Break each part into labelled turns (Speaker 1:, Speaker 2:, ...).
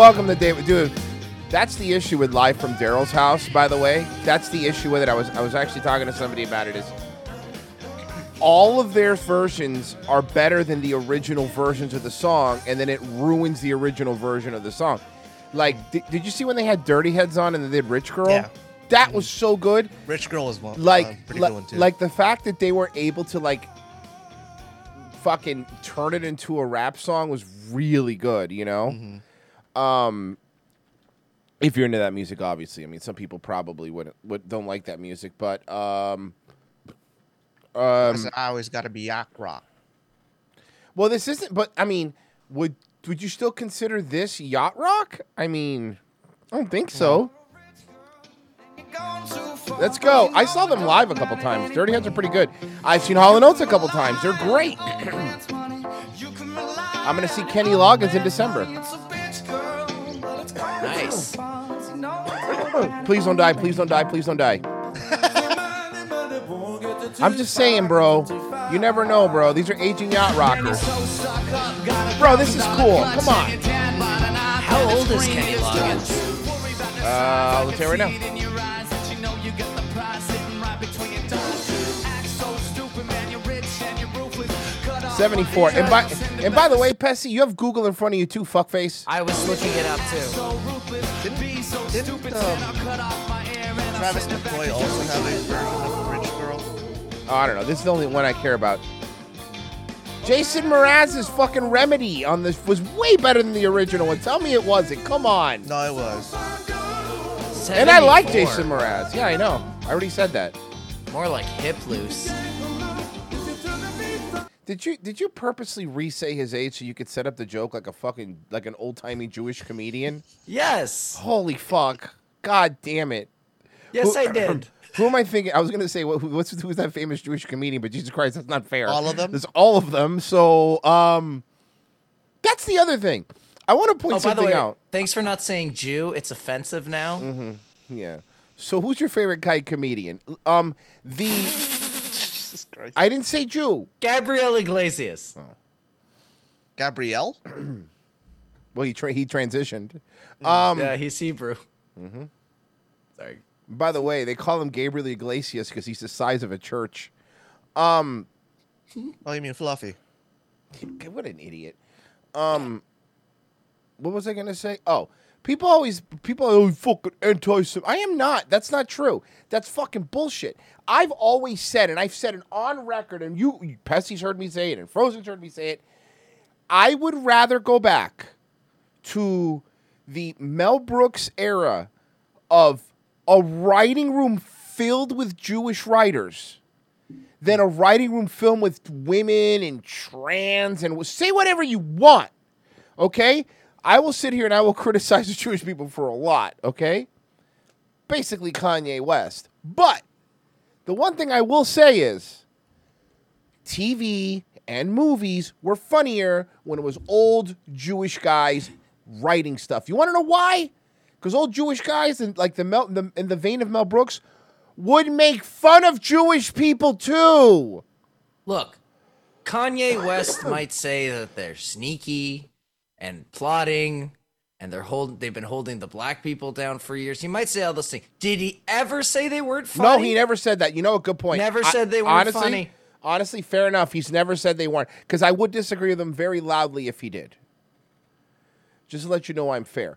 Speaker 1: Welcome to David, dude. That's the issue with live from Daryl's house. By the way, that's the issue with it. I was I was actually talking to somebody about it. Is all of their versions are better than the original versions of the song, and then it ruins the original version of the song. Like, did, did you see when they had Dirty Heads on and they did Rich Girl?
Speaker 2: Yeah.
Speaker 1: That was so good.
Speaker 2: Rich Girl was one.
Speaker 1: Like,
Speaker 2: uh, pretty
Speaker 1: li-
Speaker 2: good one too.
Speaker 1: like the fact that they were able to like fucking turn it into a rap song was really good. You know.
Speaker 2: Mm-hmm.
Speaker 1: Um, if you're into that music, obviously. I mean, some people probably wouldn't would, don't like that music, but um, um,
Speaker 2: I always got to be yacht rock.
Speaker 1: well, this isn't. But I mean, would would you still consider this yacht rock? I mean, I don't think so. Let's go. I saw them live a couple times. Dirty Heads are pretty good. I've seen Hall Oates a couple times. They're great. I'm gonna see Kenny Loggins in December.
Speaker 3: Nice.
Speaker 1: Please don't die. Please don't die. Please don't die. I'm just saying, bro. You never know, bro. These are aging yacht rockers. Bro, this is cool. Come on.
Speaker 3: How old is Kenny Loggins?
Speaker 1: Uh, let's hear it right now. 74. And by and by the way, Pessy, you have Google in front of you too, fuckface.
Speaker 3: I was looking it up too.
Speaker 2: Didn't um, Travis McCoy also have a version of Rich Girl?
Speaker 1: Oh, I don't know. This is the only one I care about. Jason Mraz's fucking remedy on this was way better than the original one. Tell me it wasn't. Come on.
Speaker 2: No, it was.
Speaker 1: And I like Jason Mraz. Yeah, I know. I already said that.
Speaker 3: More like hip loose.
Speaker 1: Did you did you purposely re-say his age so you could set up the joke like a fucking like an old timey Jewish comedian?
Speaker 3: Yes.
Speaker 1: Holy fuck! God damn it!
Speaker 3: Yes,
Speaker 1: Who-
Speaker 3: I did.
Speaker 1: Who am I thinking? I was gonna say what, what's who's that famous Jewish comedian, but Jesus Christ, that's not fair.
Speaker 2: All of them?
Speaker 1: There's all of them. So um, that's the other thing. I want to point
Speaker 3: Oh, by the
Speaker 1: something
Speaker 3: way,
Speaker 1: out.
Speaker 3: thanks for not saying Jew. It's offensive now.
Speaker 1: Mm-hmm. Yeah. So who's your favorite guy comedian? Um, the
Speaker 2: Christ.
Speaker 1: I didn't say Jew.
Speaker 3: Gabriel Iglesias.
Speaker 1: Oh.
Speaker 2: Gabrielle?
Speaker 1: Well, he tra- he transitioned. Um,
Speaker 3: yeah, he's Hebrew.
Speaker 1: mhm.
Speaker 3: Sorry.
Speaker 1: By the way, they call him Gabriel Iglesias because he's the size of a church. Um,
Speaker 2: Oh, you mean Fluffy?
Speaker 1: What an idiot. Um, what was I gonna say? Oh, people always people are oh, fucking anti. I am not. That's not true. That's fucking bullshit. I've always said, and I've said it on record, and you, you Pessy's heard me say it, and Frozen's heard me say it. I would rather go back to the Mel Brooks era of a writing room filled with Jewish writers than a writing room filled with women and trans and say whatever you want. Okay? I will sit here and I will criticize the Jewish people for a lot, okay? Basically Kanye West. But the one thing I will say is TV and movies were funnier when it was old Jewish guys writing stuff. You want to know why? Because old Jewish guys, in, like the, Mel, the in the vein of Mel Brooks, would make fun of Jewish people too.
Speaker 3: Look, Kanye West might say that they're sneaky and plotting and they're holding they've been holding the black people down for years. He might say all those things. Did he ever say they weren't funny?
Speaker 1: No, he never said that. You know, a good point.
Speaker 3: Never
Speaker 1: I-
Speaker 3: said they weren't
Speaker 1: honestly,
Speaker 3: funny.
Speaker 1: Honestly, fair enough. He's never said they weren't. Because I would disagree with him very loudly if he did. Just to let you know I'm fair.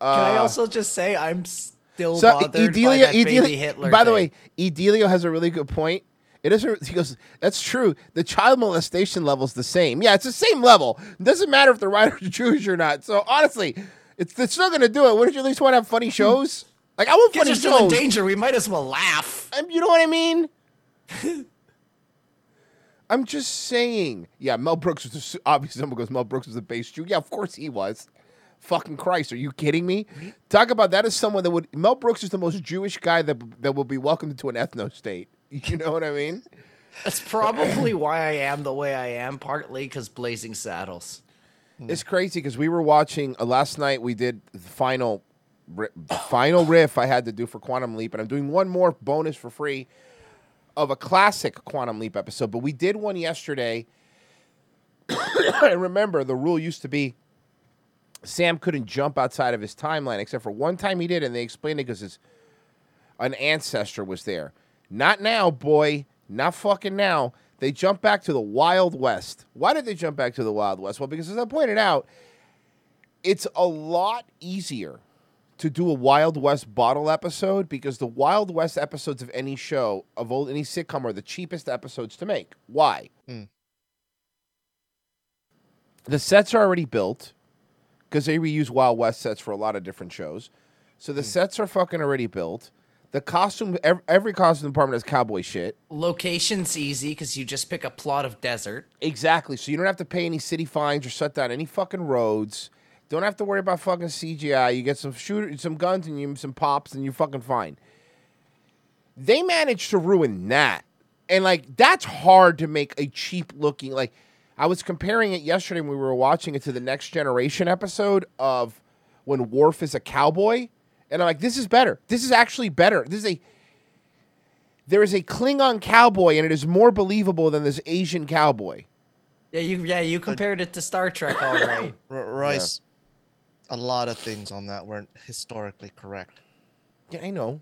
Speaker 3: Can I
Speaker 1: Uh,
Speaker 3: also just say I'm still
Speaker 1: So
Speaker 3: bothered by
Speaker 1: Edelia,
Speaker 3: that
Speaker 1: Edelia-
Speaker 3: baby Hitler
Speaker 1: by the way, Edelio has a really good point. It isn't. He goes, "That's true. The child molestation level's the same. Yeah, it's the same level. It doesn't matter if the writer's Jewish or not. So honestly, it's it's still gonna do it. Wouldn't you at least want to have funny shows? Like I want
Speaker 3: Kids
Speaker 1: funny
Speaker 3: are still in
Speaker 1: shows.
Speaker 3: danger. We might as well laugh.
Speaker 1: Um, you know what I mean? I'm just saying. Yeah, Mel Brooks was su- obviously someone goes Mel Brooks was a base Jew. Yeah, of course he was. Fucking Christ, are you kidding me? Talk about that as someone that would Mel Brooks is the most Jewish guy that that will be welcomed into an ethno state. You know what I mean?
Speaker 3: That's probably why I am the way I am, partly because Blazing Saddles.
Speaker 1: It's crazy because we were watching uh, last night. We did the final, ri- the final riff I had to do for Quantum Leap, and I'm doing one more bonus for free of a classic Quantum Leap episode. But we did one yesterday. I remember the rule used to be Sam couldn't jump outside of his timeline, except for one time he did, and they explained it because his an ancestor was there. Not now, boy. Not fucking now. They jump back to the Wild West. Why did they jump back to the Wild West? Well, because as I pointed out, it's a lot easier to do a Wild West bottle episode because the Wild West episodes of any show of old any sitcom are the cheapest episodes to make. Why?
Speaker 2: Hmm.
Speaker 1: The sets are already built because they reuse Wild West sets for a lot of different shows. So the sets are fucking already built. The costume, ev- every costume department has cowboy shit.
Speaker 3: Location's easy because you just pick a plot of desert.
Speaker 1: Exactly. So you don't have to pay any city fines or shut down any fucking roads. Don't have to worry about fucking CGI. You get some shooter, some guns, and you some pops, and you're fucking fine. They managed to ruin that, and like that's hard to make a cheap looking. Like I was comparing it yesterday when we were watching it to the Next Generation episode of when Worf is a cowboy, and I'm like, this is better. This is actually better. This is a there is a Klingon cowboy, and it is more believable than this Asian cowboy.
Speaker 3: Yeah, you yeah you compared it to Star Trek, all right.
Speaker 2: R- Royce, a lot of things on that weren't historically correct.
Speaker 1: Yeah, I know.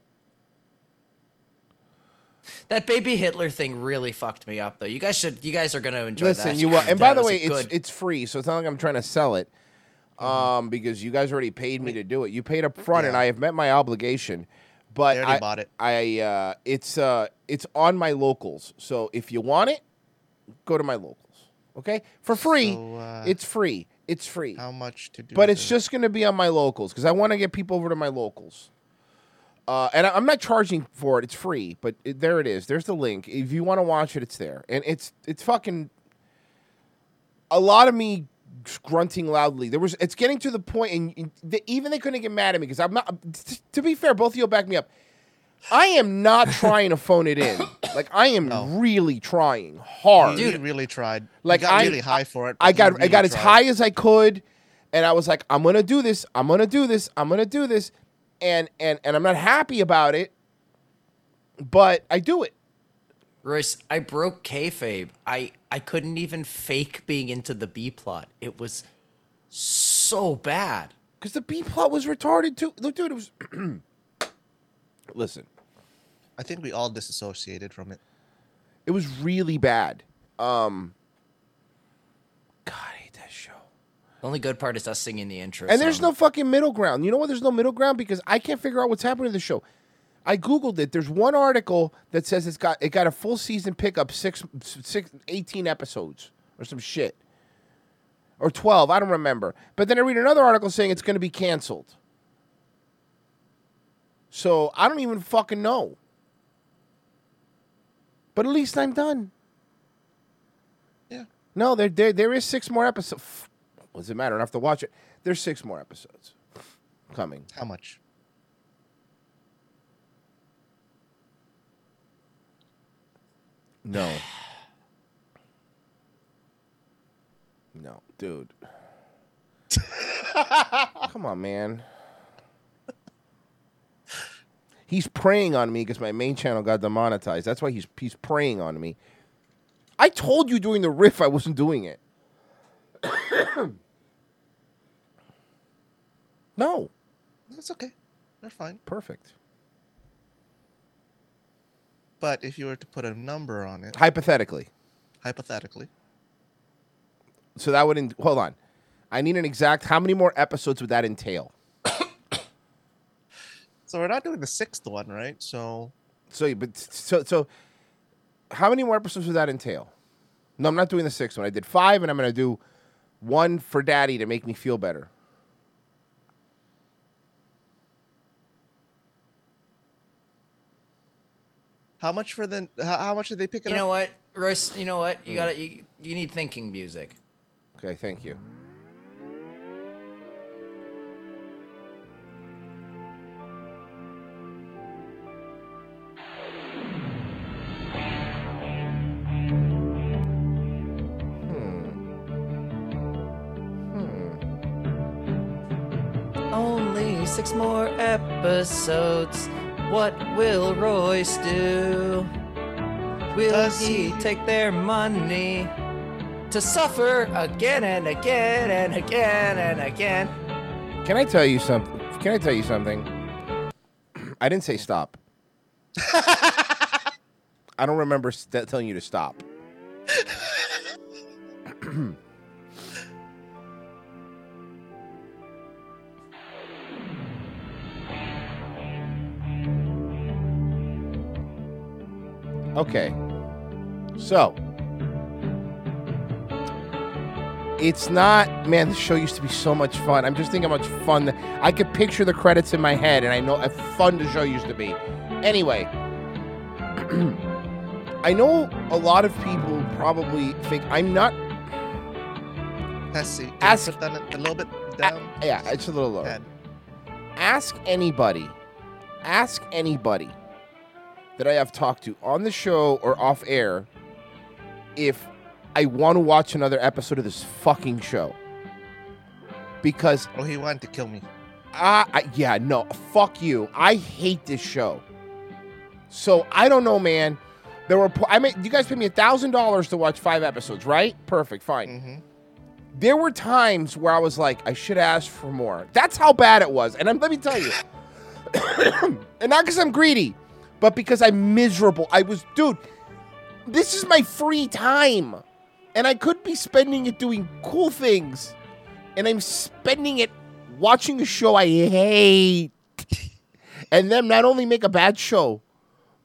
Speaker 3: that baby Hitler thing really fucked me up, though. You guys should you guys are gonna enjoy
Speaker 1: Listen,
Speaker 3: that.
Speaker 1: you will. And by the way, it's
Speaker 3: good-
Speaker 1: it's free, so it's not like I'm trying to sell it. Um, because you guys already paid me to do it. You paid up front, and I have met my obligation. But
Speaker 2: They
Speaker 1: I,
Speaker 2: bought it.
Speaker 1: I uh, it's uh, it's on my locals. So if you want it, go to my locals. Okay, for free.
Speaker 2: So, uh,
Speaker 1: it's free. It's free.
Speaker 2: How much to do?
Speaker 1: But it's just going to be on my locals because I want to get people over to my locals. Uh, and I, I'm not charging for it; it's free. But it, there it is. There's the link. If you want to watch it, it's there, and it's it's fucking. A lot of me grunting loudly. There was. It's getting to the point, and, the, even they couldn't get mad at me because I'm not. t- To be fair, both of you will back me up. I am not trying to phone it in. Like I am
Speaker 2: No.
Speaker 1: really trying hard.
Speaker 2: You really tried.
Speaker 1: Like,
Speaker 2: you got
Speaker 1: I-
Speaker 2: really high for it.
Speaker 1: I got
Speaker 2: you
Speaker 1: I got
Speaker 2: really
Speaker 1: as high as I could, and I was like, I'm gonna do this. I'm gonna do this. I'm gonna do this, and and and I'm not happy about it, but I do it.
Speaker 3: Royce, I broke kayfabe. I I couldn't even fake being into the B plot. It was so bad.
Speaker 1: Because the B plot was retarded too. Look, dude, it was. Listen,
Speaker 2: I think we all disassociated from it.
Speaker 1: it was really bad. Um, God, I hate that show.
Speaker 3: The only good part is us singing the intro.
Speaker 1: And there's no fucking middle ground. You know what? there's no middle ground? Because I can't figure out what's happening to the show. I googled it. There's one article that says it's got it got a full season pickup, six, six, 18 episodes or some shit, or 12. I don't remember. But then I read another article saying it's going to be canceled. So I don't even fucking know. But at least I'm done.
Speaker 2: Yeah.
Speaker 1: No, there, there, there is six more episodes. What does it matter? I don't have to watch it. There's six more episodes coming.
Speaker 2: How much?
Speaker 1: No. No, dude. Come on, man. He's preying on me because my main channel got demonetized. That's why he's he's preying on me. I told you during the riff I wasn't doing it. no,
Speaker 2: That's okay. They're fine.
Speaker 1: perfect.
Speaker 2: But if you were to put a number on it,
Speaker 1: Hypothetically,
Speaker 2: hypothetically,
Speaker 1: so that would in, hold on. I need an exact. How many more episodes would that entail?
Speaker 2: so we're not doing the sixth one, right? So
Speaker 1: So, but so so, how many more episodes would that entail? No, I'm not doing the sixth one. I did five, and I'm going to do one for Daddy to make me feel better.
Speaker 2: How much for the? How, how much did they pick it
Speaker 3: You
Speaker 2: up?
Speaker 3: You know what, Royce? You know what? You hmm. gotta you, you need thinking music.
Speaker 1: Okay, thank you. Hmm. Hmm.
Speaker 3: Only six more episodes. What will Royce do? Will
Speaker 2: Does
Speaker 3: he
Speaker 2: he-
Speaker 3: take their money to suffer again and again and again and again?
Speaker 1: Can I tell you something? Can I tell you something? I didn't say stop. I don't remember st- telling you to stop. okay. So, it's not man the show used to be so much fun i'm just thinking how much fun that, i could picture the credits in my head and i know how fun the show used to be anyway i know a lot of people probably think i'm not
Speaker 2: Let's see.
Speaker 1: Ask-
Speaker 2: put that a little bit down?
Speaker 1: yeah it's a little lower ask anybody ask anybody that i have talked to on the show or off air if i want to watch another episode of this fucking show because
Speaker 2: Oh, he wanted to kill me.
Speaker 1: Uh, I, yeah, no, fuck you. I hate this show. So I don't know, man. There were I mean, you guys paid me a thousand dollars to watch five episodes, right? Perfect, fine.
Speaker 2: Mm-hmm.
Speaker 1: There were times where I was like, I should ask for more. That's how bad it was. And I'm, let me tell you, and not because I'm greedy, but because I'm miserable. I was, dude. This is my free time, and I could be spending it doing cool things, and I'm spending it watching a show I hate, and then not only make a bad show,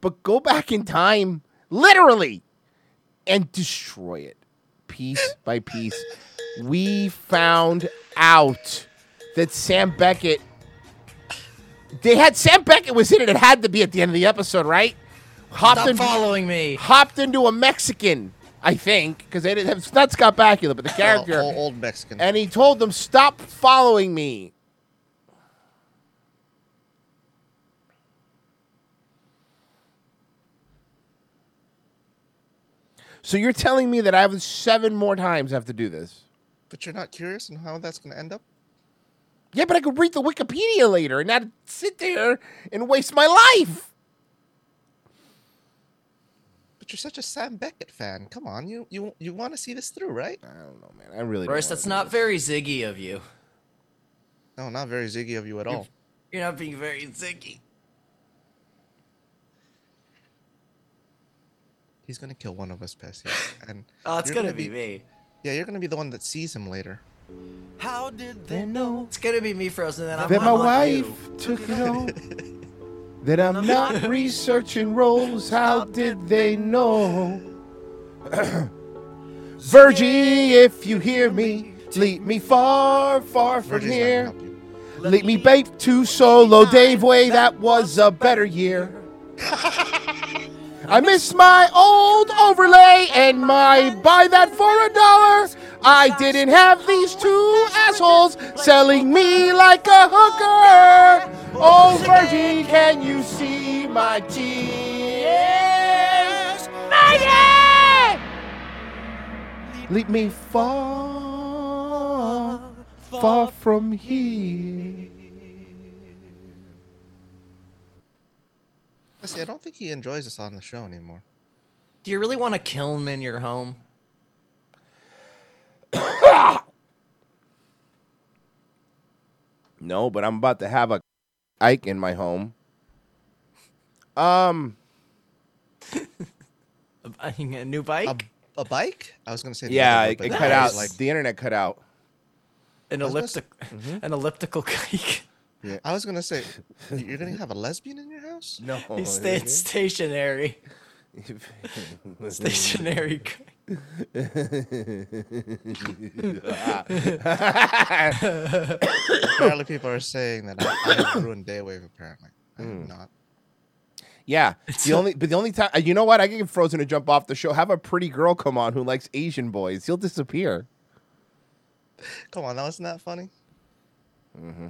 Speaker 1: but go back in time, literally, and destroy it piece by piece. We found out that Sam Beckett. They had Sam Beckett was in it. It had to be at the end of the episode, right? Hopped
Speaker 3: Stop
Speaker 1: in-
Speaker 3: following me.
Speaker 1: hopped into a Mexican, I think, because they didn't have not Scott Bakula, but the character,
Speaker 2: old, old Mexican.
Speaker 1: and he told them, "Stop following me." So you're telling me that I have seven more times I have to do this?
Speaker 2: but you're not curious on how that's going to end up?
Speaker 1: Yeah, but I could read the Wikipedia later and not sit there and waste my life.
Speaker 2: But you're such a Sam Beckett fan. Come on, you you you want to see this through, right?
Speaker 1: I don't know, man. I really don't
Speaker 3: Royce, that's
Speaker 1: do
Speaker 3: not
Speaker 1: this.
Speaker 3: very Ziggy of you.
Speaker 2: No, not very Ziggy of you at all.
Speaker 3: You're not being very Ziggy.
Speaker 2: He's gonna kill one of us, Pessy. And
Speaker 3: Oh, it's
Speaker 2: you're
Speaker 3: gonna, be, me.
Speaker 2: Yeah, you're gonna be the one that sees him later.
Speaker 3: How did they know? It's gonna be me, Frozen. Then I'm
Speaker 1: that my wife
Speaker 3: you.
Speaker 1: took it all. that I'm not researching roles. How did they know? Virgie, if you hear me, lead me far, far from
Speaker 2: Virgie's
Speaker 1: here.
Speaker 2: help you.
Speaker 1: Lead me back to solo Dave way. That was a better year. I miss my old overlay and my buy that for a dollar. I didn't have these two assholes selling me like a hooker. Oh, Virgie, can you see my tears? Virgie! Lead me far, far from here.
Speaker 2: Pessy, I don't think he enjoys us on the show anymore.
Speaker 3: Do you really want to kill him in your home?
Speaker 1: No, but I'm about to have a Ike in my home. Um,
Speaker 3: A, a new bike?
Speaker 2: A, a bike? I was gonna say.
Speaker 1: yeah, it, it
Speaker 2: but
Speaker 1: cut out.
Speaker 2: Like,
Speaker 1: the internet cut out.
Speaker 3: an
Speaker 2: I was gonna
Speaker 3: an elliptical bike.
Speaker 2: I was gonna say, you're gonna have a lesbian in your house?
Speaker 1: No,
Speaker 3: He stayed stationary. Stationary.
Speaker 2: Apparently, people are saying that I, I have ruined Daywave. Apparently, I have hmm. not.
Speaker 1: yeah, the only but the only time you know what I can get Frozen to jump off the show. Have a pretty girl come on who likes Asian boys. He'll disappear.
Speaker 2: Come on, now isn't that funny? Mm-hmm.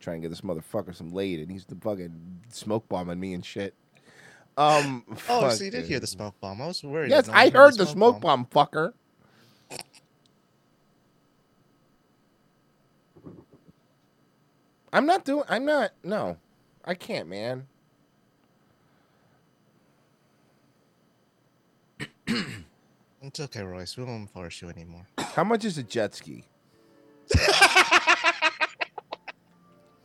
Speaker 1: Try and get this motherfucker some laid, and he's the fucking smoke bombing me and shit. Um.
Speaker 2: Oh, so you did hear the smoke bomb? I was worried.
Speaker 1: Yes,
Speaker 2: no
Speaker 1: I heard the smoke bomb, fucker. I'm not doing. I'm not. No, I can't, man.
Speaker 2: It's okay, Royce. We won't force you anymore.
Speaker 1: How much is a jet ski?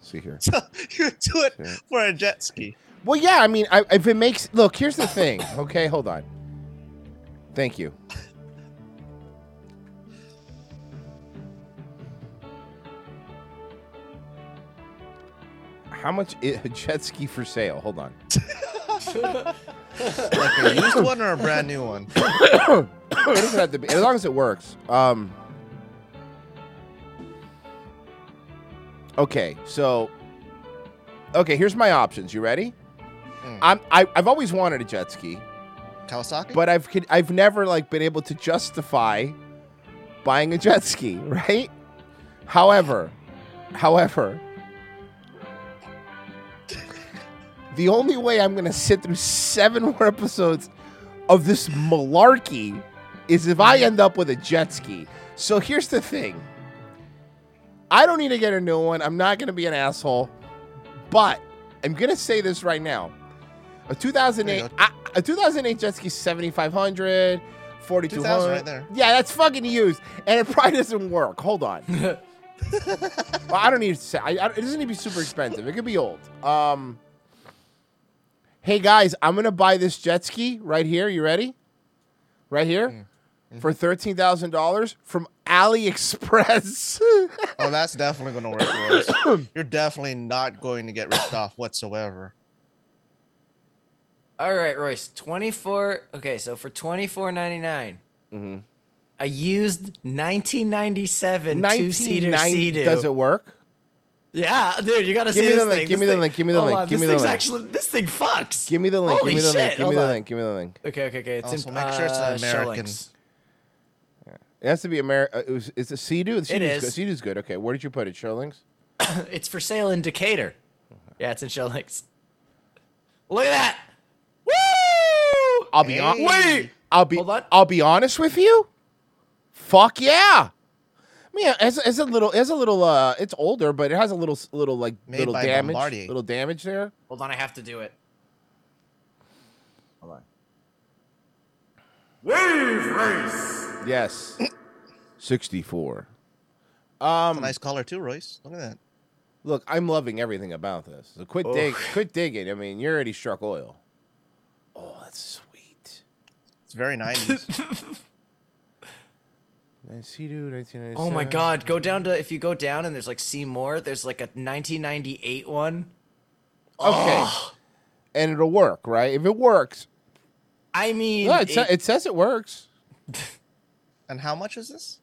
Speaker 1: see here.
Speaker 2: So you do it for a jet ski.
Speaker 1: Well, yeah, I mean, I, if it makes look, here's the thing. Okay, hold on. Thank you. How much is a jet ski for sale? Hold on.
Speaker 2: Like a used one or a brand new one?
Speaker 1: it doesn't have to be as long as it works. Um. Okay, so. Okay, here's my options. You ready?
Speaker 2: Mm.
Speaker 1: I'm. I, I've always wanted a jet ski.
Speaker 2: Kawasaki?
Speaker 1: but I've could- I've never like been able to justify buying a jet ski, right? However, however, the only way I'm gonna sit through seven more episodes of this malarkey is if I end up with a jet ski. So here's the thing. I don't need to get a new one. I'm not gonna be an asshole, but I'm gonna say this right now. A 2008,
Speaker 2: There.
Speaker 1: I- a 2008 jet ski 7500, 4200.
Speaker 2: 2000 right there.
Speaker 1: Yeah, that's fucking used, and it probably doesn't work. Hold on. well, I don't need to say. I, I, it doesn't need to be super expensive. It could be old. Um. Hey guys, I'm gonna buy this jet ski right here. You ready? Right here,
Speaker 2: Mm.
Speaker 1: For thirteen thousand dollars from AliExpress.
Speaker 2: Oh, that's definitely going to work for us. You're definitely not going to get ripped off whatsoever.
Speaker 3: All right, Royce. Twenty four. Okay, so for twenty four ninety nine,
Speaker 1: Mm-hmm.
Speaker 3: a used nineteen ninety seven two seater
Speaker 1: 1990
Speaker 3: Sea-Doo.
Speaker 1: Does it work?
Speaker 3: Yeah, dude, you gotta
Speaker 1: Give
Speaker 3: see
Speaker 1: me the
Speaker 3: this
Speaker 1: link,
Speaker 3: thing.
Speaker 1: give
Speaker 3: this
Speaker 1: me the link, give me the
Speaker 3: Hold
Speaker 1: link,
Speaker 3: on,
Speaker 1: give
Speaker 3: this
Speaker 1: me the link.
Speaker 3: This thing's
Speaker 1: link.
Speaker 3: Actually, this thing fucks.
Speaker 1: Give me the link.
Speaker 3: Holy
Speaker 1: give me the
Speaker 3: shit,
Speaker 1: link. Give me
Speaker 3: hold
Speaker 1: the link. Give me the link.
Speaker 3: Okay, okay, okay. It's
Speaker 2: Also,
Speaker 3: in,
Speaker 2: make sure it's
Speaker 3: uh,
Speaker 2: an American.
Speaker 3: Showlinks.
Speaker 1: It has to be American. It was, it's a Sea-Doo. The Sea-Doo's
Speaker 3: is.
Speaker 1: Good. Sea-Doo's good. Okay, where did you put it? Showlinks.
Speaker 3: It's for sale in Decatur. Yeah, it's in Showlinks. Look at that! Woo!
Speaker 1: I'll be on.
Speaker 3: Wait!
Speaker 1: I'll be.
Speaker 3: Hold on.
Speaker 1: I'll be honest with you. Fuck yeah. I mean, it's, it's a little. It's a little. Uh, it's older, but it has a little, little like
Speaker 2: Made
Speaker 1: little damage.
Speaker 2: Bombardier.
Speaker 1: Little damage there.
Speaker 3: Hold on, I have to do it. Hold on.
Speaker 1: Yes. Sixty-four. Um.
Speaker 2: nice color too, Royce. Look at that.
Speaker 1: Look, I'm loving everything about this. So quit dig, quit digging. I mean, you already struck oil. Oh, that's sweet.
Speaker 2: It's very 90s.
Speaker 1: Nice Sea-Doo, 1997.
Speaker 3: Oh my god, go down to if you go down and there's like see more, there's like a 1998 one.
Speaker 1: Okay. And it'll work, right? If it works,
Speaker 3: I mean,
Speaker 1: yeah, it, sa-
Speaker 3: it-
Speaker 1: it says it works.
Speaker 2: and how much is this?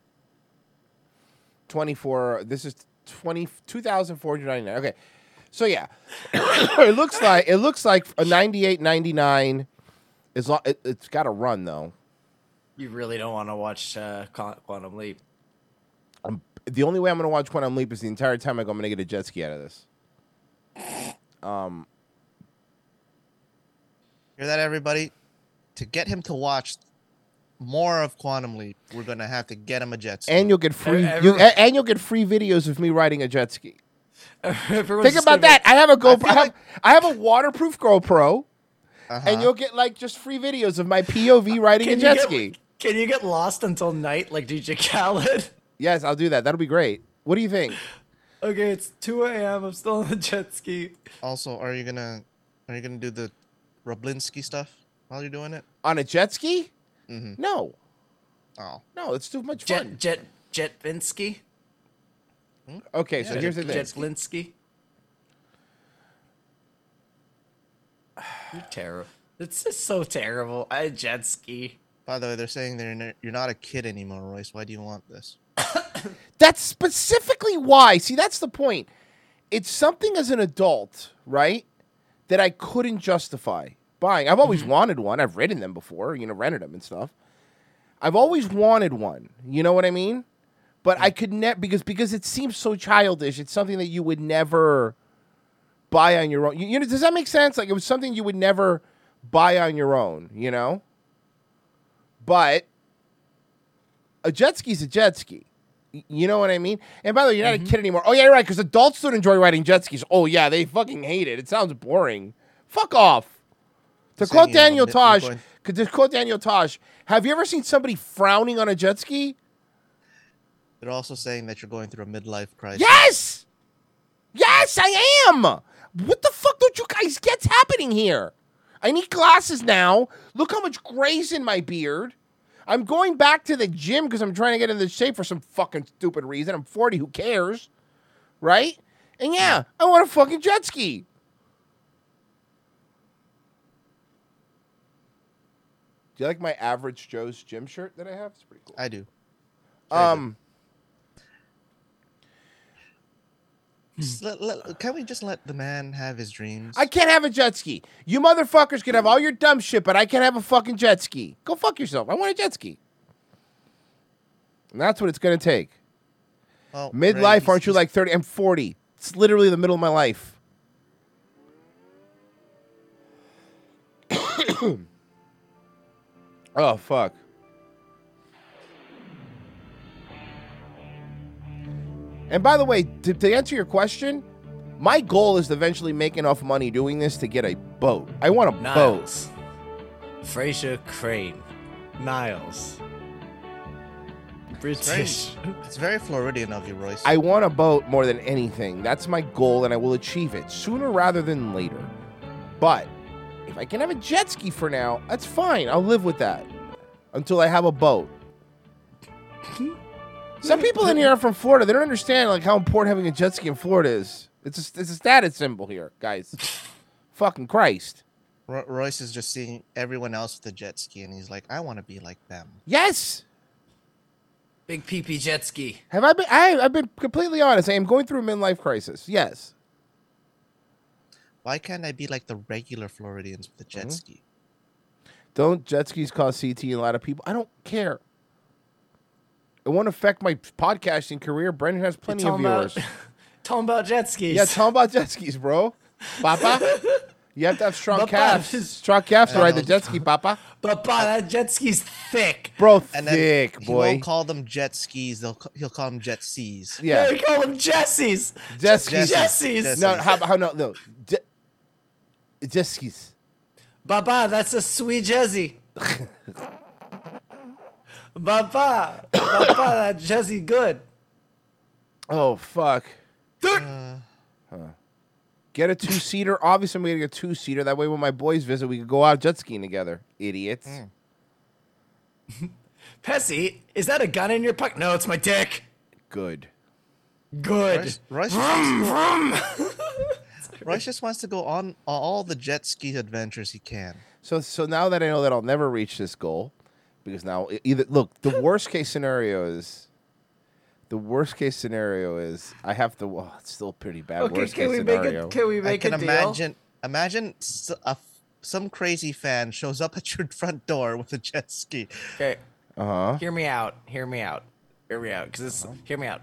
Speaker 1: 24 this is 20 2499 okay so yeah it looks like it looks like a 98 99 is lo- it, it's got to run though
Speaker 3: you really don't want to watch uh, Quantum Leap.
Speaker 1: the only way i'm going to watch quantum leap is the entire time i go i'm going to get a jet ski out of this um
Speaker 2: Hear that, everybody? To get him to watch more of Quantum Leap, we're gonna have to get him a jet ski.
Speaker 1: and you'll get free
Speaker 3: Every-
Speaker 1: you, and you'll get free videos of me riding a jet ski
Speaker 3: Everyone's
Speaker 1: think about that i have a GoPro
Speaker 2: feel
Speaker 1: I, have,
Speaker 2: like-
Speaker 1: I have a waterproof GoPro
Speaker 2: uh-huh.
Speaker 1: and you'll get like just free videos of my POV riding
Speaker 3: Can
Speaker 1: a jet
Speaker 3: get-
Speaker 1: ski
Speaker 3: Can you get lost until night like DJ Khaled?
Speaker 1: yes I'll do that that'll be great what do you think
Speaker 3: Okay, it's 2 a.m. I'm still on the jet ski.
Speaker 2: also, are you gonna are you gonna do the Roblinsky stuff while you're doing it?
Speaker 1: on a jet ski
Speaker 2: Mhm.
Speaker 1: no
Speaker 2: Oh,
Speaker 1: No, it's too much fun.
Speaker 3: Jet Jet Jetvinsky?
Speaker 1: Okay, so
Speaker 2: Yeah,
Speaker 1: here's the thing.
Speaker 3: Jetlinsky? You're terrible. It's just so terrible. I jet ski.
Speaker 2: by the way, they're saying they're n- you're not a kid anymore, Royce. Why do you want this?
Speaker 1: That's specifically why. See, that's the point. It's something as an adult, right, that I couldn't justify buying. I've always mm-hmm. wanted one. I've ridden them before, you know, rented them and stuff. I've always wanted one. You know what I mean? But I could never because because it seems so childish. It's something that you would never buy on your own. You, you know, does that make sense? Like it was something you would never buy on your own. You know. But a jet ski's a jet ski. You know what I mean? And by the way, you're not a mm-hmm. kid anymore. Oh yeah, you're right. Because adults don't enjoy riding jet skis. Oh yeah, they fucking hate it. It sounds boring. Fuck off. To quote
Speaker 2: you have a
Speaker 1: Daniel Tosh, to quote Daniel Tosh, have you ever seen somebody frowning on a jet ski?
Speaker 2: They're also saying that you're going through a midlife crisis.
Speaker 1: Yes. Yes, I am. What the fuck don't you guys get's happening here? I need glasses now. Look how much gray's in my beard. I'm going back to the gym because I'm trying to get into shape for some fucking stupid reason. I'm 40. Who cares? Right? And yeah, I want a fucking jet ski. Do you like my average Joe's gym shirt that I have? It's pretty cool.
Speaker 2: I do.
Speaker 1: Um,
Speaker 2: let- let- can we just let the man have his dreams?
Speaker 1: I can't have a jet ski. You motherfuckers can have all your dumb shit, but I can't have a fucking jet ski. Go fuck yourself. I want a jet ski. And that's what it's gonna take.
Speaker 2: Well, Ray,
Speaker 1: Midlife,
Speaker 2: he's-
Speaker 1: aren't you
Speaker 2: he's-
Speaker 1: like 30? I'm 40. It's literally the middle of my life. oh, fuck. And by the way, to, to answer your question, my goal is to eventually make enough money doing this to get a boat. I want a boat.
Speaker 3: Niles. Frasier Crane. Niles.
Speaker 2: Very,
Speaker 3: British.
Speaker 2: it's very Floridian of you, Royce.
Speaker 1: I want a boat more than anything. That's my goal, and I will achieve it sooner rather than later. But if I can have a jet ski for now, that's fine. I'll live with that until I have a boat. Some people in here are from Florida. They don't understand like how important having a jet ski in Florida is. It's a, it's a status symbol here, guys. Fucking Christ.
Speaker 2: Ro- Royce is just seeing everyone else with a jet ski, and he's like, I want to be like them.
Speaker 1: Yes.
Speaker 3: Big PP jet ski.
Speaker 1: Have I been? I, I've been completely honest. I am going through a midlife crisis. Yes.
Speaker 2: Why can't I be like the regular Floridians with a jet
Speaker 1: Mm-hmm.
Speaker 2: ski?
Speaker 1: Don't jet skis cause CT in a lot of people? I don't care. It won't affect my podcasting career. Brendan has plenty of
Speaker 3: Talking about-
Speaker 1: viewers.
Speaker 3: Talking about jet skis.
Speaker 1: yeah, tell him about jet skis, bro. Papa, you have to have strong
Speaker 3: Papa,
Speaker 1: calves.
Speaker 3: just-
Speaker 1: Strong calves to ride the jet ski, Papa.
Speaker 3: But bah, that jet ski's thick.
Speaker 1: Bro,
Speaker 2: And then
Speaker 1: thick
Speaker 2: he
Speaker 1: boy.
Speaker 2: won't call them jet skis. They'll he'll call them jet seas.
Speaker 1: Yeah,
Speaker 3: They call them Jessies.
Speaker 1: jet skis.
Speaker 3: Jessies.
Speaker 2: Jessies.
Speaker 1: No, how, how no no jet, jet skis.
Speaker 3: Baba, that's a sweet Jesse. Baba, Baba, that Jesse good.
Speaker 1: Oh fuck. Uh, huh. Get a two seater. Obviously, I'm gonna get a two seater. That way, when my boys visit, we could go out jet skiing together. Idiots. Mm.
Speaker 3: Pessy, is that a gun in your pocket? No, it's my dick.
Speaker 1: Good.
Speaker 3: Good.
Speaker 2: Royce, Royce, just wants to go, Royce just wants to go on all the jet ski adventures he can.
Speaker 1: So so now that I know that I'll never reach this goal, because now either look the worst case scenario is. The worst case scenario is I have to. Well, it's still pretty bad.
Speaker 3: Okay,
Speaker 1: worst
Speaker 3: can
Speaker 1: case
Speaker 3: we make it? Can we
Speaker 2: I
Speaker 3: make
Speaker 2: can
Speaker 3: a deal?
Speaker 2: imagine. Imagine s- a f- some crazy fan shows up at your front door with a jet ski.
Speaker 3: Okay,
Speaker 1: uh huh.
Speaker 3: hear me out. Hear me out. Hear me out. Because
Speaker 1: Uh-huh.
Speaker 3: hear me out.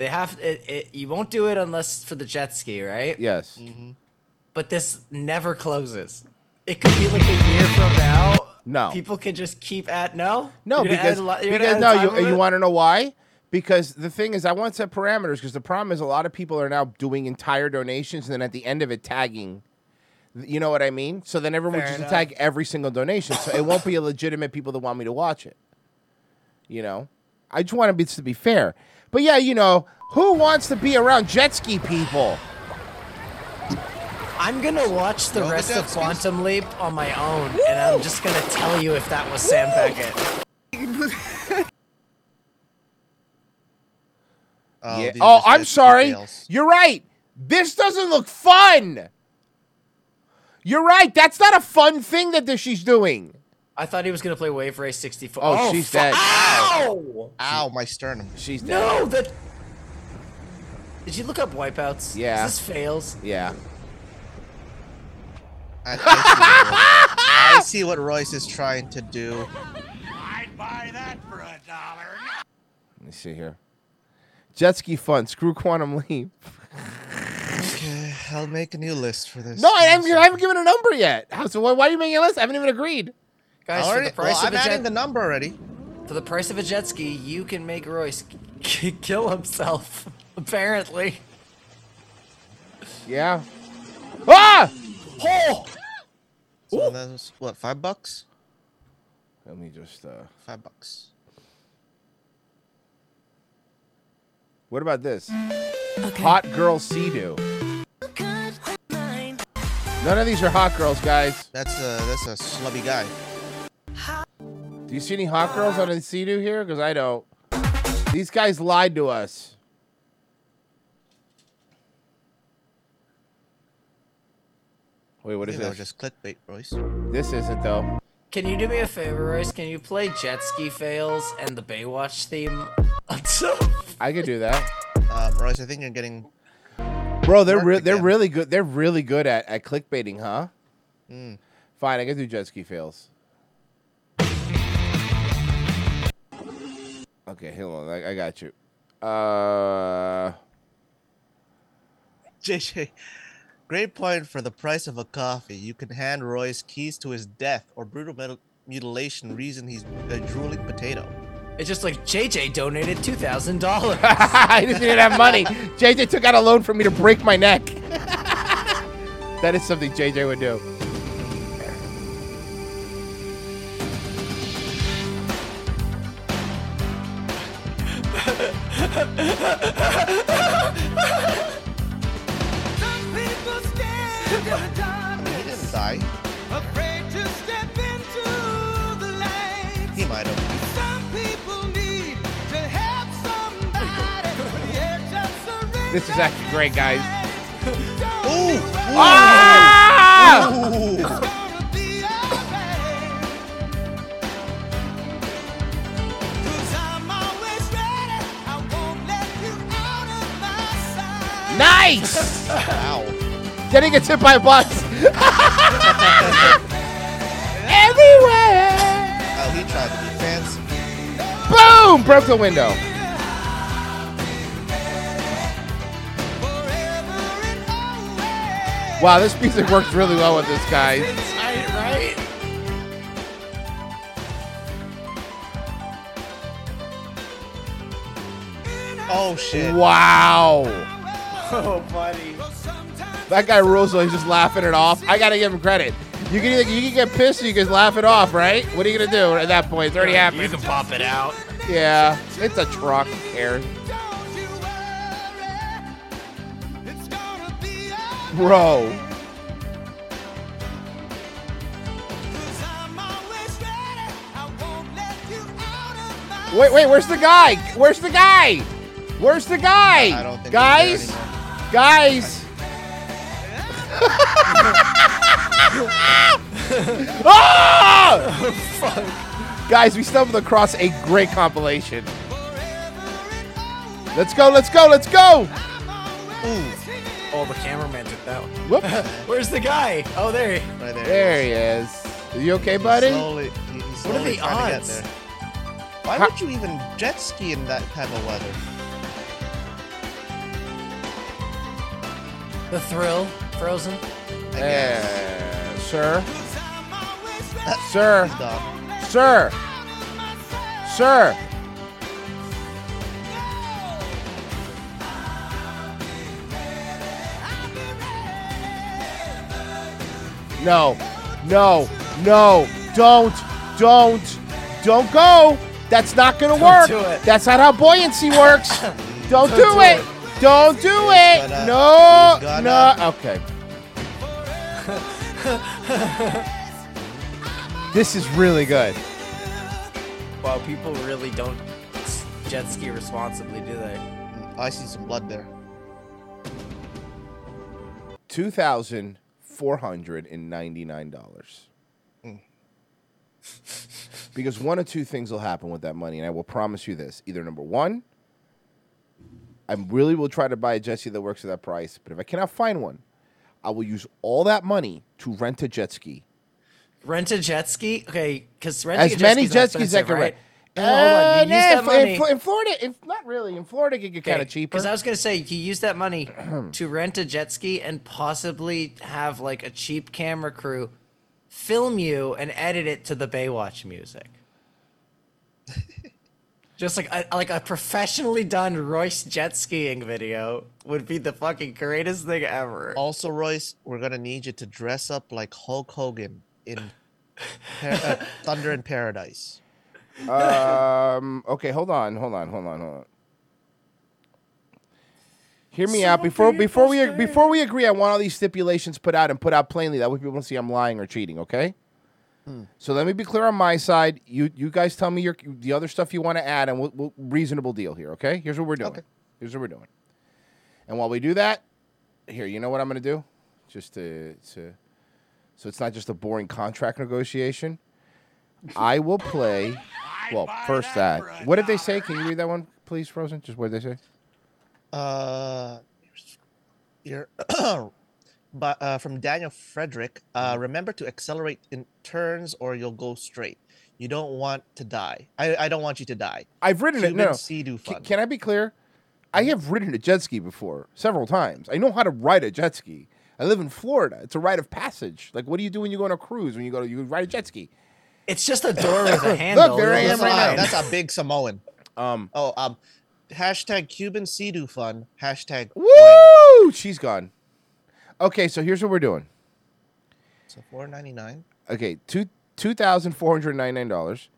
Speaker 3: They have it, it. You won't do it unless for the jet ski, right?
Speaker 1: Yes. Mm-hmm.
Speaker 3: But this never closes. It could be like a year from now.
Speaker 1: No.
Speaker 3: People can just keep at no.
Speaker 1: No, because
Speaker 3: add
Speaker 1: because no, you you want to know why? Because the thing is, I want to set parameters. Because the problem is, a lot of people are now doing entire donations, and then at the end of it, tagging. You know what I mean? So then everyone
Speaker 3: Fair
Speaker 1: just
Speaker 3: enough.
Speaker 1: tag every single donation. So it won't be a legitimate people that want me to watch it. You know, I just want to be to be fair. But yeah, you know, who wants to be around jet ski people?
Speaker 3: I'm gonna watch the
Speaker 2: Throw
Speaker 3: rest
Speaker 2: jet
Speaker 3: of
Speaker 2: skis.
Speaker 3: Quantum Leap on my own, and I'm just gonna tell you if that was Sam Beckett.
Speaker 2: Oh,
Speaker 1: yeah. Oh, I'm sorry.
Speaker 2: fails.
Speaker 1: You're right. This doesn't look fun. You're right. That's not a fun thing that this, she's doing.
Speaker 3: I thought he was gonna play Wave Race 64.
Speaker 1: Oh, she's dead.
Speaker 3: Ow!
Speaker 2: Ow, my sternum.
Speaker 1: She's dead.
Speaker 3: No, that. Did you look up wipeouts?
Speaker 1: Yeah.
Speaker 3: Is this fails?
Speaker 1: Yeah.
Speaker 2: I, I, see what Royce, I see what Royce is trying to do.
Speaker 4: I'd buy that for a dollar.
Speaker 1: Let me see here. Jet ski fun. Screw quantum leap.
Speaker 2: Okay, I'll make a new list for this.
Speaker 1: No, I haven't, I haven't given a number yet. How, so why, why are you making a list? I haven't even agreed.
Speaker 3: Guys, for
Speaker 2: Already,
Speaker 3: the price
Speaker 2: well,
Speaker 3: of
Speaker 2: I'm
Speaker 3: a
Speaker 2: adding
Speaker 3: jet,
Speaker 2: the number already.
Speaker 3: for the price of a jet ski, you can make Royce k- kill himself. Apparently.
Speaker 1: Yeah. Ah!
Speaker 3: Oh!
Speaker 2: So that's what five bucks?
Speaker 1: Let me just. uh
Speaker 2: Five bucks.
Speaker 1: What about this?
Speaker 5: Okay.
Speaker 1: Hot girl Sea-Doo. None of these are hot girls, guys.
Speaker 2: That's a that's a slubby guy.
Speaker 1: Do you see any hot girls on the Sea-Doo here? Because I don't. These guys lied to us. Wait, what is
Speaker 2: I
Speaker 1: is
Speaker 2: think that was
Speaker 1: this?
Speaker 2: just clickbait, Royce.
Speaker 1: This isn't though.
Speaker 3: Can you do me a favor, Royce? Can you play jet ski fails and the Baywatch theme? until-
Speaker 1: I could do that.
Speaker 2: Um, Royce, I think you're getting.
Speaker 1: Bro, they're re- they're
Speaker 2: again.
Speaker 1: really good. They're really good at, at clickbaiting, huh? Fine, I can do jet ski fails. Okay, hold on. I, I got you. Uh,
Speaker 2: JJ, great point for the price of a coffee. You can hand Roy's keys to his death or brutal mutil- mutilation reason he's a drooling potato.
Speaker 3: It's just like JJ donated two thousand dollars.
Speaker 1: I just didn't have money. JJ took out a loan for me to break my neck. that is something JJ would do. This is actually great, guys.
Speaker 2: Ooh!
Speaker 1: Ah!
Speaker 2: Ooh!
Speaker 1: Nice!
Speaker 2: Wow.
Speaker 1: he gets hit by a bus. Everywhere!
Speaker 2: Oh, he tried to be fancy.
Speaker 1: Boom! Broke the window. Wow, this music works really well with this guy.
Speaker 3: right?
Speaker 2: Oh shit.
Speaker 1: Wow.
Speaker 3: Oh, buddy.
Speaker 1: That guy rules though. He's just laughing it off. I gotta give him credit. You can either you can get pissed or you can laugh it off, right? What are you gonna do at that point? It's already
Speaker 3: happy.
Speaker 1: You
Speaker 3: can pop it out.
Speaker 1: Yeah, it's a truck. Who cares? Bro. Wait, wait, where's the guy? Where's the guy? Where's the guy?
Speaker 2: I don't think he's
Speaker 1: guys, guys. ah! Guys, we stumbled across a great compilation. Let's go, let's go, let's go!
Speaker 3: Oh, the cameraman took that one.
Speaker 1: Whoop.
Speaker 3: Where's the guy? Oh, there. he-
Speaker 2: Right there.
Speaker 1: There he is. Are you okay, buddy?
Speaker 2: Slowly, he- he's
Speaker 3: What are
Speaker 2: slowly
Speaker 3: the
Speaker 2: trying to
Speaker 3: odds?
Speaker 2: there. Why
Speaker 1: How-
Speaker 2: would you even jet ski in that kind of weather?
Speaker 3: The thrill, Frozen.
Speaker 2: I guess.
Speaker 1: Uh, sir. Sir.
Speaker 2: He's.
Speaker 1: Sir. Sir. No. No. No. Don't. Don't. Don't go. That's not going to work.
Speaker 3: do it.
Speaker 1: That's not how buoyancy works. Don't, do,
Speaker 3: do
Speaker 1: it.
Speaker 3: it.
Speaker 1: Don't do it.
Speaker 2: gonna-
Speaker 1: no.
Speaker 2: gonna-
Speaker 1: No. Okay. this is really good.
Speaker 3: Wow, people really don't jet ski responsibly, do they?
Speaker 2: I see some blood there.
Speaker 1: two thousand four hundred and ninety nine dollars. because one of two things will happen with that money, and I will promise you this: either number one, I really will try to buy a jet ski that works at that price, but if I cannot find one, I will use all that money to rent a jet ski.
Speaker 3: Rent a jet ski? Okay, because
Speaker 1: As
Speaker 3: a jet
Speaker 1: many jet skis I
Speaker 3: expensive,
Speaker 1: can
Speaker 3: right?
Speaker 1: rent.
Speaker 3: Uh, hold on, you use
Speaker 1: nah,
Speaker 3: that
Speaker 1: in,
Speaker 3: money.
Speaker 1: Fl- in Florida, if not really, in Florida, it could get kind of cheaper.
Speaker 3: Because I was gonna say you use that money to rent a jet ski and possibly have like a cheap camera crew film you and edit it to the Baywatch music. Just like a, like a professionally done Royce jet skiing video would be the fucking greatest thing ever.
Speaker 2: Also, Royce, we're gonna need you to dress up like Hulk Hogan in Par- uh, Thunder in Paradise.
Speaker 1: Um. Okay. Hold on. Hold on. Hold on. Hold on. Hear me out before before we before we agree. I want all these stipulations put out and put out plainly. That way people don't see I'm lying or cheating. Okay. So let me be clear on my side. You you guys tell me your the other stuff you want to add, and we'll, we'll reasonable deal here. Okay. Here's what we're doing.
Speaker 2: Okay.
Speaker 1: Here's what we're doing. And while we do that, here you know what I'm going to do, just to, to so it's not just a boring contract negotiation. I will play. Well, first
Speaker 4: that.
Speaker 1: What did they say? Can you read that one, please, Frozen? Just what did they say?
Speaker 2: Uh, you're, but uh, from Daniel Frederick. Uh,
Speaker 1: Mm-hmm.
Speaker 2: remember to accelerate in turns, or you'll go straight. You don't want to die. I, I don't want you to die.
Speaker 1: I've ridden it.
Speaker 2: Cuban
Speaker 1: No, no.
Speaker 2: Sea-Doo
Speaker 1: Can,
Speaker 2: fun.
Speaker 1: can I be clear? I have ridden a jet ski before several times. I know how to ride a jet ski. I live in Florida. It's a rite of passage. Like, what do you do when you go on a cruise? When you go to you ride a jet ski?
Speaker 3: It's just a door with a handle.
Speaker 1: there I am right now.
Speaker 2: That's a big Samoan.
Speaker 1: Um,
Speaker 2: Oh, um, hashtag Cuban Sea-Doo fun. Hashtag.
Speaker 1: woo! She's gone. Okay, so here's what we're doing.
Speaker 2: So four ninety nine.
Speaker 1: Okay, two two thousand four hundred ninety nine dollars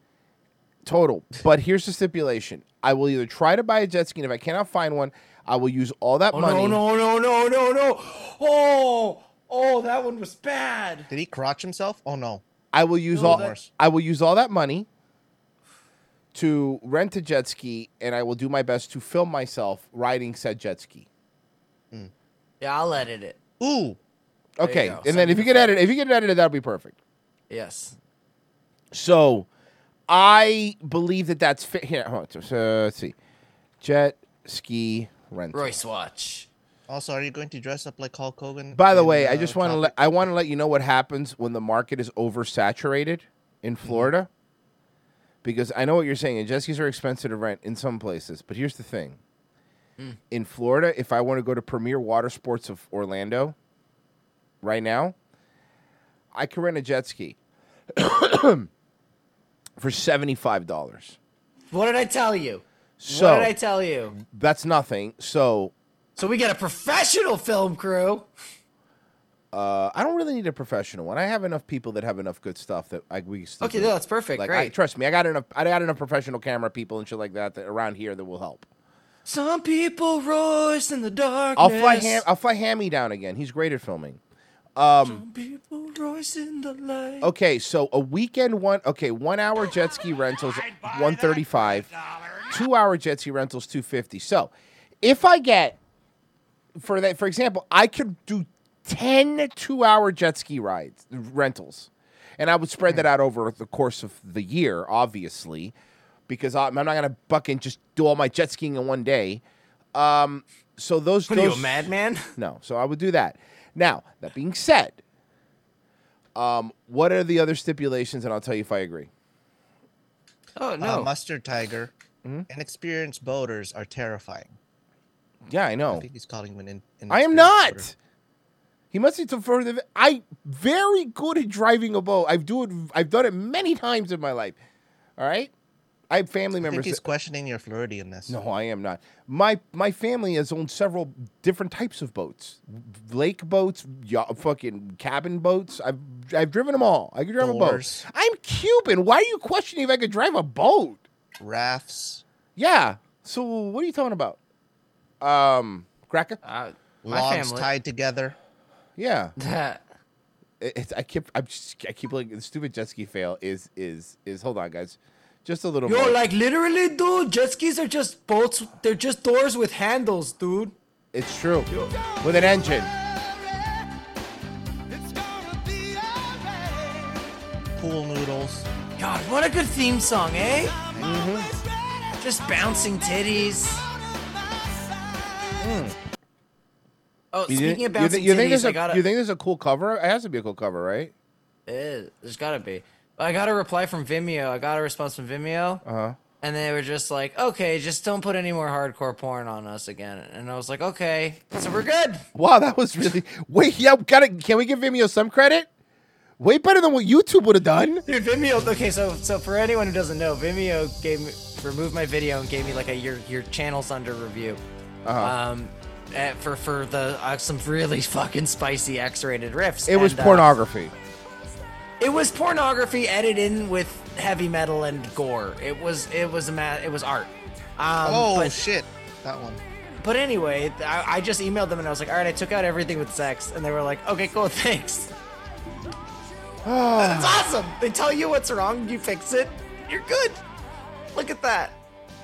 Speaker 1: total. But here's the stipulation: I will either try to buy a jet ski, and if I cannot find one, I will use all that
Speaker 3: Oh
Speaker 1: money.
Speaker 3: no no no no no no! Oh oh, that one was bad.
Speaker 2: Did he crotch himself? Oh no.
Speaker 1: I will use
Speaker 3: No,
Speaker 1: all
Speaker 3: that-
Speaker 1: I will use all that money to rent a jet ski, and I will do my best to film myself riding said jet ski.
Speaker 3: Yeah, I'll edit it.
Speaker 2: Ooh.
Speaker 1: Okay,
Speaker 3: go.
Speaker 1: and then if you get edited, if you get it edited, that'll be perfect.
Speaker 3: Yes.
Speaker 1: So, I believe that that's fit. Here, hold on, so, let's see, jet ski rental.
Speaker 3: Royce watch.
Speaker 2: Also, are you going to dress up like Hulk Hogan?
Speaker 1: By the
Speaker 2: in,
Speaker 1: way, I
Speaker 2: uh,
Speaker 1: just want to let I want to let you know what happens when the market is oversaturated in Florida. Because I know what you're saying, and jet skis are expensive to rent in some places. But here's the thing: in Florida, if I want to go to Premier Water Sports of Orlando, right now, I can rent a jet ski for seventy five dollars.
Speaker 3: What did I tell you?
Speaker 1: So
Speaker 3: what did I tell you?
Speaker 1: that's nothing. So
Speaker 3: So we got a professional film crew.
Speaker 1: Uh, I don't really need a professional one. I have enough people that have enough good stuff that I we still
Speaker 3: Okay,
Speaker 1: do.
Speaker 3: no, that's perfect.
Speaker 1: Like, I, trust me, I got enough. I got enough professional camera people and shit like that, that around here that will help.
Speaker 3: Some people Royce in the darkness.
Speaker 1: I'll fly ham. I'll fly Hammy down again. He's great at filming. Um,
Speaker 3: Some people Royce in the light.
Speaker 1: okay, so a weekend one. Okay, one hour jet ski rentals,
Speaker 4: I'd buy
Speaker 1: one
Speaker 4: that for a
Speaker 1: thirty five.
Speaker 4: dollar.
Speaker 1: Two hour jet ski rentals, two fifty. So, if I get for that, for example, I could do 10 two hour jet ski rides rentals, and I would spread that out over the course of the year, obviously, because I'm I'm not gonna fucking just do all my jet skiing in one day. Um, so those,
Speaker 3: What are you,
Speaker 1: those
Speaker 3: a madman?
Speaker 1: no, so I would do that. Now that being said, um, what are the other stipulations, and I'll tell you if I agree.
Speaker 3: Oh
Speaker 2: Uh,
Speaker 3: no.
Speaker 2: mustard tiger.
Speaker 1: Hmm?
Speaker 2: Inexperienced boaters are terrifying.
Speaker 1: Yeah, I know.
Speaker 2: I think he's calling him an. In,
Speaker 1: I am not. He must be too further. I very good at driving a boat. I've do it. I've done it many times in my life. All right. I have family
Speaker 2: I think
Speaker 1: members.
Speaker 2: he's
Speaker 1: that-
Speaker 2: questioning your Floridianness.
Speaker 1: no, I am not. My my family has owned several different types of boats, lake boats, yacht, fucking cabin boats. I've I've driven them all. I can drive
Speaker 2: Doors.
Speaker 1: a boat. I'm Cuban. Why are you questioning if I could drive a boat?
Speaker 2: Rafts,
Speaker 1: Yeah. So what are you talking about? Um, cracker.
Speaker 3: Uh, my
Speaker 2: logs
Speaker 3: family.
Speaker 2: tied together.
Speaker 1: Yeah.
Speaker 3: That.
Speaker 1: It- It's, I keep I'm just, I keep like the stupid jet ski fail is is is hold on guys, just a little more
Speaker 3: Yo,
Speaker 1: more.
Speaker 3: like literally, dude. Jet skis are just boats. They're just doors with handles, dude.
Speaker 1: it's true with an engine.
Speaker 2: Pool noodles.
Speaker 3: God, what a good theme song, eh? Mm-hmm. Just bouncing titties. Oh,
Speaker 1: You,
Speaker 3: speaking of
Speaker 1: you,
Speaker 3: bouncing
Speaker 1: think, you think
Speaker 3: titties,
Speaker 1: there's
Speaker 3: I
Speaker 1: a
Speaker 3: got
Speaker 1: you think there's a cool cover? It has to be a cool cover, right?
Speaker 3: It is. There's gotta be. I got a reply from Vimeo. I got a response from Vimeo.
Speaker 1: Uh huh.
Speaker 3: And they were just like, okay, just don't put any more hardcore porn on us again. And I was like, okay, so we're good.
Speaker 1: Wow, that was really wait. Yeah, gotta. Can we give Vimeo some credit? Way better than what YouTube would have done.
Speaker 3: Dude, Vimeo. Okay, so so for anyone who doesn't know, Vimeo gave me removed my video and gave me like a your your channel's under review.
Speaker 1: Uh-huh.
Speaker 3: Um, eh, for for the uh, some really fucking spicy X-rated riffs.
Speaker 1: It was
Speaker 3: And, uh,
Speaker 1: pornography.
Speaker 3: It was pornography edited in with heavy metal and gore. It was it was a ma- it was art. Um,
Speaker 2: oh
Speaker 3: but
Speaker 2: shit, that one.
Speaker 3: but anyway, I, I just emailed them and I was like, all right, I took out everything with sex, and they were like, okay, cool, thanks. That's awesome. They tell you what's wrong, you fix it, you're good. Look at that.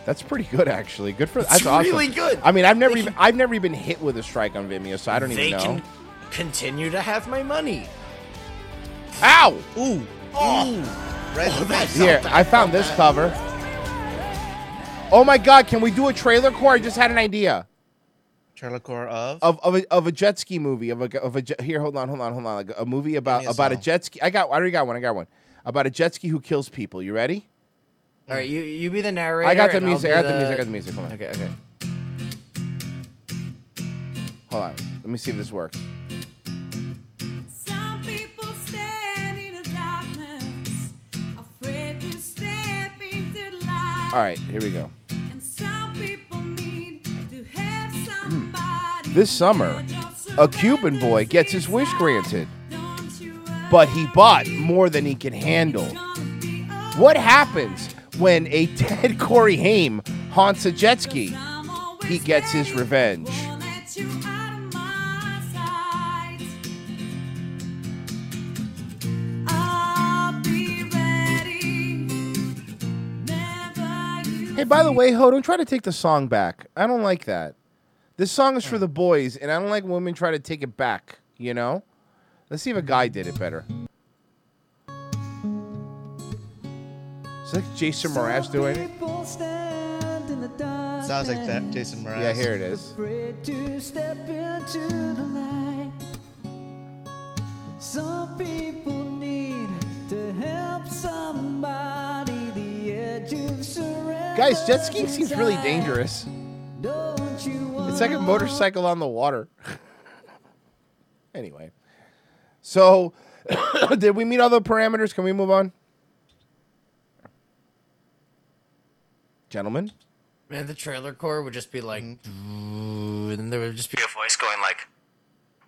Speaker 1: That's pretty good, actually. Good for that's awesome.
Speaker 3: really good.
Speaker 1: I mean, I've never
Speaker 3: They
Speaker 1: even
Speaker 3: can-
Speaker 1: I've never even hit with a strike on Vimeo, so I don't even know.
Speaker 3: can continue to have my money.
Speaker 1: Ow!
Speaker 2: Ooh.
Speaker 3: Oh.
Speaker 2: Ooh. Right.
Speaker 3: Oh, that's
Speaker 1: Here, I found this cover. Oh my God! Can we do a trailer core? I just had an idea
Speaker 2: Trailer core of.
Speaker 1: of of a, of a jet ski movie of a of a jet, here. Hold on, hold on, hold on. Like a movie about
Speaker 2: a
Speaker 1: about a jet ski. I got. I already got one. I got one about a jet ski who kills people. You ready?
Speaker 3: All right, you you be the narrator.
Speaker 1: I got the
Speaker 3: and I'll
Speaker 1: music. I got the music. I got the music. Hold on.
Speaker 3: Okay, okay.
Speaker 1: Hold on. Let me see if this works.
Speaker 5: Some people stand in the darkness, afraid to step into the light.
Speaker 1: All right, here we go.
Speaker 5: And some people need to have hmm. somebody.
Speaker 1: This summer, a Cuban boy gets his wish granted,
Speaker 5: Don't you worry,
Speaker 1: but he bought more than he can handle. What happens when a dead Corey Haim haunts a jet ski? He gets his revenge. Hey, by the way, Ho, don't try to take the song back. I don't like that. This song is for the boys, and I don't like women try to take it back, you know? Let's see if a guy did it better. Is that Jason Mraz doing it?
Speaker 2: Sounds like that, Jason Mraz.
Speaker 1: Yeah, here it is.
Speaker 6: afraid to step into the light. Some people need to help somebody. The edge of surrender.
Speaker 1: Guys, jet skiing seems really dangerous.
Speaker 6: Don't you
Speaker 1: It's like a motorcycle on the water. anyway. So, did we meet all the parameters? Can we move on? Gentlemen?
Speaker 3: Man, the trailer core would just be like,
Speaker 1: Mm-hmm.
Speaker 3: and then there would just be a voice going like,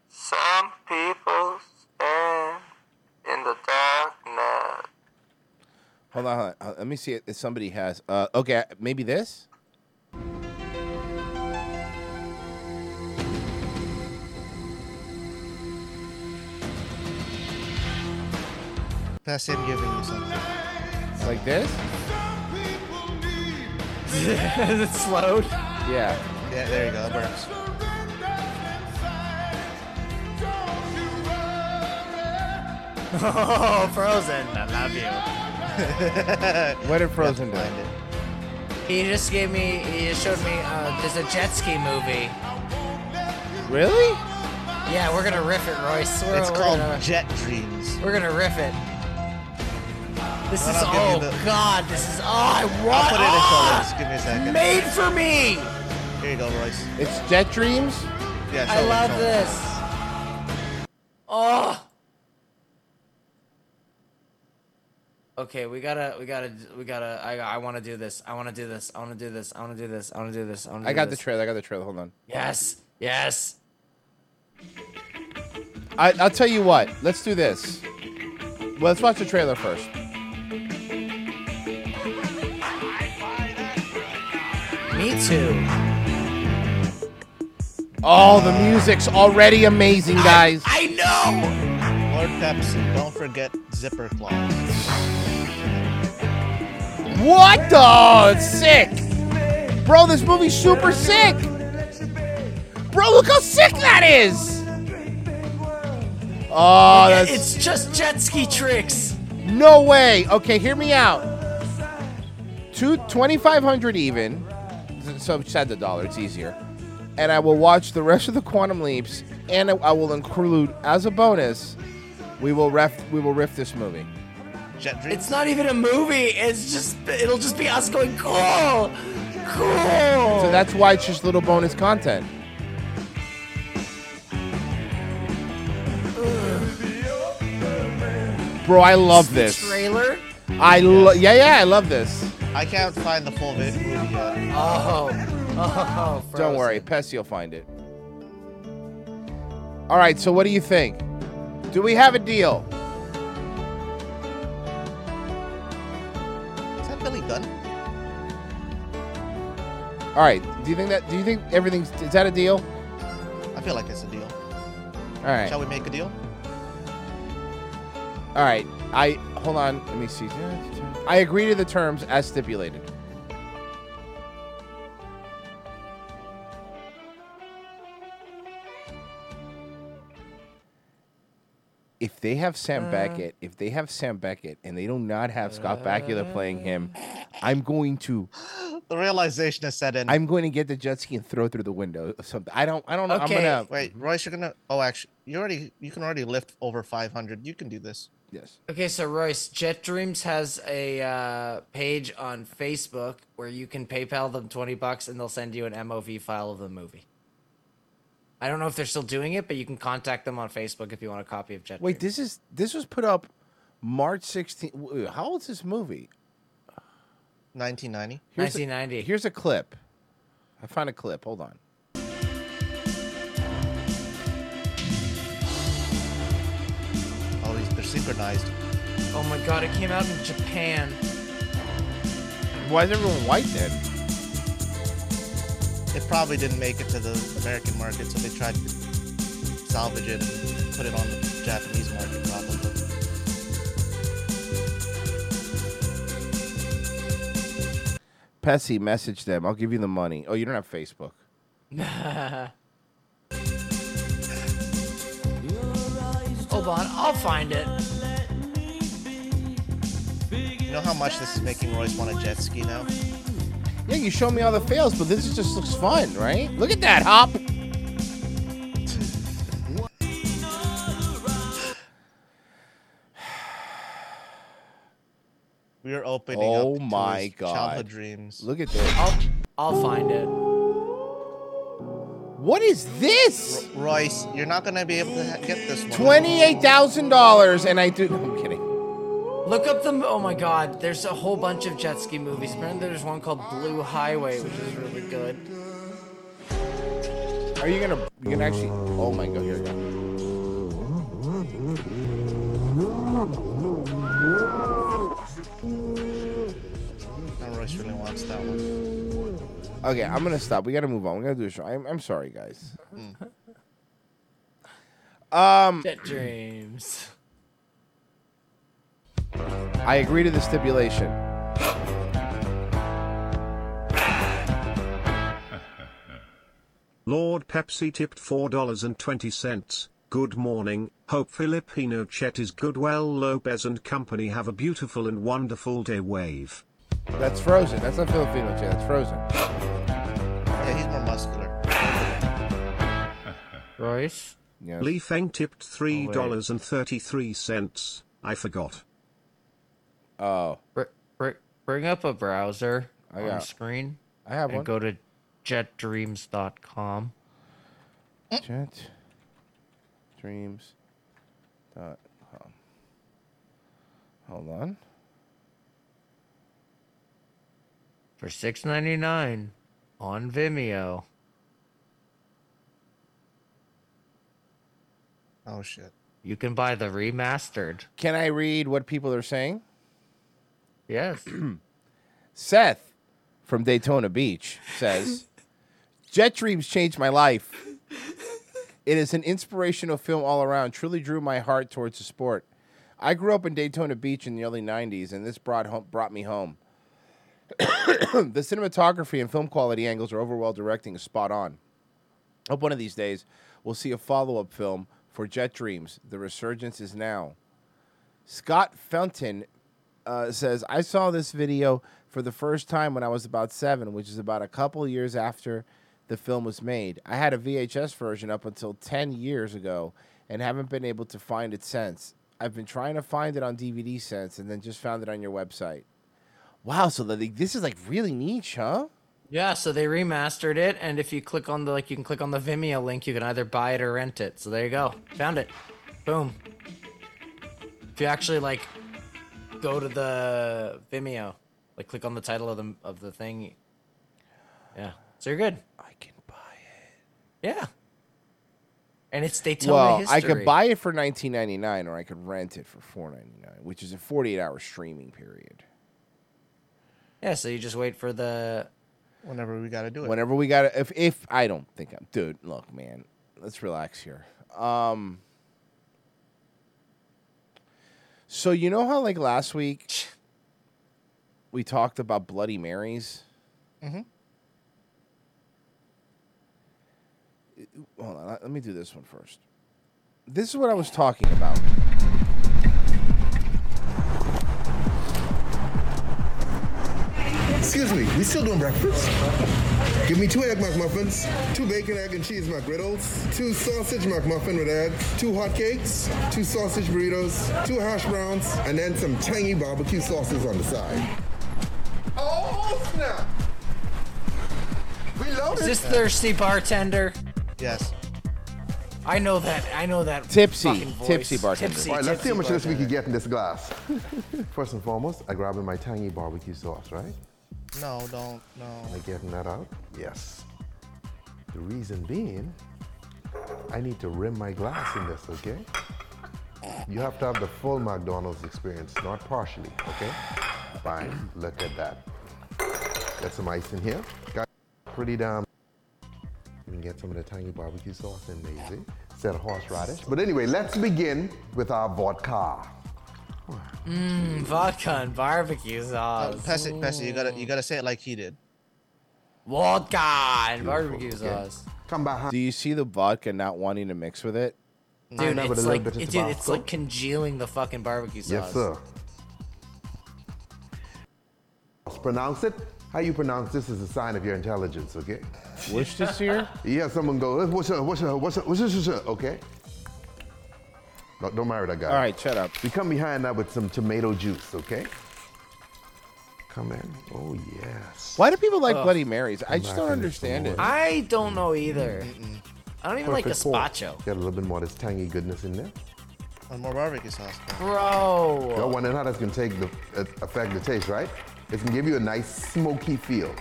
Speaker 3: "Some people stand in the darkness."
Speaker 1: Hold on, hold on. Let me see if somebody has. Uh, okay, maybe this.
Speaker 2: That's him giving you something.
Speaker 1: Like this?
Speaker 3: Is it slowed?
Speaker 1: Yeah.
Speaker 2: Yeah, there you go. It works.
Speaker 3: Oh, Frozen, I love you.
Speaker 1: What did Frozen do?
Speaker 2: It.
Speaker 3: He just gave me, he just showed me, uh, there's a jet ski movie.
Speaker 1: Really?
Speaker 3: Yeah, we're gonna riff it, Royce. We're,
Speaker 2: It's
Speaker 3: we're
Speaker 2: called
Speaker 3: Gonna,
Speaker 2: Jet Dreams.
Speaker 3: we're gonna riff it. This
Speaker 2: I'll
Speaker 3: is,
Speaker 2: give you
Speaker 3: oh
Speaker 2: the-
Speaker 3: god, this is, oh, I want,
Speaker 2: I'll put it in
Speaker 3: ah,
Speaker 2: colors. Give me a second.
Speaker 3: Made for me!
Speaker 2: Here you go, Royce.
Speaker 1: It's Jet Dreams?
Speaker 2: Yeah, show
Speaker 3: I love
Speaker 2: show
Speaker 3: this. Oh. Okay, we gotta, we gotta, we gotta. I, I want to do this. I want to do this. I want to do this. I want to do this. I want to do this. I want to.
Speaker 1: I got the trailer. I got the trailer. Hold on.
Speaker 3: Yes, yes.
Speaker 1: I, I'll tell you what. Let's do this. Well, let's watch the trailer first.
Speaker 3: Me too.
Speaker 1: Oh, the music's already amazing, guys.
Speaker 3: I know.
Speaker 2: Lord Pepsi. Don't forget zipper claws.
Speaker 1: What the? It's sick. Bro, this movie's super sick. Bro, look how sick that is. Oh, that's
Speaker 3: It's just jet ski tricks.
Speaker 1: no way. Okay, hear me out. Two twenty five hundred even. So set the dollar. It's easier. And I will watch the rest of the Quantum Leaps, and I- I will include as a bonus. We will ref. We will riff this movie.
Speaker 2: Jet Dreams.
Speaker 3: It's not even a movie. It's just, it'll just be us going cool, cool.
Speaker 1: So that's why it's just little bonus content. Bro, I love this.
Speaker 3: trailer.
Speaker 1: I lo- yeah, yeah, I love this.
Speaker 2: I can't find the full vid- movie yet.
Speaker 3: Oh, oh.
Speaker 1: Don't worry, Pessy will find it. All right, so what do you think? Do we have a deal?
Speaker 2: Is that Billy Gunn?
Speaker 1: All right. Do you think that? Do you think everything's? Is that a deal?
Speaker 2: I feel like it's a deal.
Speaker 1: All right.
Speaker 2: Shall we make a deal?
Speaker 1: All right. I hold on. Let me see. I agree to the terms as stipulated. If they have Sam
Speaker 3: Uh.
Speaker 1: Beckett, if they have Sam Beckett, and they do not have Scott Bakula playing him, I'm going to,
Speaker 2: The realization has set in.
Speaker 1: I'm going to get the jet ski and throw it through the window. Or something. I don't, I don't know.
Speaker 3: Okay.
Speaker 1: I'm gonna
Speaker 2: Wait, Royce, you're gonna. Oh, actually, you already. You can already lift over 500. You can do this.
Speaker 1: Yes.
Speaker 3: Okay, so Royce, Jet Dreams has a uh, page on Facebook where you can PayPal them twenty bucks and they'll send you an MOV file of the movie. I don't know if they're still doing it, but you can contact them on Facebook if you want a copy of Jet
Speaker 1: Wait,
Speaker 3: Dreams.
Speaker 1: this is this was put up March 16th. How old is this movie?
Speaker 2: 1990.
Speaker 1: Here's a-
Speaker 3: 1990.
Speaker 1: here's a clip. I found a clip. Hold on.
Speaker 2: Synchronized.
Speaker 3: Oh my god, it came out in Japan.
Speaker 1: Why is everyone white then?
Speaker 2: It probably didn't make it to the American market, so they tried to salvage it and put it on the Japanese market, probably.
Speaker 1: Pessy, message them. I'll give you the money. Oh, you don't have Facebook.
Speaker 3: Hold on, I'll find it.
Speaker 2: You know how much this is making Royce want a jet ski now?
Speaker 1: Yeah, you show me all the fails, but this just looks fun, right? Look at that hop.
Speaker 2: We are opening
Speaker 1: Oh
Speaker 2: up
Speaker 1: my
Speaker 2: his
Speaker 1: God.
Speaker 2: childhood dreams.
Speaker 1: Look at this.
Speaker 3: I'll I'll find it.
Speaker 1: What is this?
Speaker 2: Royce, you're not gonna be able to ha- get this one.
Speaker 1: Twenty-eight thousand dollars, and I do. I'm kidding.
Speaker 3: Look up the. Oh my god, there's a whole bunch of jet ski movies. Apparently, there's one called Blue Highway, which is really good.
Speaker 1: Are you gonna? You can actually. Oh my god! Here we go.
Speaker 2: Now Royce really wants that one.
Speaker 1: Okay, I'm gonna stop. We gotta move on. We gotta do a show. I'm, I'm sorry, guys. Um,
Speaker 3: Jet Dreams.
Speaker 1: I agree to the stipulation.
Speaker 7: Lord Pepsi tipped $4.20. Good morning. Hope Filipino Chet is good. Well, Lopez and company have a beautiful and wonderful day. Wave.
Speaker 1: That's Frozen. That's not Filipino Jay. That's Frozen.
Speaker 2: Yeah, he's more muscular.
Speaker 3: Royce.
Speaker 1: Yes.
Speaker 7: Lee Feng tipped $3.33. I forgot.
Speaker 1: Oh,
Speaker 3: Br- br- bring up a browser
Speaker 1: I
Speaker 3: on
Speaker 1: got-
Speaker 3: screen
Speaker 1: I have
Speaker 3: and
Speaker 1: one.
Speaker 3: go to jetdreams.com.
Speaker 1: Jet Dreams. Dot com. Hold on.
Speaker 3: For six ninety nine on Vimeo.
Speaker 2: Oh shit.
Speaker 3: You can buy the remastered.
Speaker 1: Can I read what people are saying?
Speaker 3: Yes.
Speaker 1: Seth from Daytona Beach says, Jet Dreams changed my life. It is an inspirational film all around, truly drew my heart towards the sport. I grew up in Daytona Beach in the early 90s, and this brought, home, brought me home. the cinematography and film quality angles are overall directing is spot on. Hope one of these days we'll see a follow up film for Jet Dreams. The resurgence is now. Scott Fenton uh, says, I saw this video for the first time when I was about seven, which is about a couple years after the film was made. I had a VHS version up until 10 years ago and haven't been able to find it since. I've been trying to find it on DVD since and then just found it on your website. Wow, so the, this is like really niche, huh?
Speaker 3: yeah, so they remastered it, and if you click on the like, you can click on the Vimeo link. You can either buy it or rent it. So there you go. Found it. Boom. If you actually like go to the Vimeo, like click on the title of the of the thing. Yeah. So you're good.
Speaker 1: I can buy it.
Speaker 3: Yeah. And it's they tell
Speaker 1: Well, I could buy it for 19.99 or I could rent it for 4.99, which is a 48 hour streaming period.
Speaker 3: Yeah, so you just wait for the
Speaker 2: Whenever we gotta do it.
Speaker 1: Whenever we got to if if I don't think I'm dude, look, man. Let's relax here. Um So you know how like last week we talked about Bloody Marys?
Speaker 2: Mhm.
Speaker 1: Hold on, let- let me do this one first. This is what I was talking about.
Speaker 8: Excuse me, we still doing breakfast? Give me two egg McMuffins, two bacon, egg, and cheese McGriddles, two sausage McMuffin with eggs, two hotcakes, two sausage burritos, two hash browns, and then some tangy barbecue sauces on the side. Oh, snap! We
Speaker 3: Is
Speaker 8: loaded.
Speaker 3: this thirsty bartender?
Speaker 2: Yes.
Speaker 3: I know that. I know that.
Speaker 1: Tipsy,
Speaker 3: fucking voice.
Speaker 1: tipsy bartender.
Speaker 3: Tipsy,
Speaker 8: All right, let's see how much of this we can get in this glass. First and foremost, I grab in my tangy barbecue sauce, right?
Speaker 2: No, don't. No.
Speaker 8: Am I getting that out? Yes. The reason being, I need to rim my glass in this, okay? You have to have the full McDonald's experience, not partially, okay? Fine, look at that. Got some ice in here. Got pretty damn. You can get some of the tangy barbecue sauce in there, you see? Instead of horseradish. But anyway, let's begin with our vodka.
Speaker 3: Mm, vodka and barbecue sauce.
Speaker 2: Uh,
Speaker 3: sauce.
Speaker 2: Pessy, Pessy, you gotta you gotta say it like he did.
Speaker 3: Vodka and barbecue
Speaker 8: okay.
Speaker 3: sauce.
Speaker 8: Come back.
Speaker 1: Do you see the vodka not wanting to mix with it?
Speaker 3: Dude,
Speaker 8: know, but
Speaker 3: it's like it, dude, it's like congealing the fucking barbecue sauce.
Speaker 8: Yes, sir. Pronounce it. How you pronounce this is a sign of your intelligence, okay?
Speaker 1: Worcestershire?
Speaker 8: You have someone go, "Eh, what's up, what's up, what's up, what's this, okay? No, don't marry that guy.
Speaker 1: All right, shut up.
Speaker 8: We come behind that with some tomato juice, okay? Come in. Oh, yes.
Speaker 1: Why do people like Bloody Marys? I just don't understand it.
Speaker 3: I don't know either. I don't even like
Speaker 8: Perfect pour.
Speaker 3: gazpacho.
Speaker 8: Got a little bit more of this tangy goodness in there.
Speaker 2: And more barbecue sauce. bro.
Speaker 3: Bro.
Speaker 8: Y'all wondering how that's gonna take the uh, affect the taste, right? It's gonna give you a nice smoky feel.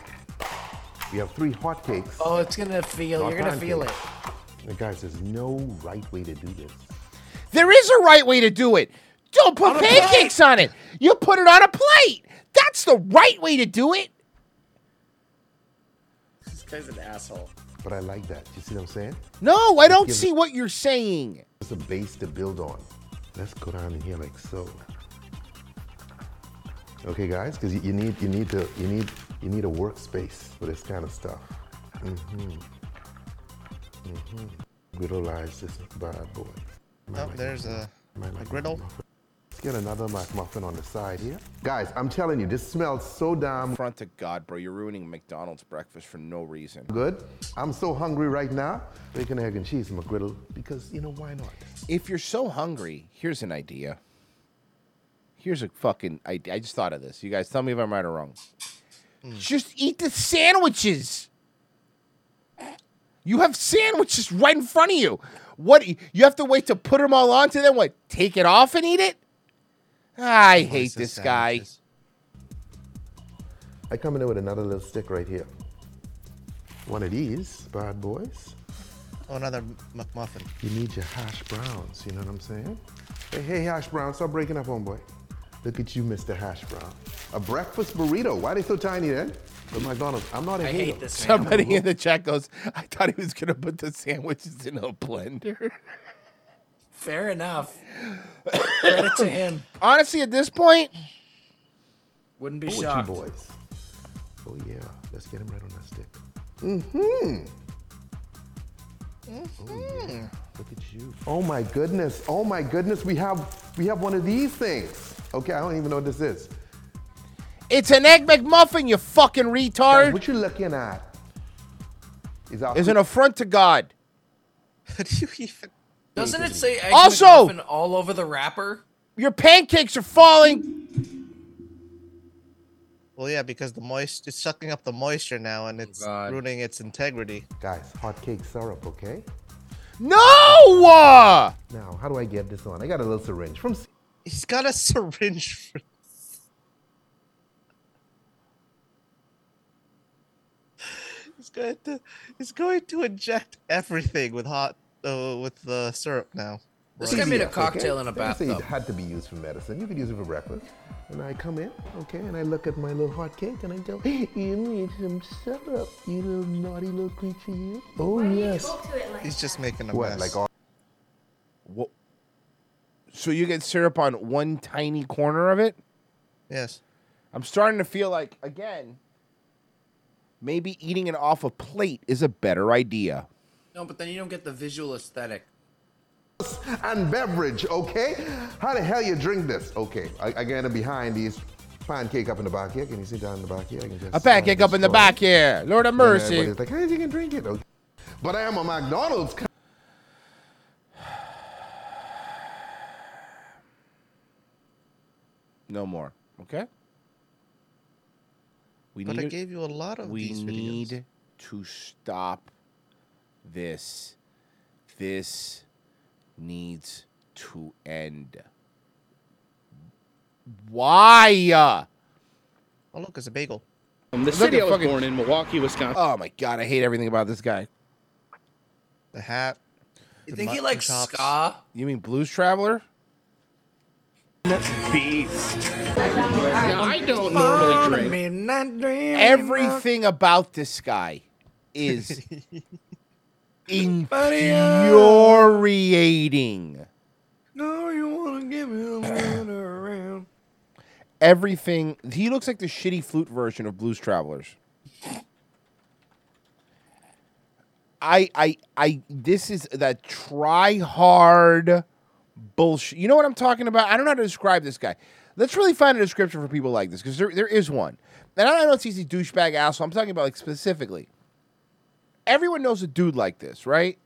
Speaker 8: We have three hot cakes.
Speaker 3: Oh, it's gonna feel. You're gonna feel it.
Speaker 8: pancakes. Guys, there's no right way to do this.
Speaker 1: There is a right way to do it. Don't put
Speaker 3: a
Speaker 1: pancakes on it. You put it on a plate. That's the right way to do it.
Speaker 3: This guy's an asshole.
Speaker 8: But I like that. You see what I'm saying?
Speaker 1: No, I don't see
Speaker 8: it-
Speaker 1: what you're saying.
Speaker 8: It's a base to build on. Let's go down in here like so. Okay, guys, because you, you need you need to you need you need a workspace for this kind of stuff. Mm-hmm. Mm-hmm. Griddleize this bad boy. Might
Speaker 2: Oh, there's a,
Speaker 8: Might
Speaker 2: a griddle.
Speaker 8: Let's get another McMuffin on the side here. Guys, I'm telling you, this smells so damn
Speaker 1: Front to God, bro. You're ruining McDonald's breakfast for no reason.
Speaker 8: good. I'm so hungry right now. Bacon, egg, and cheese McGriddle because you know why not?
Speaker 1: If you're so hungry, here's an idea. Here's a fucking idea. I just thought of this. You guys tell me if I'm right or wrong. Hmm. Just eat the sandwiches. You have sandwiches right in front of you. What you have to wait to put them all onto them? What? Take it off and eat it? I hate
Speaker 2: What's
Speaker 1: this guy.
Speaker 2: sandwiches?
Speaker 8: I come in there with another little stick right here. One of these bad boys.
Speaker 2: Oh, another McMuffin.
Speaker 8: You need your hash browns. You know what I'm saying? Hey, hey, hash brown, stop breaking up, homeboy. Look at you, Mr. Hash Brown. A breakfast burrito. Why are they so tiny then? But McDonald's. I'm not a
Speaker 3: I
Speaker 8: hater.
Speaker 3: hate this man.
Speaker 1: Somebody in the chat goes, I thought he was gonna put the sandwiches in a blender.
Speaker 3: Fair enough. Credit to him.
Speaker 1: Honestly, at this point,
Speaker 3: Wouldn't be
Speaker 8: Oh, with you
Speaker 3: shocked.
Speaker 8: boys. Oh yeah, let's get him right on that stick. Mm-hmm. Oh yeah. Look at you. Oh my goodness. Oh my goodness. We have we have one of these things. Okay, I don't even know what this is.
Speaker 1: It's an egg McMuffin, you fucking
Speaker 8: Guys,
Speaker 1: retard.
Speaker 8: what you looking at? Is our
Speaker 1: Is an affront to God.
Speaker 2: What do you even?
Speaker 3: Doesn't it say egg
Speaker 1: Also-
Speaker 3: McMuffin all over the wrapper?
Speaker 1: Your pancakes are falling.
Speaker 2: Well, yeah, because the moist it's sucking up the moisture now, and oh, it's
Speaker 3: God.
Speaker 2: ruining its integrity.
Speaker 8: guys, hot cake syrup, okay?
Speaker 1: No!
Speaker 8: Now, how do I get this on? I got a little syringe from
Speaker 2: He's got a syringe for. He's going to he's going to inject everything with hot uh, with the syrup now.
Speaker 3: This guy made a cocktail
Speaker 8: okay?
Speaker 3: in a
Speaker 8: Let me say
Speaker 3: bathtub.
Speaker 8: It had to be used for medicine. You could use it for breakfast. And I come in, okay, and I look at my little hot cake and I go, You need some syrup, you little naughty little creature, you. Oh, yes.
Speaker 2: He's just making a
Speaker 8: What,
Speaker 2: mess.
Speaker 8: like all
Speaker 1: Wha- So you get syrup on one tiny corner of it?
Speaker 2: yes.
Speaker 1: I'm starting to feel like again, maybe eating it off a plate is a better idea.
Speaker 3: No, but then you don't get the visual aesthetic.
Speaker 8: and beverage, okay? How the hell you drink this? Okay, I, I get in behind these pancake up in the back here. Can you sit down in the back here? I can just
Speaker 1: A pancake up in the back here. Lord of mercy.
Speaker 8: Everybody's like, hey, you can drink it. Okay. But I am a McDonald's. c-
Speaker 1: No more. Okay? We
Speaker 2: But I gave you a lot of
Speaker 1: we
Speaker 2: these videos.
Speaker 1: need to stop this. This needs to end. Why?
Speaker 2: Oh look, it's a bagel.
Speaker 9: Um, the city I was
Speaker 1: fucking-
Speaker 9: born in, Milwaukee, Wisconsin.
Speaker 1: Oh my god, I hate everything about this guy.
Speaker 2: The hat.
Speaker 3: You
Speaker 2: the
Speaker 3: think he likes ska?
Speaker 1: You mean Blues Traveler?
Speaker 9: Beast. Now, I don't normally drink.
Speaker 1: Everything about this guy is uh, infuriating.
Speaker 3: No, you give me a minute around.
Speaker 1: Everything. He looks like the shitty flute version of Blues Travelers. I, I, I. This is that try hard bullshit. You know what I'm talking about? I don't know how to describe this guy. Let's really find a description for people like this because there, there is one. And I don't know if it's easy douchebag asshole. I'm talking about like specifically. Everyone knows a dude like this, right?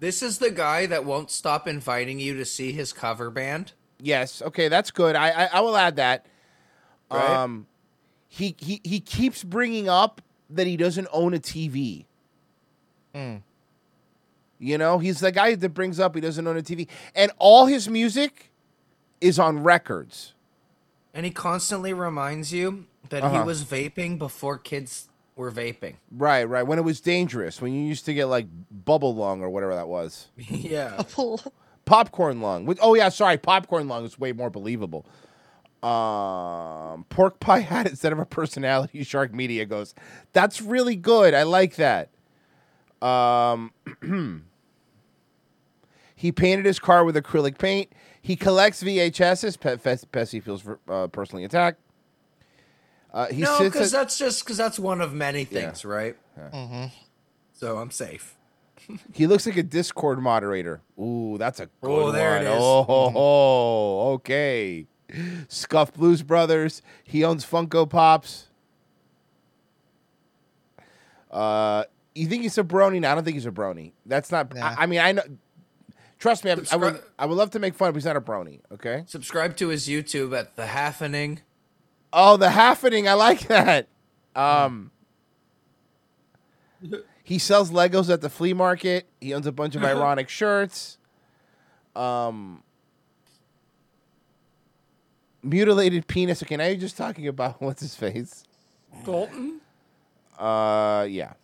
Speaker 3: This is the guy that won't stop inviting you to see his cover band.
Speaker 1: Yes. Okay, that's good. I I, I will add that.
Speaker 3: Right.
Speaker 1: Um, he he he keeps bringing up that he doesn't own a TV.
Speaker 2: Mm.
Speaker 1: You know, he's the guy that brings up he doesn't own a TV, and all his music is on records.
Speaker 3: And he constantly reminds you that
Speaker 1: Uh-huh.
Speaker 3: he was vaping before kids were vaping.
Speaker 1: Right, right. When it was dangerous, when you used to get like bubble lung or whatever that was,
Speaker 3: yeah.
Speaker 1: popcorn lung. With oh yeah, sorry, popcorn lung is way more believable. Um, pork pie hat instead of a personality. Shark Media goes. That's really good. I like that. Um, he painted his car with acrylic paint. He collects VHSs. Pe- Fes- Pessy feels uh, personally attacked. Uh, he
Speaker 3: no, because
Speaker 1: at-
Speaker 3: that's just because that's one of many things, right?
Speaker 2: Mm-hmm.
Speaker 3: So I'm safe.
Speaker 1: He looks like a Discord moderator. Ooh, that's a good
Speaker 3: Oh, there
Speaker 1: one.
Speaker 3: it is.
Speaker 1: Oh, ho, ho. okay. Scuff Blues Brothers. He owns Funko Pops. Uh, you think he's a brony? No, I don't think he's a brony. That's not. I, I mean, I know. Trust me, I, I would. I would love to make fun, but he's not a brony. Okay.
Speaker 3: Subscribe to his YouTube at the Halfening.
Speaker 1: Oh, the happening. I like that. Um, he sells Legos at the flea market. He owns a bunch of ironic shirts. Um, mutilated penis. Okay, now you're just talking about what's his face.
Speaker 3: Dalton.
Speaker 1: Uh, yeah.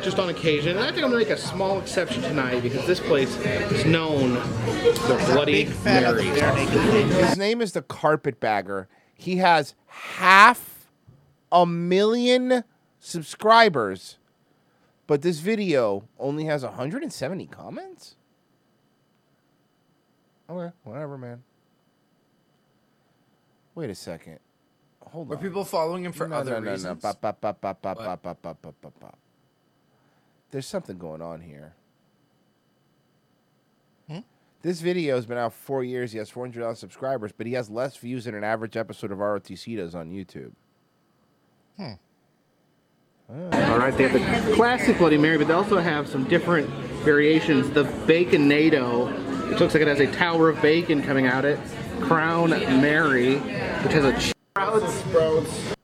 Speaker 9: Just on occasion. And I think I'm going to make a small exception tonight because this place is known the Bloody Mary.
Speaker 1: His name is the Carpetbagger. He has half a million subscribers, but this video only has 170 comments. Okay, whatever, man. Wait a second. Hold on.
Speaker 3: Are
Speaker 1: on.
Speaker 3: people following him for
Speaker 1: no,
Speaker 3: other
Speaker 1: no, no, No,
Speaker 3: reasons?
Speaker 1: Bop, bop, bop, There's something going on here.
Speaker 2: Hmm?
Speaker 1: This video has been out for four years. He has 400,000 subscribers, but he has less views than an average episode of ROTC does on YouTube.
Speaker 2: Hmm.
Speaker 9: All right, they have the classic Bloody Mary, but they also have some different variations. The Bacon NATO, which looks like it has a tower of bacon coming out of it. Crown Mary, which has a sprouts. Sprouts.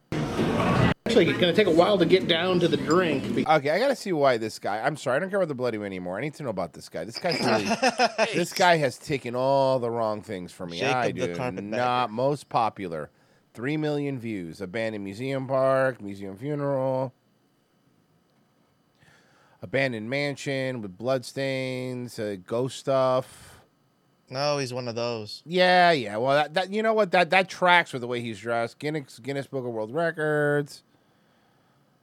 Speaker 9: Actually, it's going to take a while to get down to the drink.
Speaker 1: Okay, I gotta see why this guy. I'm sorry, I don't care about the Bloody Mary anymore. I need to know about this guy. This guy's really. this guy has taken all the wrong things for me. I
Speaker 2: Jacob the
Speaker 1: do
Speaker 2: Carpetbagger.
Speaker 1: not most popular. Three million views. Abandoned museum park, museum funeral. Abandoned mansion with bloodstains, uh, ghost stuff.
Speaker 2: No, he's one of those.
Speaker 1: Yeah, yeah. Well, that, that you know what that that tracks with the way he's dressed. Guinness Guinness Book of World Records.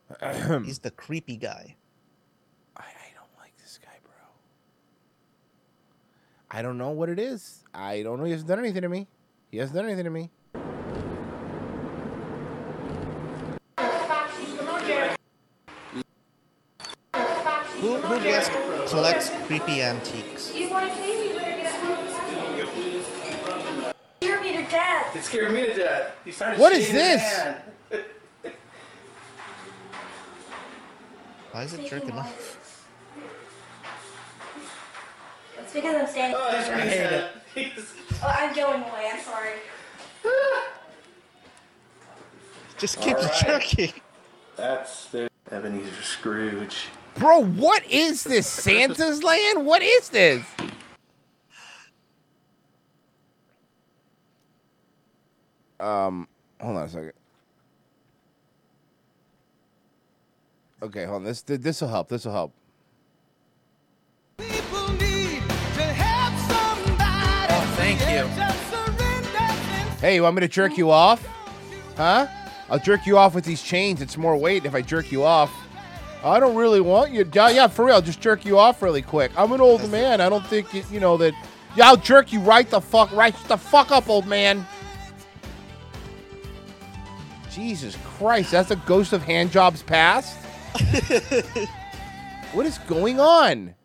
Speaker 2: he's the creepy guy.
Speaker 1: I, I don't like this guy, bro. I don't know what it is. I don't know. He hasn't done anything to me. He hasn't done anything to me.
Speaker 2: Who who gets collects creepy antiques?
Speaker 10: You want to see me? Scared me to death.
Speaker 9: It scared me to death. He's trying to
Speaker 1: What is
Speaker 9: shake his
Speaker 1: this?
Speaker 9: hand.
Speaker 2: Why is it jerking off?
Speaker 10: It's because I'm standing.
Speaker 9: Oh,
Speaker 10: I
Speaker 9: pretty
Speaker 10: hate
Speaker 9: sad.
Speaker 10: Oh, I'm going away. I'm sorry.
Speaker 2: Just keep
Speaker 9: All right.
Speaker 2: jerking.
Speaker 9: That's the Ebenezer Scrooge.
Speaker 1: Bro, what is this? Santa's land? What is this? Um, hold on a second. Okay, hold on. This this will help. This will help.
Speaker 3: Oh, thank you.
Speaker 1: Hey, you want me to jerk you off? Huh? I'll jerk you off with these chains. It's more weight if I jerk you off. I don't really want you. Yeah, yeah, for real. I'll Just jerk you off really quick. I'm an old man. I don't think you, you know that. Yeah, I'll jerk you right the fuck, right the fuck up, old man. Jesus Christ, that's a ghost of hand jobs past. what is going on?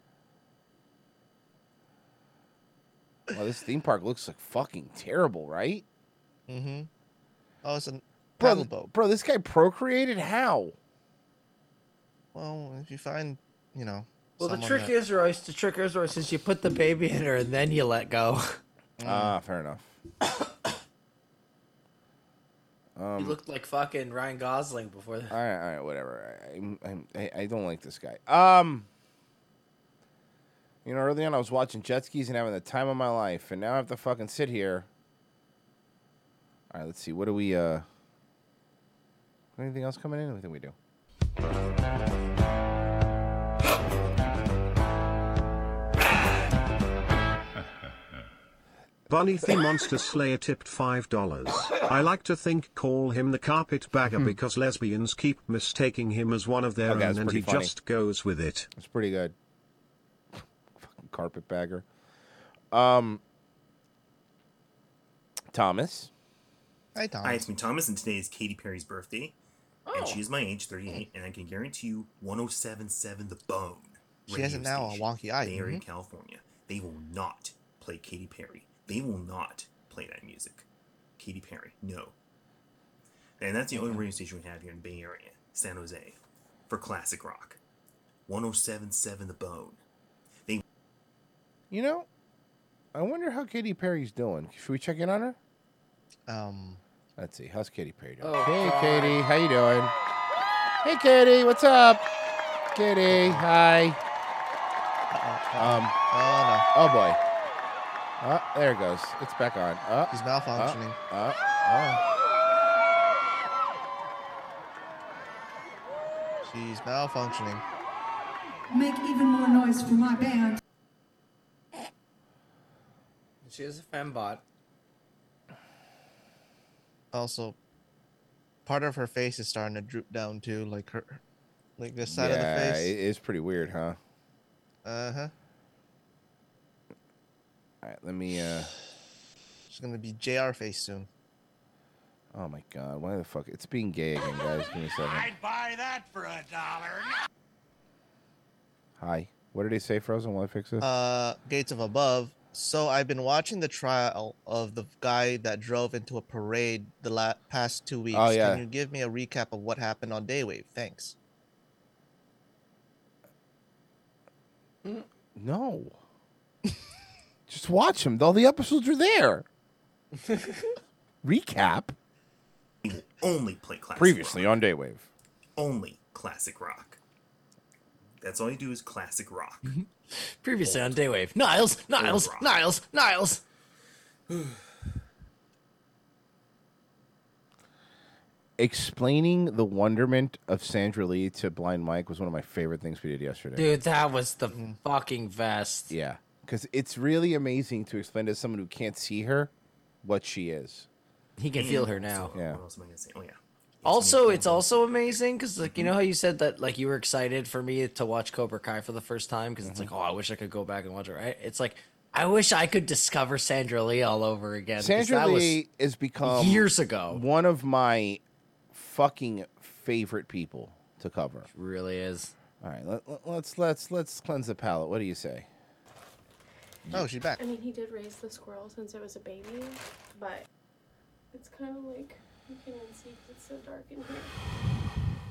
Speaker 1: Well, this theme park looks like fucking terrible, right?
Speaker 2: Mm-hmm. Oh, it's a
Speaker 1: Bro,
Speaker 2: paddle boat.
Speaker 1: bro, this guy procreated how?
Speaker 2: Well, if you find, you know.
Speaker 3: Well, the trick
Speaker 2: that-
Speaker 3: is, Royce. The trick is, Royce, is you put the baby in her and then you let go.
Speaker 1: Ah, fair enough. Um,
Speaker 3: looked like fucking Ryan Gosling before that.
Speaker 1: all right, all right, whatever. I, I, I, I don't like this guy. Um, you know, early on I was watching jet skis and having the time of my life, and now I have to fucking sit here. All right, let's see. What do we? uh Anything else coming in? I think we do.
Speaker 7: Bunny the Monster Slayer tipped $5. I like to think call him the carpetbagger because lesbians keep mistaking him as one of their
Speaker 1: Okay,
Speaker 7: own and he
Speaker 1: funny.
Speaker 7: just goes with it.
Speaker 1: It's pretty good. Fucking carpetbagger. Um, Thomas.
Speaker 2: Hi, Tom.
Speaker 11: Hi, it's me, Thomas, and today is Katy Perry's birthday. And she is my age, 38, and I can guarantee you 1077 The Bone.
Speaker 2: She has it now, a wonky eye,
Speaker 11: Bay Area,
Speaker 2: mhm.
Speaker 11: California. They will not play Katy Perry. They will not play that music. Katy Perry, no. And that's the only radio station we have here in Bay Area, San Jose, for classic rock. 1077 The Bone. They
Speaker 1: You know, I wonder how Katy Perry's doing. Should we check in on her?
Speaker 2: Um,
Speaker 1: let's see. How's Katy Perry doing?
Speaker 2: Oh,
Speaker 1: hey,
Speaker 2: God.
Speaker 1: Katy, how you doing? Hey, Katy, what's up? Katy, hi. Um.
Speaker 2: Oh
Speaker 1: Oh boy. Oh, there it goes. It's back on. Oh,
Speaker 2: He's malfunctioning.
Speaker 1: Oh, oh.
Speaker 2: She's malfunctioning.
Speaker 12: Make even more noise for my band.
Speaker 3: She is a fembot.
Speaker 2: Also, part of her face is starting to droop down too, like her, like this side
Speaker 1: yeah,
Speaker 2: of the face.
Speaker 1: it is pretty weird, huh?
Speaker 2: Uh huh.
Speaker 1: All right, let me. uh
Speaker 2: She's gonna be JR face soon.
Speaker 1: Oh my god, why the fuck? It's being gay again, guys. Give me a second.
Speaker 4: I'd buy that for a dollar.
Speaker 1: Hi. What did he say, Frozen? While I fix this?
Speaker 2: Uh, Gates of Above. So I've been watching the trial of the guy that drove into a parade the la- past two weeks.
Speaker 1: Oh, yeah.
Speaker 2: Can you give me a recap of what happened on Daywave? Thanks.
Speaker 1: No. Just watch them. All the episodes are there. Recap.
Speaker 11: only play classic
Speaker 1: Previously
Speaker 11: rock.
Speaker 1: on Daywave.
Speaker 11: Only classic rock. That's all you do is classic rock.
Speaker 3: Previously on Daywave. Niles, Niles. Niles, Niles.
Speaker 1: Explaining the wonderment of Sandra Lee to Blind Mike was one of my favorite things we did yesterday.
Speaker 3: Dude, that was the
Speaker 2: Mm-hmm.
Speaker 3: fucking best.
Speaker 1: Yeah, because it's really amazing to explain to someone who can't see her what she is.
Speaker 3: He can feel her now.
Speaker 1: Yeah.
Speaker 11: What else am I gonna say? Oh yeah.
Speaker 3: Also, it's also amazing because, like, you know how you said that, like, you were excited for me to watch Cobra Kai for the first time because it's mm-hmm. like, oh, I wish I could go back and watch it. Right? It's like, I wish I could discover Sandra Lee all over again. 'cause
Speaker 1: Sandra
Speaker 3: that was
Speaker 1: Lee has become
Speaker 3: years ago.
Speaker 1: one of my fucking favorite people to cover.
Speaker 3: Really is.
Speaker 1: All right, let, let, let's let's let's cleanse the palate. What do you say?
Speaker 2: Oh, she's back.
Speaker 13: I mean, he did raise the squirrel since it was a baby, but it's kind of like you can't even see 'cause it's so dark in here.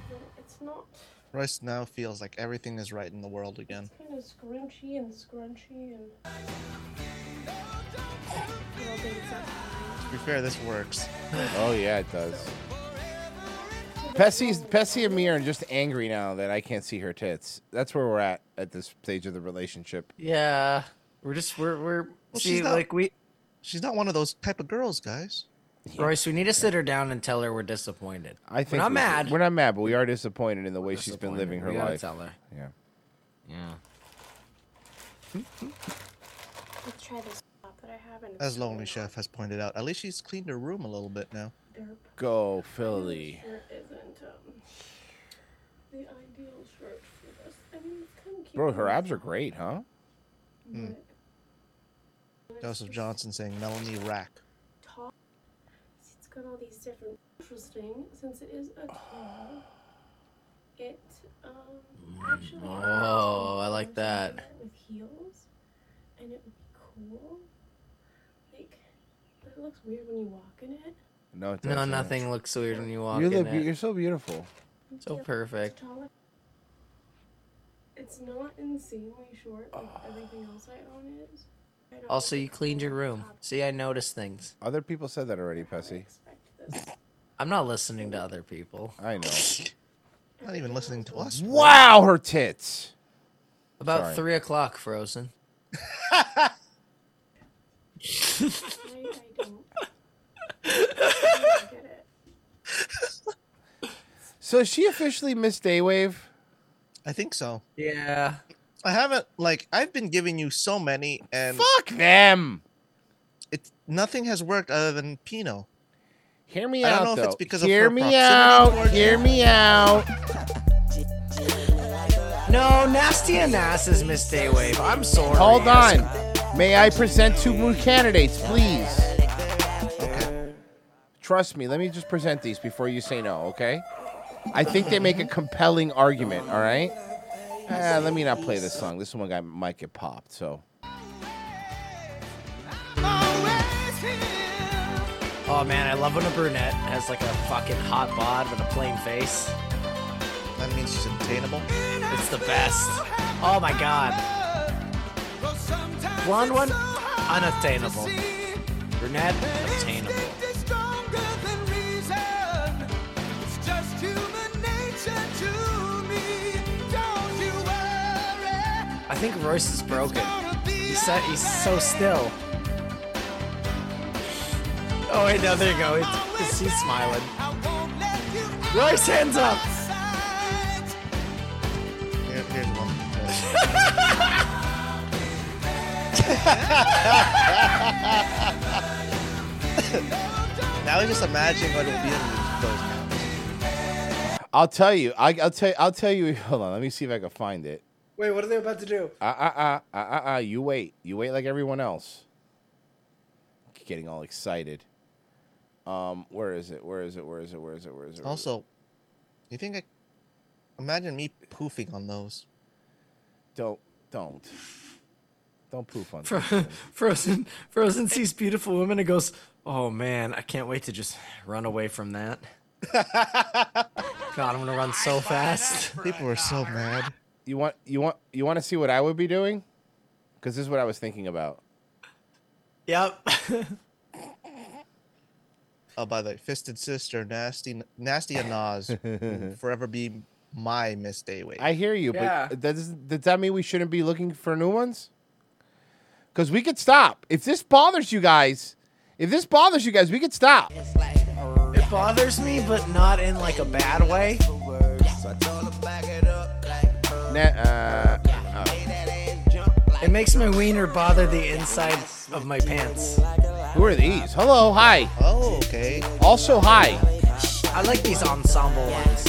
Speaker 13: But it's not
Speaker 2: Royce now feels like everything is right in the world again.
Speaker 13: kind of scrunchy and scrunchy and. Well, then it's not-
Speaker 2: To be fair, this works.
Speaker 1: Oh yeah, it does. Pessy's Pessy and me are just angry now that I can't see her tits. That's where we're at at this stage of the relationship.
Speaker 3: Yeah, we're just we're we're
Speaker 2: Well,
Speaker 3: see
Speaker 2: she's not-
Speaker 3: like we
Speaker 2: She's not one of those type of girls, guys.
Speaker 3: Royce. We need to sit her down and tell her we're disappointed.
Speaker 1: I think
Speaker 3: we're not
Speaker 1: we-
Speaker 3: mad.
Speaker 1: We're not mad, but we are disappointed in the way she's been living her
Speaker 3: We gotta
Speaker 1: life.
Speaker 3: tell her.
Speaker 1: Yeah.
Speaker 3: Yeah.
Speaker 13: Let's try this top that I have. And
Speaker 2: As Lonely Chef has pointed out, at least she's cleaned her room a little bit now.
Speaker 1: Go Philly.
Speaker 13: Sure isn't um, the ideal shirt for this. I mean, it's kind of cute.
Speaker 1: Bro, her abs are great, huh?
Speaker 2: Hmm. Joseph Johnson saying Melanie Rack.
Speaker 13: Top. It's got all these different. Interesting, since it is a tall. It um actually.
Speaker 3: Oh, I like that.
Speaker 13: With heels, and it would be cool. Like, but it looks weird when you walk in it.
Speaker 1: No, it
Speaker 3: No,
Speaker 1: doesn't.
Speaker 3: nothing looks weird when you walk
Speaker 1: You
Speaker 3: in
Speaker 1: look.
Speaker 3: it.
Speaker 1: You're so beautiful.
Speaker 3: So
Speaker 13: It's
Speaker 3: perfect.
Speaker 13: It's not insanely short like everything else I own is. I don't
Speaker 3: Also, you cleaned your room. See, I noticed things.
Speaker 1: Other people said that already, Pessy.
Speaker 3: I'm not listening to other people.
Speaker 1: I know.
Speaker 2: Not even listening to us.
Speaker 1: Wow, her tits.
Speaker 3: About
Speaker 1: Sorry.
Speaker 3: three o'clock, Frozen.
Speaker 13: I, I don't. I don't get it.
Speaker 1: So is she officially Miss Daywave?
Speaker 2: I think so.
Speaker 3: Yeah.
Speaker 2: I haven't like I've been giving you so many and
Speaker 1: Fuck them.
Speaker 2: It nothing has worked other than Pino.
Speaker 1: Hear me
Speaker 2: I don't
Speaker 1: out,
Speaker 2: know if
Speaker 1: though.
Speaker 2: it's because
Speaker 1: Hear
Speaker 2: of
Speaker 1: me out. Hear
Speaker 2: you.
Speaker 1: me out.
Speaker 3: No, Nasty and Nass is Miss Daywave. I'm sorry.
Speaker 1: Hold on. May I present two more candidates, please? Okay. Trust me. Let me just present these before you say no, okay? I think they make a compelling argument. All right. Ah, let me not play this song. This one guy might get popped. So
Speaker 3: Oh man, I love when a brunette has like a fucking hot bod with a plain face.
Speaker 2: That means she's obtainable.
Speaker 3: It's the best. Oh my god. Blonde one, unattainable. Brunette, obtainable. I think Royce is broken. He's so, he's so still. Oh wait, no, there you go. It's, it's- he's smiling. Royce, hands up.
Speaker 2: Here, here's one. now I just imagine what it would be in those mountains.
Speaker 1: I'll tell you. I, I'll tell. I'll tell you. Hold on. Let me see if I can find it.
Speaker 3: Wait, what are they about to do?
Speaker 1: Uh uh uh uh uh. uh you wait. You wait like everyone else. Getting all excited. Um, where is it? Where is it? Where is it? Where is it? Where is it? Where is it?
Speaker 2: Also, you think I imagine me poofing on those?
Speaker 1: don't don't don't poof on.
Speaker 3: Fro- Frozen Frozen sees beautiful women and goes, "Oh man, I can't wait to just run away from that." God, I'm gonna run so fast.
Speaker 2: People are so mad.
Speaker 1: You want you want you want to see what I would be doing? Because this is what I was thinking about.
Speaker 3: Yep.
Speaker 2: Oh, by the way, Fisted Sister, Nasty, Nasty and Nas, forever be my Miss Daywave.
Speaker 1: I hear you,
Speaker 3: Yeah.
Speaker 1: but does does that mean we shouldn't be looking for new ones? Because we could stop if this bothers you guys. If this bothers you guys, we could stop.
Speaker 3: It bothers me, but not in like a bad way.
Speaker 1: Na- uh, oh.
Speaker 3: It makes my wiener bother the inside of my pants.
Speaker 1: Who are these? Hello, hi.
Speaker 2: Oh, okay.
Speaker 1: Also, hi.
Speaker 3: I like these ensemble ones.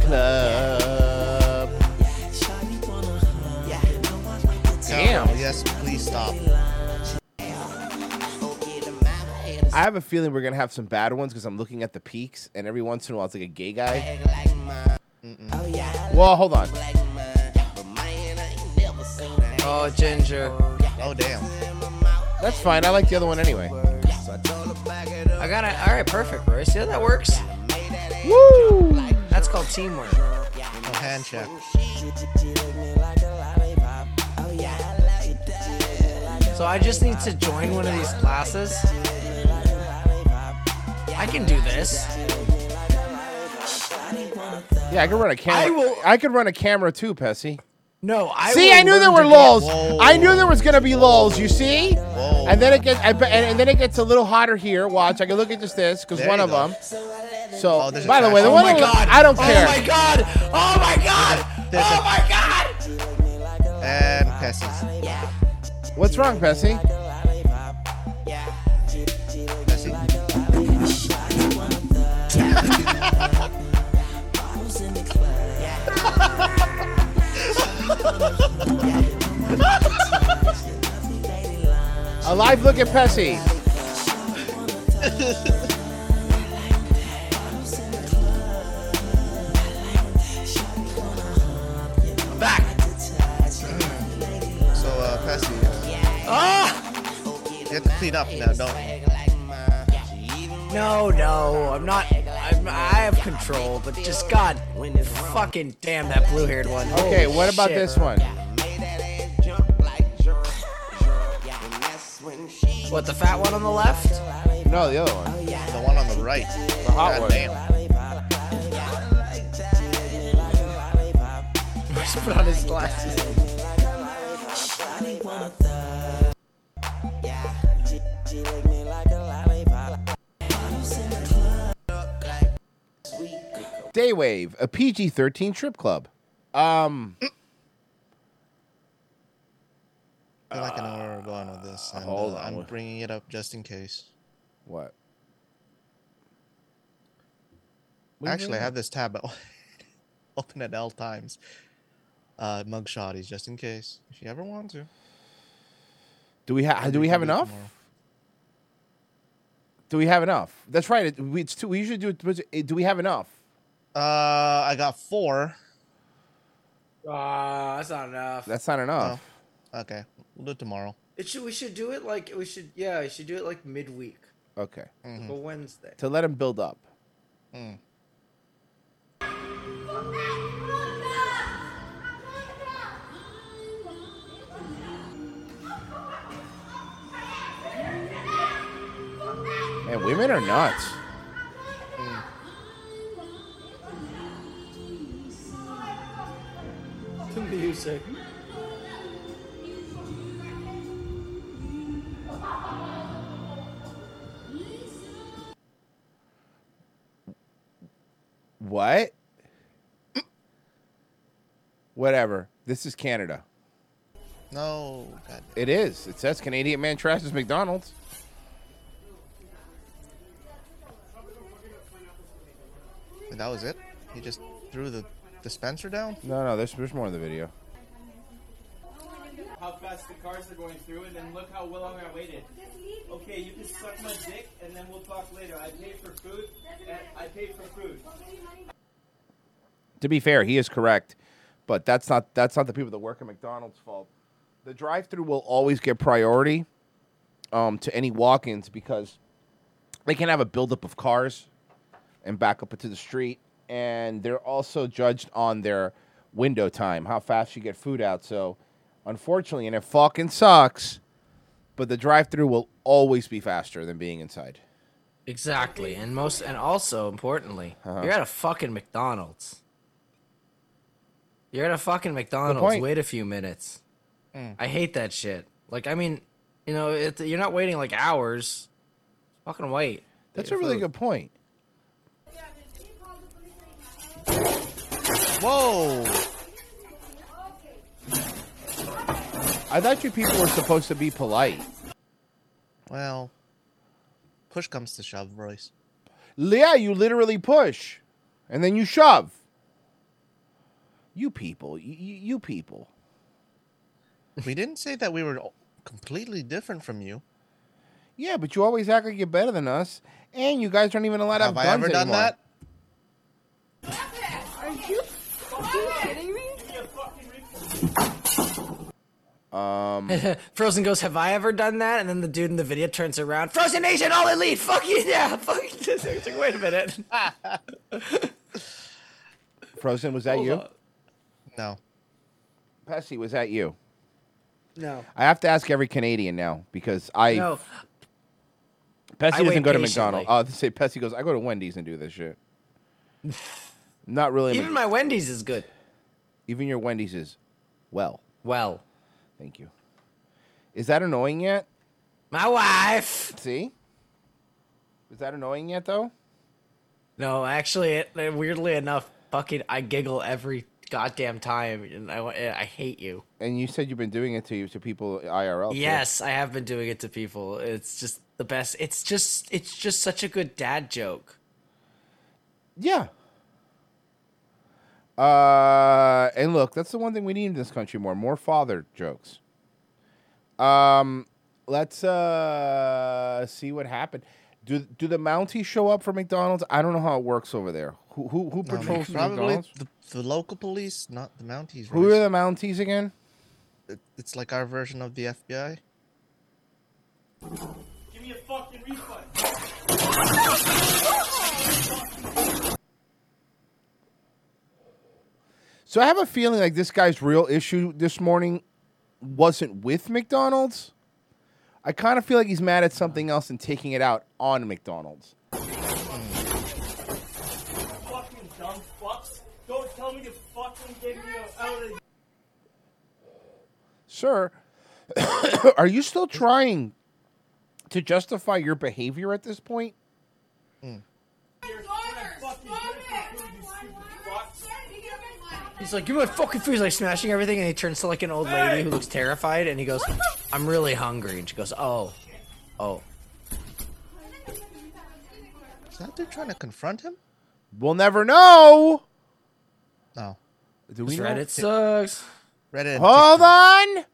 Speaker 1: Club. Damn.
Speaker 2: Yes, please stop.
Speaker 1: I have a feeling we're gonna have some bad ones because I'm looking at the peaks, and every once in a while it's like a gay guy. Well, hold on.
Speaker 3: Oh, Ginger.
Speaker 2: Oh, damn.
Speaker 1: That's fine. I like the other one anyway.
Speaker 3: I got it. All right, perfect, Royce. See how that works?
Speaker 1: Woo!
Speaker 3: That's called teamwork.
Speaker 2: No hand check.
Speaker 3: So I just need to join one of these classes. I can do this.
Speaker 1: Yeah, I could run a camera. I,
Speaker 3: will-
Speaker 1: could run a camera too, Pessy.
Speaker 3: No, I
Speaker 1: see, I knew there were
Speaker 3: to get-
Speaker 1: lulls. I knew there was gonna be lulls. You see? And then it gets, and, and then it gets a little hotter here. Watch, I can look at just this because one of
Speaker 2: go.
Speaker 1: them. Oh, so,
Speaker 2: there's a
Speaker 1: by the way, the
Speaker 3: Oh
Speaker 1: one
Speaker 3: my
Speaker 1: on-
Speaker 3: god!
Speaker 1: I don't oh care.
Speaker 3: Oh my god! Oh my god!
Speaker 2: There's
Speaker 3: oh
Speaker 2: a-
Speaker 3: my god!
Speaker 2: And Pessies.
Speaker 1: What's wrong, Pessy? A live look at Pessy.
Speaker 3: Back.
Speaker 2: So, uh, Pessy,
Speaker 3: Ah!
Speaker 2: you have to clean up now, don't you?
Speaker 3: No, no, I'm not. I'm, have control, but just God, fucking damn that blue-haired one.
Speaker 1: Okay,
Speaker 3: Holy
Speaker 1: what about
Speaker 3: shit.
Speaker 1: this one?
Speaker 3: What the fat one on the left?
Speaker 1: No, the other one.
Speaker 2: The one on the right.
Speaker 1: The hot
Speaker 2: God
Speaker 1: one.
Speaker 2: damn.
Speaker 3: Just put on his glasses.
Speaker 1: Daywave, a PG-13 trip club. Um,
Speaker 2: I like I know where we're going with this. And,
Speaker 1: hold
Speaker 2: uh,
Speaker 1: on.
Speaker 2: I'm bringing it up just in case.
Speaker 1: what? What
Speaker 2: Actually, I have this tab open at all times. Uh, mugshotties, just in case. If you ever want to.
Speaker 1: Do we have? Do we have
Speaker 2: can do it
Speaker 1: enough?
Speaker 2: tomorrow.
Speaker 1: Do we have enough? That's right. It, we, it's two, we usually do it. Do we have enough?
Speaker 2: Uh, I got four.
Speaker 3: Ah, that's not enough.
Speaker 1: That's not enough.
Speaker 2: Okay, we'll do it tomorrow.
Speaker 3: It should. We should do it like we should. Yeah, we should do it like midweek,
Speaker 1: Okay.
Speaker 3: like a Wednesday.
Speaker 1: To let him build up.
Speaker 2: Mm.
Speaker 1: Man, women are nuts.
Speaker 3: The music.
Speaker 1: What? Whatever. This is Canada.
Speaker 2: No, God.
Speaker 1: It is. It says Canadian man trashes McDonald's.
Speaker 2: And that was it? He just threw the dispenser down?
Speaker 1: No, no. There's there's more in the video.
Speaker 14: how fast the cars are going through, and then look how long I waited. Okay, you can suck my dick, and then we'll talk later. I paid for food. and I paid for food.
Speaker 1: To be fair, he is correct, but that's not that's not the people that work at McDonald's fault. The drive-through will always get priority um, to any walk-ins because they can have a buildup of cars and back up into the street, and they're also judged on their window time, how fast you get food out. So, unfortunately, and it fucking sucks, but the drive-through will always be faster than being inside.
Speaker 3: Exactly, and most, and also importantly,
Speaker 1: Uh-huh.
Speaker 3: you're at a fucking McDonald's. You're at a fucking McDonald's. Wait a few minutes.
Speaker 2: Mm.
Speaker 3: I hate that shit. Like, I mean, you know, it, you're not waiting like hours. Fucking wait.
Speaker 1: That's a really good point.
Speaker 2: Whoa!
Speaker 1: I thought you people were supposed to be polite.
Speaker 2: Well, push comes to shove, Royce.
Speaker 1: Yeah, you literally push, and then you shove. You people, you, you people.
Speaker 2: We didn't say that we were completely different from you.
Speaker 1: Yeah, but you always act like you're better than us, and you guys aren't even allowed to have,
Speaker 2: Have I ever done
Speaker 1: anymore.
Speaker 2: that?
Speaker 5: Are you kidding me?
Speaker 1: Um,
Speaker 3: Frozen goes, "Have I ever done that?" And then the dude in the video turns around, "Frozen Nation, all elite, fuck you, yeah, fuck you." It's like, Wait a minute.
Speaker 1: Frozen, was that
Speaker 3: Hold
Speaker 1: you?
Speaker 3: on.
Speaker 2: No.
Speaker 1: Pessy, was that you?
Speaker 3: No.
Speaker 1: I have to ask every Canadian now because I.
Speaker 3: No.
Speaker 1: Pessy
Speaker 3: I
Speaker 1: doesn't
Speaker 3: wait
Speaker 1: go to
Speaker 3: patiently.
Speaker 1: McDonald's. Oh, to say Pessy goes, I go to Wendy's and do this shit. Not really.
Speaker 3: Even my Wendy's is good.
Speaker 1: Even your Wendy's is well.
Speaker 3: Well.
Speaker 1: Thank you. Is that annoying yet?
Speaker 3: My wife.
Speaker 1: See? Is that annoying yet though?
Speaker 3: No, actually, it, weirdly enough, fucking, I giggle every goddamn time, and I, I hate you.
Speaker 1: And you said you've been doing it to you to people IRL. too.
Speaker 3: Yes, I have been doing it to people. It's just the best. It's just, it's just such a good dad joke.
Speaker 1: Yeah. Uh, and look, that's the one thing we need in this country more more father jokes. Um, let's uh see what happened. Do do the Mounties show up for McDonald's? I don't know how it works over there. Who who, who
Speaker 2: No,
Speaker 1: patrols the
Speaker 2: probably
Speaker 1: McDonald's?
Speaker 2: the, the local police, not the Mounties.
Speaker 1: Who are the Mounties again?
Speaker 2: It- It's like our version of the FBI.
Speaker 14: Give me a fucking refund.
Speaker 1: So I have a feeling like this guy's real issue this morning wasn't with McDonald's. I kind of feel like he's mad at something else and taking it out on McDonald's.
Speaker 14: Fucking dumb fucks. Don't tell me to fucking get me out of
Speaker 1: Sir, are you still trying to justify your behavior at this point? Mm.
Speaker 3: He's like, "Give me my fucking food!" He's like smashing everything, and he turns to like an old lady who looks terrified, and he goes, "I'm really hungry," and she goes, "Oh, oh."
Speaker 2: Is that dude trying to confront him?
Speaker 1: We'll never know.
Speaker 2: No.
Speaker 1: Do we know?
Speaker 3: Reddit sucks.
Speaker 2: Reddit.
Speaker 1: Hold on.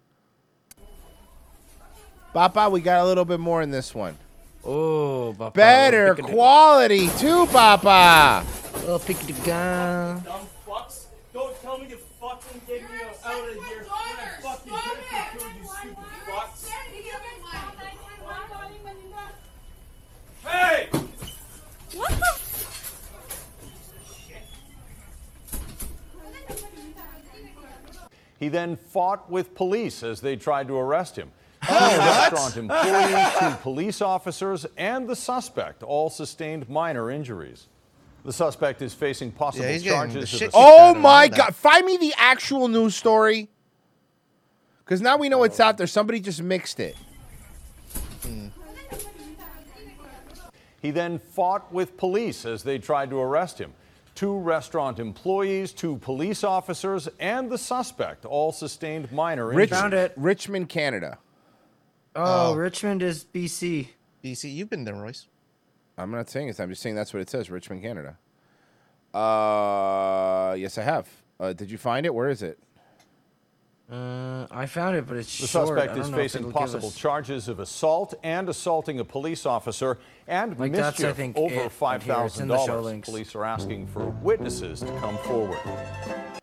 Speaker 1: Papa, we got a little bit more in this one.
Speaker 3: Oh, Papa,
Speaker 1: Better
Speaker 3: look at it.
Speaker 1: quality too, Papa.
Speaker 3: Little pick the gun.
Speaker 14: dumb fucks. Don't tell me to fucking get me out of here when I fucking get for food, you stupid fucks. Hey!
Speaker 5: What the?
Speaker 15: He then fought with police as they tried to arrest him. Two restaurant employees, two police officers, and the suspect all sustained minor injuries. The suspect is facing possible
Speaker 2: Yeah, he's getting the
Speaker 15: charges of
Speaker 2: shit
Speaker 15: assault.
Speaker 1: Oh
Speaker 2: Better
Speaker 1: my
Speaker 2: know that.
Speaker 1: God! Find me the actual news story. Because now we know it's out there. Somebody just mixed it.
Speaker 15: He then fought with police as they tried to arrest him. Two restaurant employees, two police officers, and the suspect all sustained minor
Speaker 1: Rich-
Speaker 15: injuries.
Speaker 3: Found it.
Speaker 1: Richmond, Canada.
Speaker 3: Oh,
Speaker 2: Oh.
Speaker 3: Richmond is BC.
Speaker 2: BC, you've been there, Royce.
Speaker 1: I'm not saying this. I'm just saying that's what it says. Richmond, Canada. Uh, yes, I have. Uh, did you find it? Where is it?
Speaker 3: Uh, I found it, but it's
Speaker 15: The
Speaker 3: short.
Speaker 15: suspect is
Speaker 3: don't know if
Speaker 15: facing possible
Speaker 3: us-
Speaker 15: charges of assault and assaulting a police officer and
Speaker 3: Like,
Speaker 15: mischief
Speaker 3: I think,
Speaker 15: over
Speaker 3: it right
Speaker 15: five
Speaker 3: here. It's
Speaker 15: thousand
Speaker 3: in the show
Speaker 15: dollars. Police are asking for witnesses to come forward.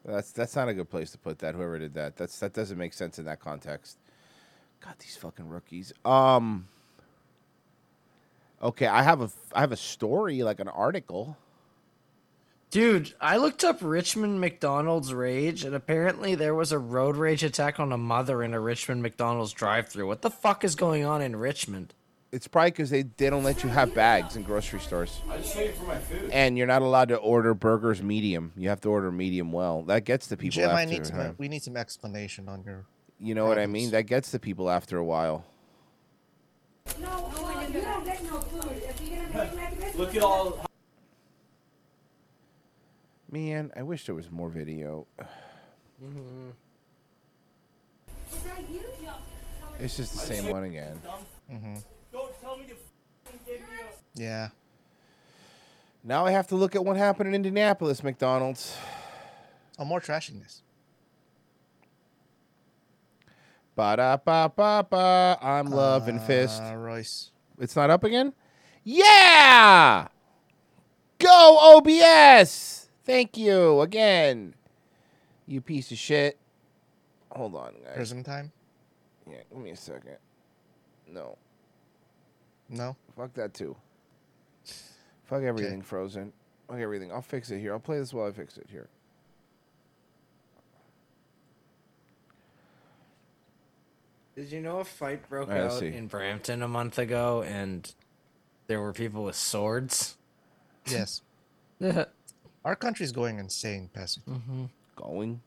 Speaker 1: That's that's not a good place to put that. Whoever did that, that's that doesn't make sense in that context. God, these fucking rookies. Um. Okay, I have a I have a story like an article.
Speaker 3: Dude, I looked up Richmond McDonald's rage, and apparently there was a road rage attack on a mother in a Richmond McDonald's drive-through. What the fuck is going on in Richmond?
Speaker 1: It's probably because they, they don't let you have bags in grocery stores,
Speaker 14: I just waiting for my food.
Speaker 1: and you're not allowed to order burgers medium. You have to order medium well. That gets the people
Speaker 2: Jim,
Speaker 1: after.
Speaker 2: I need some,
Speaker 1: huh?
Speaker 2: we need some explanation on your.
Speaker 1: You know what I mean? That gets the people after a while.
Speaker 5: No, no, you don't get no food. If you're gonna make
Speaker 14: Look at all.
Speaker 1: Man, I wish there was more video.
Speaker 5: Is that you, Joe?
Speaker 1: It's just the same one again.
Speaker 2: Mm-hmm. Yeah.
Speaker 1: Now I have to look at what happened in Indianapolis, McDonald's.
Speaker 2: Oh, more trashiness.
Speaker 1: Ba da ba ba ba. I'm loving fist.
Speaker 2: Uh, Royce.
Speaker 1: It's not up again? Yeah! Go OBS! Thank you again. You piece of shit. Hold on, guys.
Speaker 2: Prison time?
Speaker 1: Yeah, give me a second. No.
Speaker 2: No?
Speaker 1: Fuck that too. Fuck everything, Frozen. Fuck everything. I'll fix it here. I'll play this while I fix it here.
Speaker 3: Did you know a fight broke
Speaker 1: I
Speaker 3: out
Speaker 1: see.
Speaker 3: in Brampton a month ago and there were people with swords?
Speaker 2: Yes. Our country's going insane, Pessy.
Speaker 3: Mm-hmm.
Speaker 1: Going?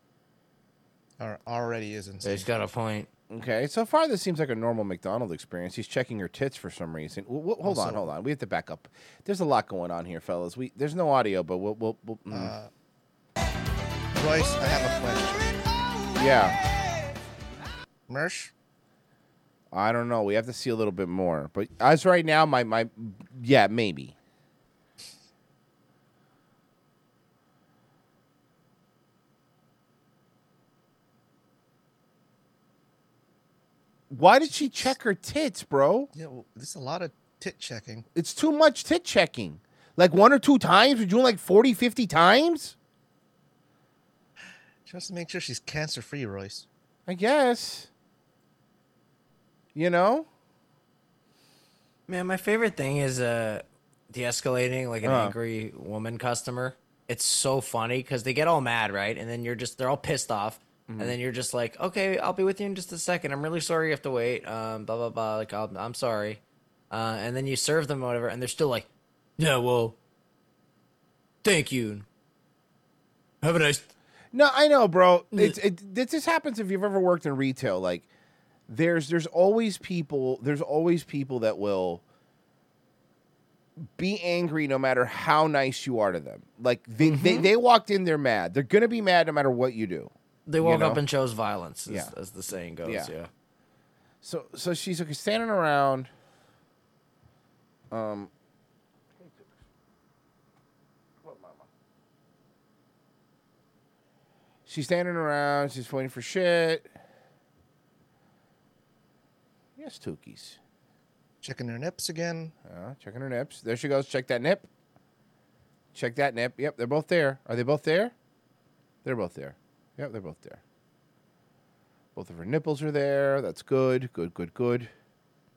Speaker 2: Or already is insane.
Speaker 3: He's got a point.
Speaker 1: Okay, so far this seems like a normal McDonald experience. He's checking her tits for some reason. W- w- hold on, hold on. We have to back up. There's a lot going on here, fellas. We there's no audio, but we'll we'll. we'll mm.
Speaker 2: Uh, Royce, I have a question.
Speaker 1: yeah.
Speaker 2: Mersh?
Speaker 1: I don't know. We have to see a little bit more. But as right now, my my yeah maybe. Why did she check her tits, bro?
Speaker 2: Yeah, well, there's a lot of tit checking.
Speaker 1: It's too much tit checking. Like one or two times? We're doing like 40, 50 times?
Speaker 2: She wants to make sure she's cancer free, Royce.
Speaker 1: I guess. You know?
Speaker 3: Man, my favorite thing is uh de-escalating like an
Speaker 1: Uh.
Speaker 3: angry woman customer. It's so funny because they get all mad, right? And then you're just they're all pissed off.
Speaker 1: Mhm.
Speaker 3: And then you're just like, okay, I'll be with you in just a second. I'm really sorry you have to wait. Um, blah blah blah. Like, I'll, I'm sorry. Uh, and then you serve them whatever, and they're still like, yeah, well, thank you. Have a nice.
Speaker 1: No, I know, bro. It's, it, this just happens if you've ever worked in retail. Like, there's there's always people. There's always people that will be angry no matter how nice you are to them. Like they they,
Speaker 3: Mhm.
Speaker 1: they walked in, they're mad. They're gonna be mad no matter what you do.
Speaker 3: They
Speaker 1: You
Speaker 3: woke up and chose violence, as,
Speaker 1: Yeah.
Speaker 3: as the saying goes.
Speaker 1: Yeah.
Speaker 3: Yeah.
Speaker 1: So so she's like standing around. Um. She's standing around. She's waiting for shit. Yes, Tukis.
Speaker 2: Checking her nips again.
Speaker 1: Uh, checking her nips. There she goes. Check that nip. Check that nip. Yep, they're both there. Are they both there? They're both there. Yep, they're both there. Both of her nipples are there. That's good. Good, good, good.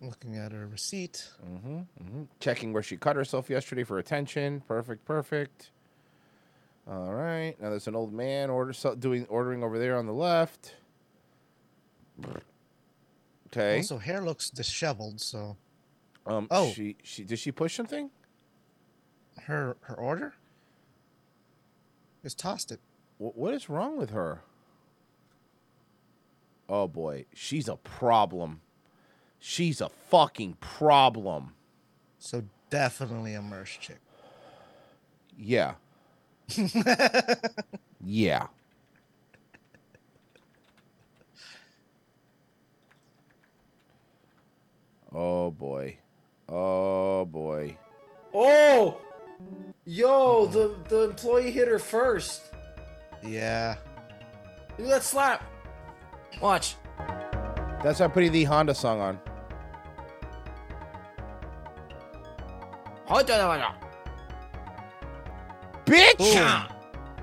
Speaker 2: Looking at her receipt.
Speaker 1: Mm-hmm, hmm Checking where she cut herself yesterday for attention. Perfect, perfect. All right. Now there's an old man order so, doing ordering over there on the left. Okay.
Speaker 2: Also, hair looks disheveled, so
Speaker 1: Um.
Speaker 2: Oh.
Speaker 1: She she did she push something?
Speaker 2: her her order just tossed it.
Speaker 1: Wh- what is wrong with her? Oh boy, she's a problem. She's a fucking problem.
Speaker 2: So definitely a merch chick.
Speaker 1: Yeah. yeah. Oh boy. Oh boy.
Speaker 3: Oh, yo, the the employee hit her first.
Speaker 2: Yeah.
Speaker 3: Look at that slap. Watch.
Speaker 1: That's why I'm putting the Honda song on. Bitch!
Speaker 2: Boom.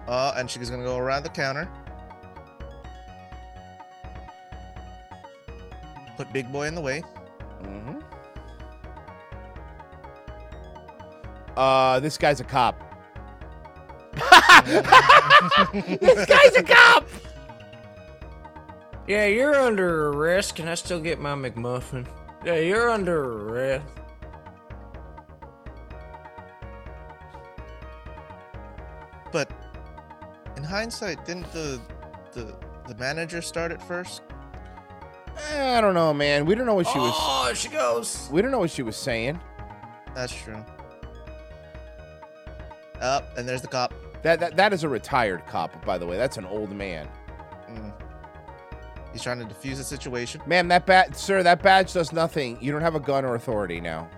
Speaker 2: Uh, and she's gonna go around the counter. Put big boy in the way.
Speaker 1: Mm-hmm. Uh, this guy's a cop. this guy's a cop.
Speaker 3: Yeah, you're under arrest. Can I still get my McMuffin? Yeah, you're under arrest.
Speaker 2: But in hindsight, didn't the the the manager start it first?
Speaker 1: Eh, I don't know, man. We don't know what she was.
Speaker 3: Oh, she goes.
Speaker 1: We don't know what she was saying.
Speaker 2: That's true. Up, and there's the cop.
Speaker 1: That that that is a retired cop, by the way. That's an old man.
Speaker 2: Mm. He's trying to defuse the situation.
Speaker 1: Ma'am, that badge, sir, that badge does nothing. You don't have a gun or authority now.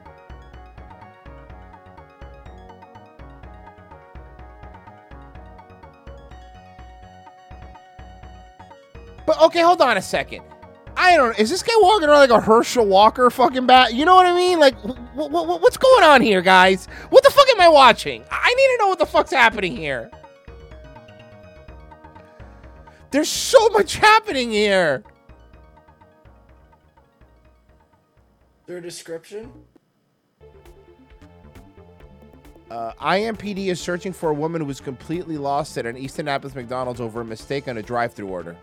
Speaker 1: But okay, hold on a second. I don't. Is this guy walking around like a Herschel Walker fucking bat? You know what I mean? Like, wh- wh- wh- what's going on here, guys? What the fuck am I watching? I need to know what the fuck's happening here. There's so much happening here.
Speaker 3: Their description?
Speaker 1: Uh, IMPD is searching for a woman who was completely lost at an East Indianapolis McDonald's over a mistake on a drive-through order.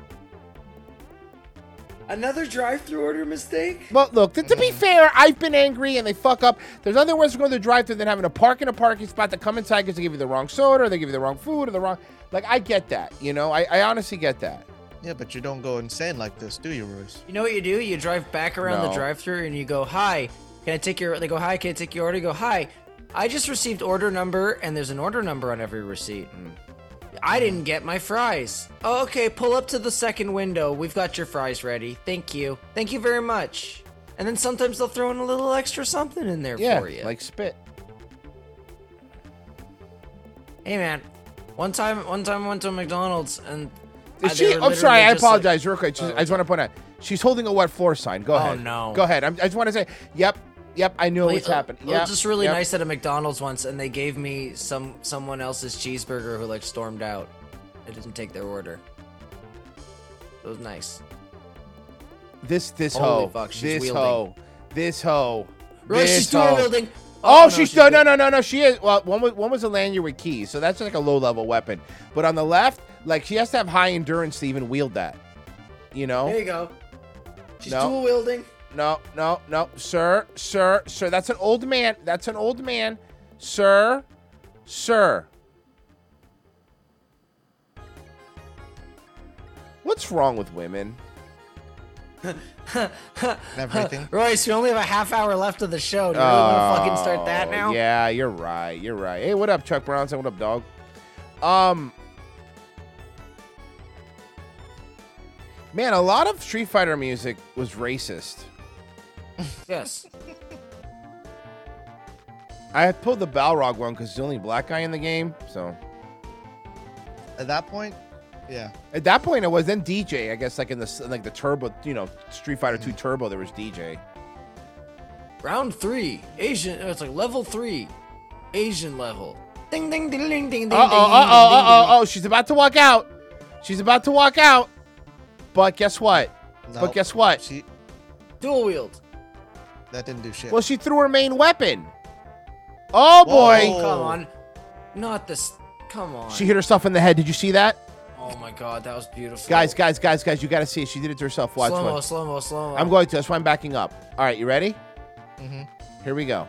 Speaker 3: Another drive-through order mistake?
Speaker 1: Well, look, to, to be fair, I've been angry and they fuck up. There's nothing worse than going to the drive-through than having to park in a parking spot to come inside because they give you the wrong soda or they give you the wrong food or the wrong. Like, I get that. You know, I, I honestly get that.
Speaker 2: Yeah, but you don't go insane like this, do you, Royce?
Speaker 3: You know what you do? You drive back around
Speaker 1: No.
Speaker 3: the drive-through and you go, "Hi, can I take your?" They go, "Hi, can I take your order?" You go, "Hi, I just received order number, and there's an order number on every receipt. Mm. I didn't get my fries. Oh, okay, pull up to the second window. We've got your fries ready. Thank you. Thank you very much." And then sometimes they'll throw in a little extra something in there
Speaker 1: Yeah,
Speaker 3: for you.
Speaker 1: like spit.
Speaker 3: hey man, one time, one time I went to McDonald's and.
Speaker 1: Is
Speaker 3: uh,
Speaker 1: she? I'm sorry. I
Speaker 3: just like-
Speaker 1: apologize. real quick. Just- I just want to point out she's holding a wet floor sign. Go
Speaker 3: Oh,
Speaker 1: ahead.
Speaker 3: no.
Speaker 1: Go ahead. I'm, I just want to say, yep, yep. I knew
Speaker 3: Well,
Speaker 1: what's
Speaker 3: uh,
Speaker 1: happened.
Speaker 3: It
Speaker 1: Yeah,
Speaker 3: was just really
Speaker 1: yep.
Speaker 3: nice at a McDonald's once, and they gave me some someone else's cheeseburger who like stormed out. I didn't take their order. It was nice.
Speaker 1: This this
Speaker 3: Holy
Speaker 1: hoe.
Speaker 3: fuck, she's
Speaker 1: this
Speaker 3: wielding.
Speaker 1: hoe. This hoe.
Speaker 3: Right,
Speaker 1: this
Speaker 3: she's wielding.
Speaker 1: Oh,
Speaker 3: no,
Speaker 1: she's,
Speaker 3: she's
Speaker 1: no, no, no, no, no. She is. Well, one was one was a lanyard with keys, so that's like a low level weapon. But on the left, like she has to have high endurance to even wield that. You know?
Speaker 3: There you go. She's
Speaker 1: No.
Speaker 3: dual wielding.
Speaker 1: No, no, no, sir, sir, sir. That's an old man. That's an old man, sir, sir. What's wrong with women?
Speaker 2: Everything.
Speaker 3: Royce, we only have a half hour left of the show. Do you really want to fucking start that
Speaker 1: Oh,
Speaker 3: now?
Speaker 1: Yeah, you're right. You're right. Hey, what up, Chuck Brownson? What up, dog? Um, man, a lot of Street Fighter music was racist.
Speaker 3: Yes.
Speaker 1: I had pulled the Balrog one because he's the only black guy in the game. So
Speaker 2: At that point, yeah.
Speaker 1: at that point, it was then DJ. I guess like in the like the Turbo, you know, Street Fighter Two Turbo, there was DJ.
Speaker 3: Round three, Asian. It's like level three, Asian level. Ding ding ding ding ding ding.
Speaker 1: Uh oh, uh oh, uh oh, oh! She's about to walk out. She's about to walk out. But guess what? But guess what?
Speaker 2: She
Speaker 3: Dual wield.
Speaker 2: That didn't do shit.
Speaker 1: Well, she threw her main weapon. Oh boy!
Speaker 3: Oh, come on. Not this. Come on.
Speaker 1: She hit herself in the head. Did you see that?
Speaker 3: Oh my god, that was beautiful.
Speaker 1: Guys, guys, guys, guys, you got to see it. She did it to herself. Watch
Speaker 3: slow mo,
Speaker 1: what.
Speaker 3: slow mo, slow mo.
Speaker 1: I'm going to. That's why I'm backing up. All right, you ready?
Speaker 2: Mhm.
Speaker 1: Here we go.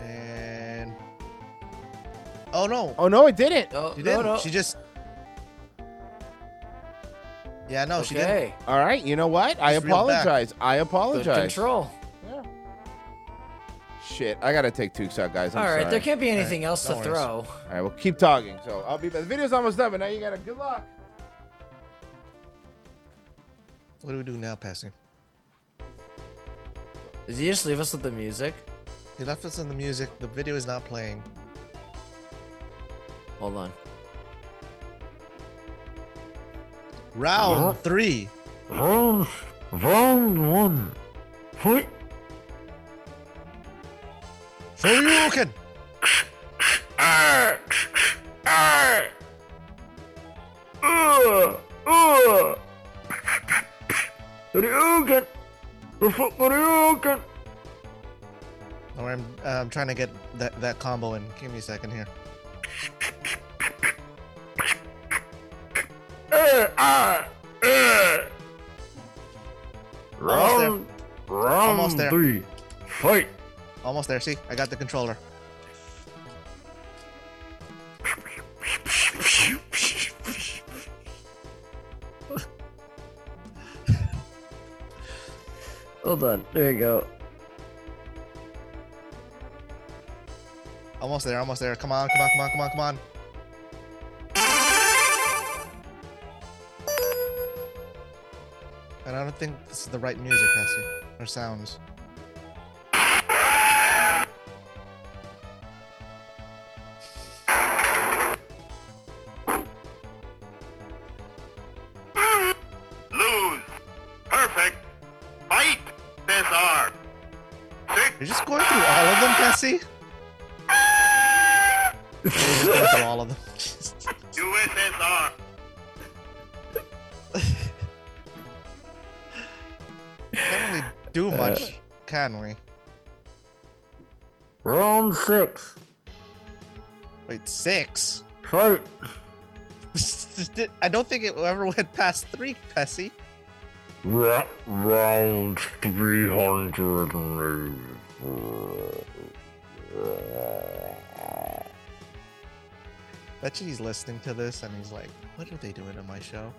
Speaker 2: And oh no,
Speaker 1: Oh no, it didn't.
Speaker 3: No,
Speaker 2: she
Speaker 3: no,
Speaker 2: didn't.
Speaker 3: no.
Speaker 2: She just. Yeah, no, she didn't.
Speaker 3: okay.
Speaker 1: All right, you know what? I
Speaker 2: Just reel back.
Speaker 1: apologize. I
Speaker 3: Good
Speaker 1: apologize.
Speaker 3: control. Yeah.
Speaker 1: Shit, I gotta take Tukes out, guys. I'm
Speaker 3: All right,
Speaker 1: sorry.
Speaker 3: there can't be anything else to
Speaker 2: worries.
Speaker 3: throw.
Speaker 1: All right, well, keep talking. So I'll be. The video's almost done, but now you gotta. Good luck.
Speaker 2: What do we do now, Pastor?
Speaker 3: Did you just leave us with the music?
Speaker 2: He left us in the music. The video is not playing.
Speaker 3: Hold on.
Speaker 2: Round three.
Speaker 6: Round, round one. Fight.
Speaker 2: Shoryuken.
Speaker 6: Ryuken. The fuck Ryuken.
Speaker 2: Or I'm, uh, I'm trying to get that, that combo in. Give me a second here.
Speaker 6: Uh.
Speaker 2: Almost
Speaker 6: Round, round
Speaker 2: Almost there.
Speaker 6: three. Fight.
Speaker 2: Almost there. See, I got the controller.
Speaker 3: Hold on. There you go.
Speaker 2: Almost there, almost there. Come on, come on, come on, come on, come on. And I don't think this is the right music, Cassie. Or sounds.
Speaker 3: Six? Fight.
Speaker 2: I don't think it ever went past three, Pessy.
Speaker 3: Ra- round 300.
Speaker 2: Bet you he's listening to this and he's like, what are they doing on my show?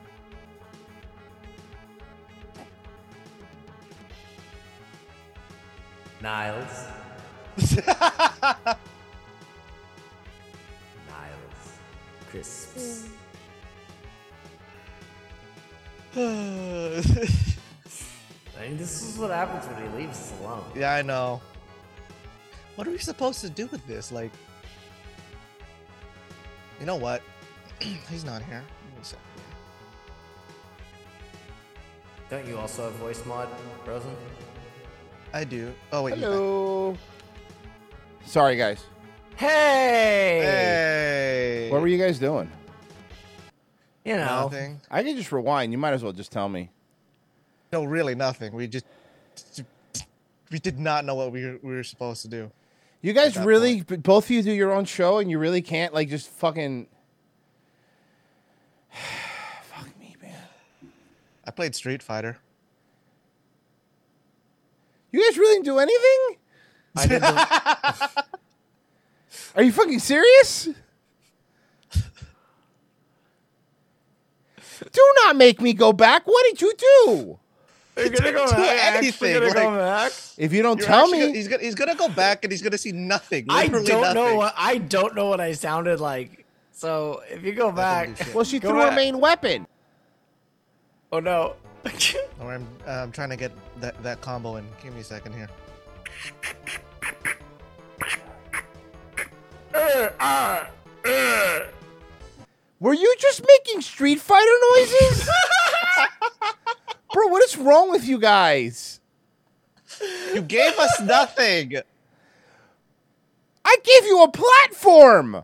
Speaker 3: Niles. Niles. Crisps. I mean, this is what happens when he leaves us alone.
Speaker 2: yeah, I know. What are we supposed to do with this? Like, you know what? he's not here. Give me a second.
Speaker 3: Don't you also have voice mod, Rosen?
Speaker 2: I do. Oh wait.
Speaker 1: Hello. Sorry, guys.
Speaker 3: Hey!
Speaker 2: Hey.
Speaker 1: What were you guys doing?
Speaker 3: You know.
Speaker 2: Nothing.
Speaker 1: I can just rewind. You might as well just tell me.
Speaker 2: No, really nothing. We just we did not know what we were, we were supposed to do.
Speaker 1: You guys really, b- both of you do your own show, and you really can't like just fucking. Fuck me, man.
Speaker 2: I played Street Fighter.
Speaker 1: You guys really didn't do anything?
Speaker 3: I did the,
Speaker 1: Are you fucking serious? do not make me go back. What did you do?
Speaker 3: You're gonna go back?
Speaker 2: Anything,
Speaker 3: gonna go back?
Speaker 1: If you don't tell me,
Speaker 2: gonna- he's gonna he's gonna go back and he's gonna see nothing.
Speaker 3: I don't
Speaker 2: nothing.
Speaker 3: know what I don't know what I sounded like. So if you go back,
Speaker 1: well, she
Speaker 3: go
Speaker 1: threw her main weapon.
Speaker 3: Oh no!
Speaker 2: Don't I'm, uh, I'm trying to get that, that combo in. Give me a second here.
Speaker 1: Were you just making Street Fighter noises? Bro, what is wrong with you guys?
Speaker 2: You gave us nothing.
Speaker 1: I gave you a platform.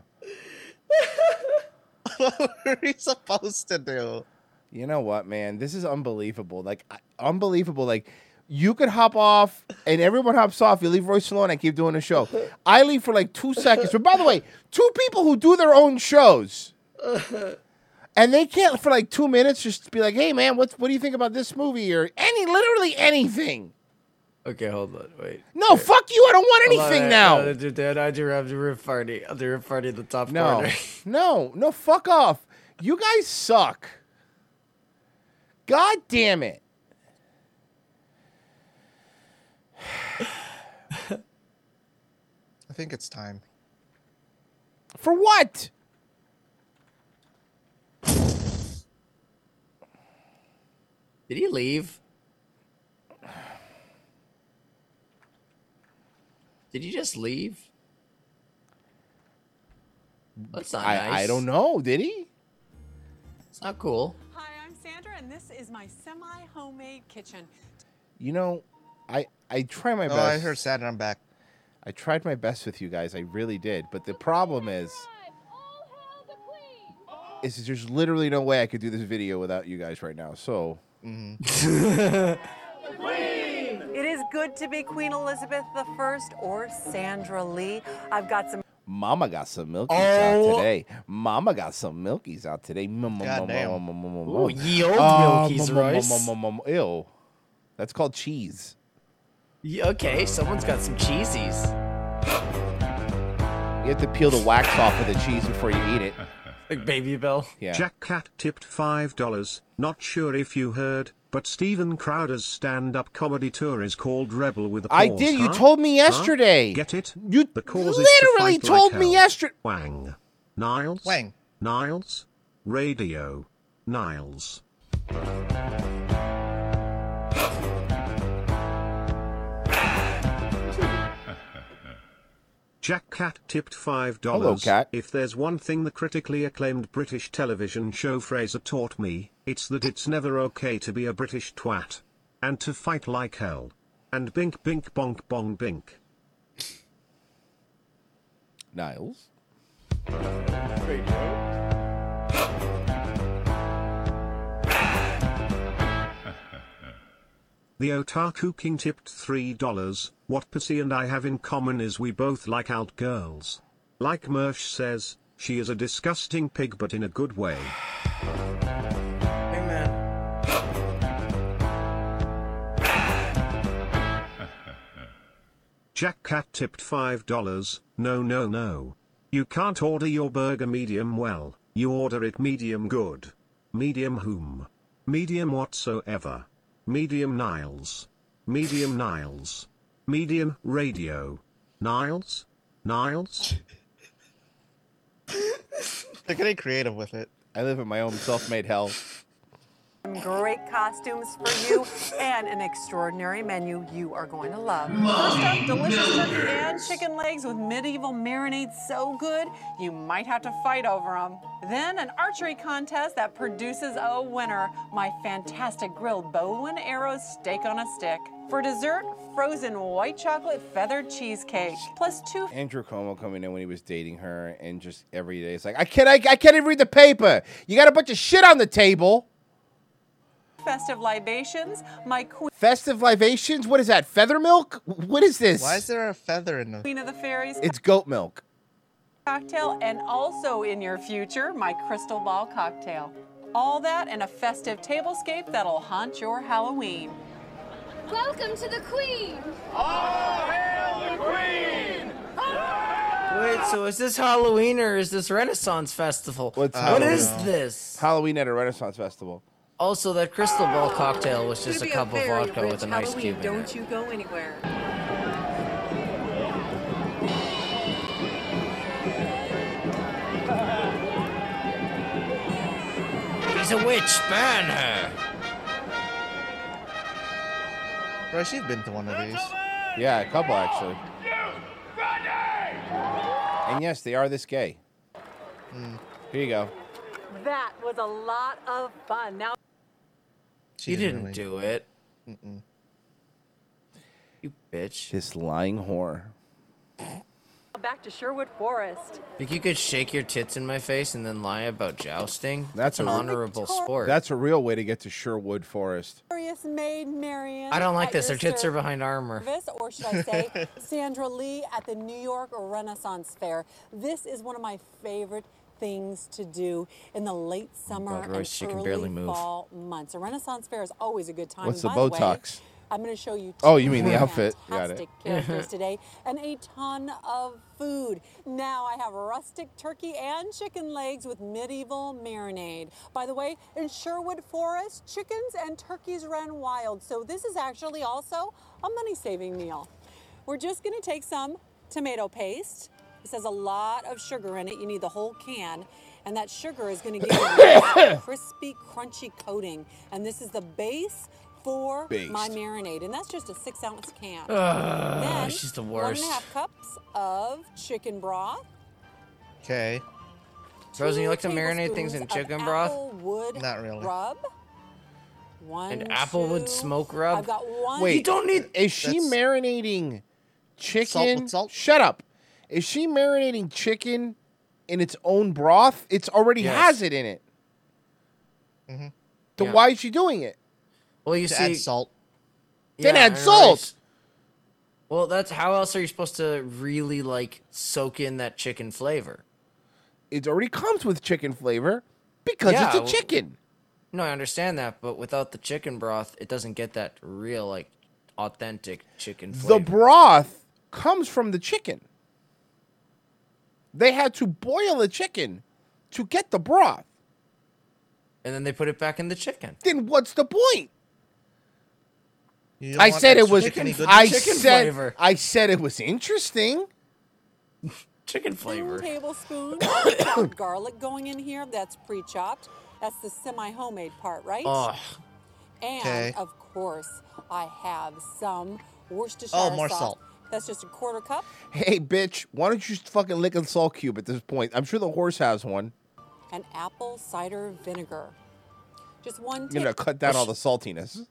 Speaker 2: what were we supposed to do?
Speaker 1: You know what, man? This is unbelievable. Like, I- unbelievable. Like, you could hop off, and everyone hops off. You leave Royce alone. I keep doing the show. I leave for like two seconds. But by the way, two people who do their own shows, and they can't for like two minutes just be like, "Hey, man, what what do you think about this movie?" or any literally anything.
Speaker 3: Okay, hold on, wait.
Speaker 1: No, fuck you. I don't want
Speaker 3: on,
Speaker 1: anything
Speaker 3: I-
Speaker 1: now.
Speaker 3: I do. I do have the roof party. The roof party at the top
Speaker 1: No,
Speaker 3: corner.
Speaker 1: no, no, fuck off. You guys suck. God damn it.
Speaker 2: I think it's time.
Speaker 1: For what?
Speaker 3: Did he leave? Did he just leave? That's not
Speaker 1: I,
Speaker 3: nice.
Speaker 1: I don't know. Did he?
Speaker 3: It's not cool.
Speaker 16: Hi, I'm Sandra, and this is my semi-homemade kitchen.
Speaker 1: You know, I I try my
Speaker 2: Oh,
Speaker 1: best.
Speaker 2: I heard Saturn. I'm back.
Speaker 1: I tried my best with you guys. I really did. But the problem is, is there's literally no way I could do this video without you guys right now. So, mm-hmm.
Speaker 16: It is good to be Queen Elizabeth I or Sandra Lee. I've got some.
Speaker 1: Mama got some milkies
Speaker 3: Oh.
Speaker 1: out today. Mama got some milkies out today.
Speaker 2: Mm, mm, mm, Goddamn.
Speaker 3: Ooh, ye old
Speaker 1: Uh,
Speaker 3: milkies,
Speaker 1: mum, mum,
Speaker 3: Royce.
Speaker 1: mum, mum, mum, Ew. That's called cheese.
Speaker 3: Yeah, okay, someone's got some cheesies.
Speaker 1: You have to peel the wax off of the cheese before you eat it.
Speaker 3: Like Babybel.
Speaker 1: Yeah.
Speaker 7: Jack Cat tipped $5. Not sure if you heard, but Steven Crowder's stand up comedy tour is called Rebel with a Cause, I
Speaker 1: did. You
Speaker 7: huh?
Speaker 1: told me
Speaker 7: Huh?
Speaker 1: yesterday.
Speaker 7: Get it?
Speaker 1: You
Speaker 7: the cause
Speaker 1: literally
Speaker 7: is to fight
Speaker 1: told
Speaker 7: like
Speaker 1: me
Speaker 7: hell.
Speaker 1: yesterday.
Speaker 7: Wang. Niles?
Speaker 2: Wang.
Speaker 7: Niles? Radio. Niles. Jack Cat tipped $5.
Speaker 1: Hello, Cat.
Speaker 7: If there's one thing the critically acclaimed British television show Frasier taught me, it's that it's never okay to be a British twat. And to fight like hell. And bink bink bonk bong bink.
Speaker 1: Niles.
Speaker 7: The Otaku King tipped $3. What Pussy and I have in common is we both like out girls. Like Mersh says, she is a disgusting pig but in a good way. Jack Cat tipped $5. No, no, no. You can't order your burger medium well, you order it medium good. Medium whom? Medium whatsoever. Medium Niles. Medium Niles. Medium radio. Niles? Niles?
Speaker 2: They're getting creative with it.
Speaker 1: I live in my own self-made hell.
Speaker 16: Some Great costumes for you and an extraordinary menu you are going to love. First up, delicious turkey and chicken legs with medieval marinade so good you might have to fight over them. Then an archery contest that produces a winner, my fantastic grilled bow and arrow steak on a stick. For dessert, frozen white chocolate feathered cheesecake, plus two
Speaker 1: Andrew Cuomo coming in when he was dating her, and just every day it's like, I can't, I, I can't even read the paper. You got a bunch of shit on the table.
Speaker 16: Festive libations, my queen
Speaker 1: Festive libations. What is that? Feather milk? What is this?
Speaker 2: Why is there a feather in the?
Speaker 16: queen of the fairies
Speaker 1: It's goat milk.
Speaker 16: cocktail, and also in your future, my crystal ball cocktail. All that and a festive tablescape that'll haunt your Halloween.
Speaker 10: Welcome to the Queen! All hail the Queen! Ah!
Speaker 3: Wait, so is this Halloween or is this Renaissance Festival?
Speaker 1: What's
Speaker 3: what is
Speaker 1: Halloween?
Speaker 3: this?
Speaker 1: Halloween at a Renaissance festival.
Speaker 3: Also, that crystal ball cocktail was just a
Speaker 16: It'll be
Speaker 3: cup of vodka with an ice cube in
Speaker 16: Don't
Speaker 3: it.
Speaker 16: you go anywhere.
Speaker 3: He's a witch, ban her.
Speaker 2: Bro, she's been to one of these.
Speaker 1: Yeah, a couple actually. And yes, they are this gay. Hmm. Here you go.
Speaker 16: That was a lot of fun. Now
Speaker 3: You didn't do it. You bitch.
Speaker 1: This lying whore.
Speaker 16: back to Sherwood Forest.
Speaker 3: Think you could shake your tits in my face and then lie about jousting?
Speaker 1: That's
Speaker 3: an
Speaker 1: a-
Speaker 3: honorable sport.
Speaker 1: That's a real way to get to Sherwood Forest.
Speaker 16: Glorious Maid Marian.
Speaker 3: I don't like this. Her tits are behind armor.
Speaker 16: Or should I say, Sandra Lee at the New York Renaissance Fair. This is one of my favorite things to do in the late oh summer
Speaker 3: God, Royce,
Speaker 16: and early
Speaker 3: can barely move.
Speaker 16: fall months. A Renaissance Fair is always a good time.
Speaker 1: What's the
Speaker 16: by
Speaker 1: Botox?
Speaker 16: way, I'm going to show you.
Speaker 1: Oh,
Speaker 16: two
Speaker 1: you mean the outfit. Got it.
Speaker 16: characters today, and a ton of food. Now I have rustic turkey and chicken legs with medieval marinade. By the way, in Sherwood Forest, chickens and turkeys ran wild, so this is actually also a money-saving meal. We're just going to take some tomato paste. This has a lot of sugar in it. You need the whole can. And that sugar is going to give you a crispy, crunchy coating. And this is the base for my marinade. And that's just a six ounce can.
Speaker 3: Ugh,
Speaker 16: then,
Speaker 3: she's the worst.
Speaker 16: a half cups of chicken broth.
Speaker 2: Okay.
Speaker 3: Frozen, you like to marinate things in
Speaker 16: tablespoons of
Speaker 3: chicken broth?
Speaker 16: Applewood
Speaker 2: Not really.
Speaker 16: rub. One,
Speaker 3: And applewood
Speaker 16: two-
Speaker 3: smoke rub?
Speaker 16: I've got one.
Speaker 1: Wait,
Speaker 3: You don't need-
Speaker 1: Is she marinating chicken?
Speaker 2: Salt with salt?
Speaker 1: Shut up. Is she marinating chicken in its own broth? It's already
Speaker 3: Yes.
Speaker 1: has it in it.
Speaker 2: Mhm.
Speaker 1: Then
Speaker 3: Yeah.
Speaker 1: why is she doing it?
Speaker 3: Well, you
Speaker 2: To
Speaker 3: see,
Speaker 2: add salt.
Speaker 1: Then add salt.
Speaker 3: rice. Well, that's how else are you supposed to really like soak in that chicken flavor?
Speaker 1: It already comes with chicken flavor because
Speaker 3: Yeah,
Speaker 1: it's a
Speaker 3: well-
Speaker 1: chicken.
Speaker 3: No, I understand that, but without the chicken broth, it doesn't get that real like authentic chicken flavor.
Speaker 1: The broth comes from the chicken. They had to boil the chicken to get the broth.
Speaker 3: And then they put it back in the chicken.
Speaker 1: Then what's the point? I said it was.
Speaker 2: chicken?
Speaker 1: I said.
Speaker 3: flavor.
Speaker 1: I said it was interesting.
Speaker 3: Chicken
Speaker 16: Two
Speaker 3: flavor.
Speaker 16: tablespoons of garlic going in here. That's pre-chopped. That's the semi-homemade part, right?
Speaker 3: Oh,
Speaker 16: And
Speaker 2: Okay.
Speaker 16: of course, I have some Worcestershire
Speaker 2: Oh, more
Speaker 16: sauce.
Speaker 2: salt.
Speaker 16: That's just a quarter cup.
Speaker 1: Hey, bitch, why don't you just fucking lick a salt cube at this point? I'm sure the horse has one.
Speaker 16: and apple cider vinegar. Just one
Speaker 1: You're gonna cut down all the saltiness.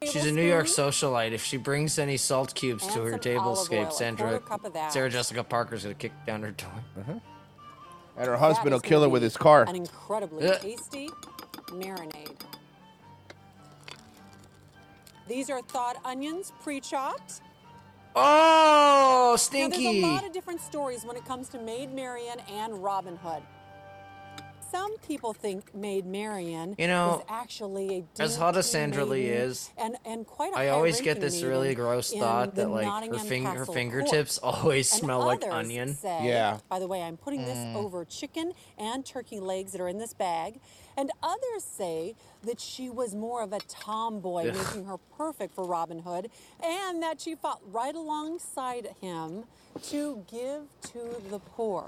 Speaker 3: she's a New York socialite. If she brings any salt cubes
Speaker 16: And
Speaker 3: to her
Speaker 16: some olive oil,
Speaker 3: tablescape, Sandra,
Speaker 16: quarter cup of that.
Speaker 3: Sarah Jessica Parker's gonna kick down her door. Mm-hmm.
Speaker 1: And her husband will kill her with his car.
Speaker 16: An incredibly
Speaker 3: Ugh.
Speaker 16: tasty marinade. These are thawed onions, pre-chopped.
Speaker 3: Oh, stinky.
Speaker 16: Now, there's a lot of different stories when it comes to Maid Marian and Robin Hood. Some people think Maid Marian
Speaker 3: You know,
Speaker 16: is actually a
Speaker 3: as hot as Sandra Lee is,
Speaker 16: and, and quite a
Speaker 3: I always get this really gross thought that like her,
Speaker 16: Nottingham
Speaker 3: fing- her fingertips
Speaker 16: court.
Speaker 3: always
Speaker 16: And
Speaker 3: smell like onion.
Speaker 16: say-
Speaker 1: Yeah.
Speaker 16: By the way, I'm putting this
Speaker 3: Mm.
Speaker 16: over chicken and turkey legs that are in this bag. And others say that she was more of a tomboy,
Speaker 3: Ugh.
Speaker 16: making her perfect for Robin Hood, and that she fought right alongside him to give to the poor.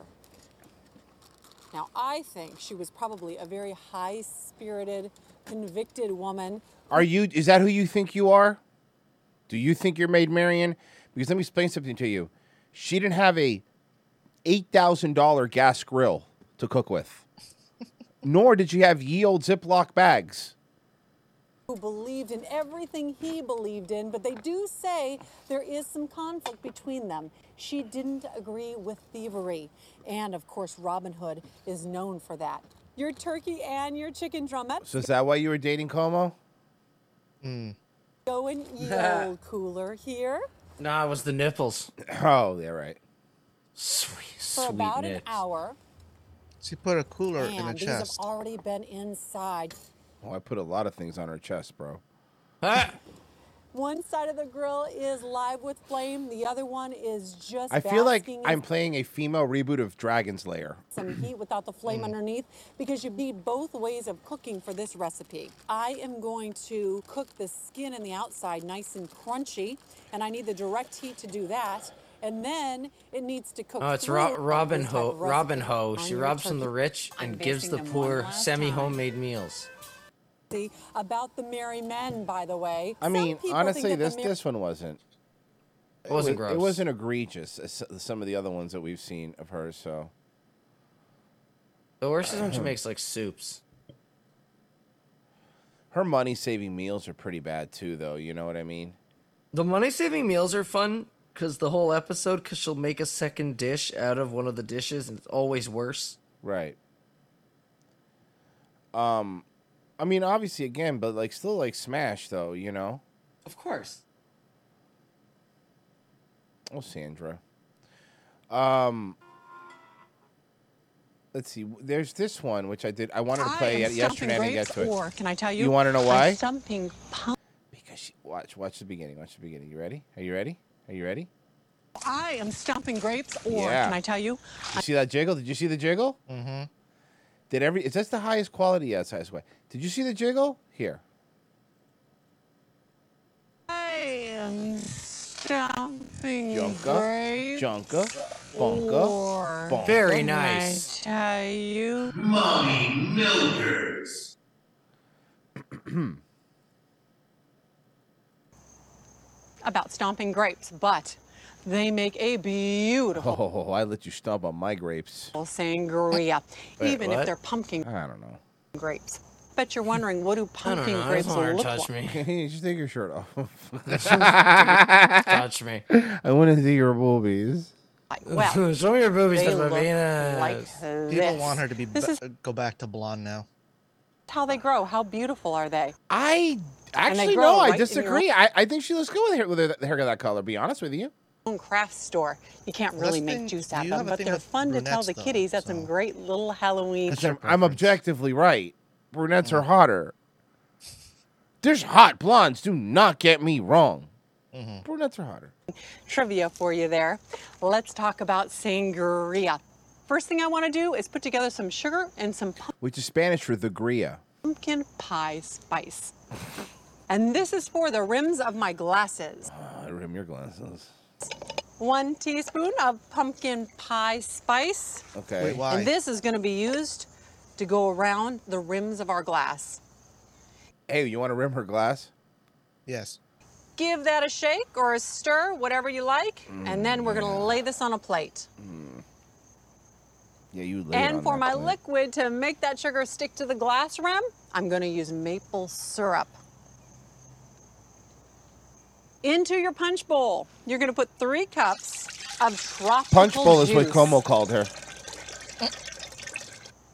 Speaker 16: Now, I think she was probably a very high spirited, convicted woman.
Speaker 1: Are you? Is that who you think you are? Do you think you're Maid Marian? Because let me explain something to you. She didn't have a eight thousand dollar gas grill to cook with, nor did she have ye old Ziploc bags.
Speaker 16: who believed in everything he believed in, but they do say there is some conflict between them. She didn't agree with thievery. And of course, Robin Hood is known for that. Your turkey and your chicken drumette
Speaker 1: So is that why you were dating Cuomo?
Speaker 16: go in the old cooler here
Speaker 3: Nah, it was the nipples.
Speaker 1: Oh, yeah, right.
Speaker 3: Sweet,
Speaker 16: for
Speaker 3: sweet
Speaker 16: about an hour.
Speaker 2: She put a cooler in her
Speaker 16: And these have already been inside.
Speaker 1: Oh, I put a lot of things on her chest, bro.
Speaker 16: One side of the grill is live with flame, the other one is just
Speaker 1: I feel like I'm playing a female reboot of Dragon's Lair.
Speaker 16: some heat without the flame mm. underneath because you need both ways of cooking for this recipe. I am going to cook the skin and the outside nice and crunchy, and I need the direct heat to do that. And then it needs to cook.
Speaker 3: Oh, it's
Speaker 16: through
Speaker 3: Ro- Robin Ho. Robin Ho. She robs from the rich and gives the
Speaker 16: basting them one
Speaker 3: poor semi-homemade meals.
Speaker 16: See, About the merry men, by the way.
Speaker 1: I
Speaker 16: Some
Speaker 1: mean,
Speaker 16: people
Speaker 1: honestly,
Speaker 16: think that
Speaker 1: this
Speaker 16: mer-
Speaker 1: this one wasn't.
Speaker 3: It wasn't
Speaker 1: wa- It
Speaker 3: gross.
Speaker 1: wasn't egregious as some of the other ones that we've seen of hers. So
Speaker 3: The worst is when she makes like soups.
Speaker 1: her money saving meals are pretty bad too, though. You know what I mean?
Speaker 3: The money saving meals are fun because the whole episode, because she'll make a second dish out of one of the dishes, and it's always worse.
Speaker 1: Right. Um, I mean, obviously, again, but like, still like Smash, though. You know?
Speaker 3: Of course.
Speaker 1: Oh, Sandra. Um. Let's see. There's this one which I did. I wanted to play
Speaker 17: I am
Speaker 1: it yesterday. I didn't get to it.
Speaker 17: grapes, Or can I tell you?
Speaker 1: You want to know
Speaker 17: I'm
Speaker 1: why?
Speaker 17: Stumping pump.
Speaker 1: Because she, watch, watch the beginning. Watch the beginning. You ready? Are you ready? Are you ready?
Speaker 17: I am stomping grapes. Or
Speaker 1: Yeah.
Speaker 17: can I tell you?
Speaker 1: You see that jiggle? Did you see the jiggle? Mm-hmm. Did every? Is that the highest quality? Yes, highest way. Did you see the jiggle? Here.
Speaker 17: I am stumping
Speaker 1: Junka,
Speaker 17: grapes.
Speaker 1: Junka, Bunka,
Speaker 17: Or
Speaker 1: Bunka.
Speaker 3: Very
Speaker 17: can
Speaker 3: nice.
Speaker 17: I tell you?
Speaker 4: Mommy milkers.
Speaker 17: About stomping grapes, but they make a beautiful
Speaker 1: Oh, oh, oh I let you stomp on my grapes.
Speaker 17: sangria,
Speaker 1: Wait,
Speaker 17: even
Speaker 1: what?
Speaker 17: if they're pumpkin
Speaker 1: I don't know.
Speaker 17: grapes. Bet you're wondering what do
Speaker 3: I don't
Speaker 17: pumpkin
Speaker 3: know. I
Speaker 17: grapes
Speaker 3: just want her to
Speaker 17: look
Speaker 3: touch
Speaker 17: like?
Speaker 3: me.
Speaker 1: Just take your shirt off.
Speaker 3: touch me.
Speaker 1: I want to see your boobies.
Speaker 17: Well,
Speaker 3: Show me your boobies,
Speaker 16: they
Speaker 3: that's
Speaker 16: look
Speaker 3: penis.
Speaker 16: like
Speaker 2: People want her to be
Speaker 16: This
Speaker 2: ba-
Speaker 16: is
Speaker 2: go back to blonde now.
Speaker 16: How they grow. How beautiful are they?
Speaker 1: I
Speaker 16: And they
Speaker 1: Actually,
Speaker 16: grow
Speaker 1: no, I
Speaker 16: right in your
Speaker 1: disagree. I, I think she looks good with hair with her hair of that color. Be honest with you.
Speaker 16: own craft store. You can't
Speaker 2: Well,
Speaker 16: really make
Speaker 2: thing-
Speaker 16: juice out of them, but they're
Speaker 2: with
Speaker 16: fun to tell the
Speaker 2: though,
Speaker 16: kiddies. That's some great little Halloween.
Speaker 1: I'm, I'm objectively right. Brunettes are hotter. There's hot blondes. Do not get me wrong. Brunettes are hotter.
Speaker 16: trivia for you there. Let's talk about sangria. First thing I want to do is put together some sugar and some
Speaker 1: Which is Spanish for the gria.
Speaker 16: pumpkin pie spice. And this is for the rims of my glasses.
Speaker 1: I rim your glasses.
Speaker 16: One teaspoon of pumpkin pie spice.
Speaker 1: Okay. Wait, why?
Speaker 16: And this is going to be used to go around the rims of our glass.
Speaker 1: Hey, you want to rim her glass?
Speaker 2: Yes.
Speaker 16: Give that a shake or a stir, whatever you like, and then we're going to mm. lay this on a plate. Mm.
Speaker 1: Yeah, you
Speaker 16: And for my liquid to make that sugar stick to the glass rim, I'm going to use maple syrup. Into your punch bowl, you're going to put three cups of tropical
Speaker 1: Punch bowl is what. Cuomo called her.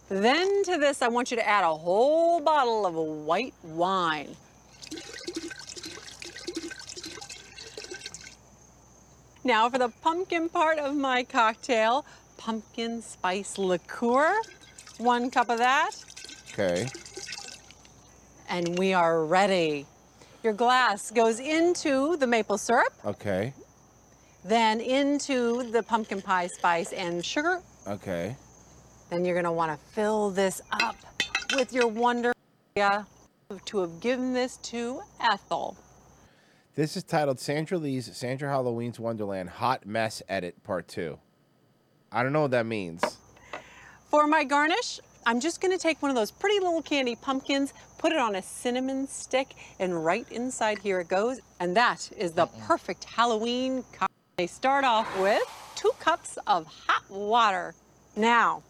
Speaker 16: Then to this, I want you to add a whole bottle of white wine. Now for the pumpkin part of my cocktail, pumpkin spice liqueur, one cup of that,
Speaker 1: Okay.
Speaker 16: and we are ready. Your glass goes into the maple syrup,
Speaker 1: Okay.
Speaker 16: then into the pumpkin pie spice and sugar.
Speaker 1: Okay.
Speaker 16: Then you're gonna wanna fill this up with your wonder to have given this to Ethel.
Speaker 1: This is titled Sandra Lee's Sandra Halloween's Wonderland Hot Mess Edit Part 2. I don't know what that means.
Speaker 16: For my garnish, I'm just gonna take one of those pretty little candy pumpkins, put it on a cinnamon stick, and right inside here it goes. And that is the perfect Halloween cocktail. They start off with two cups of hot water. Now,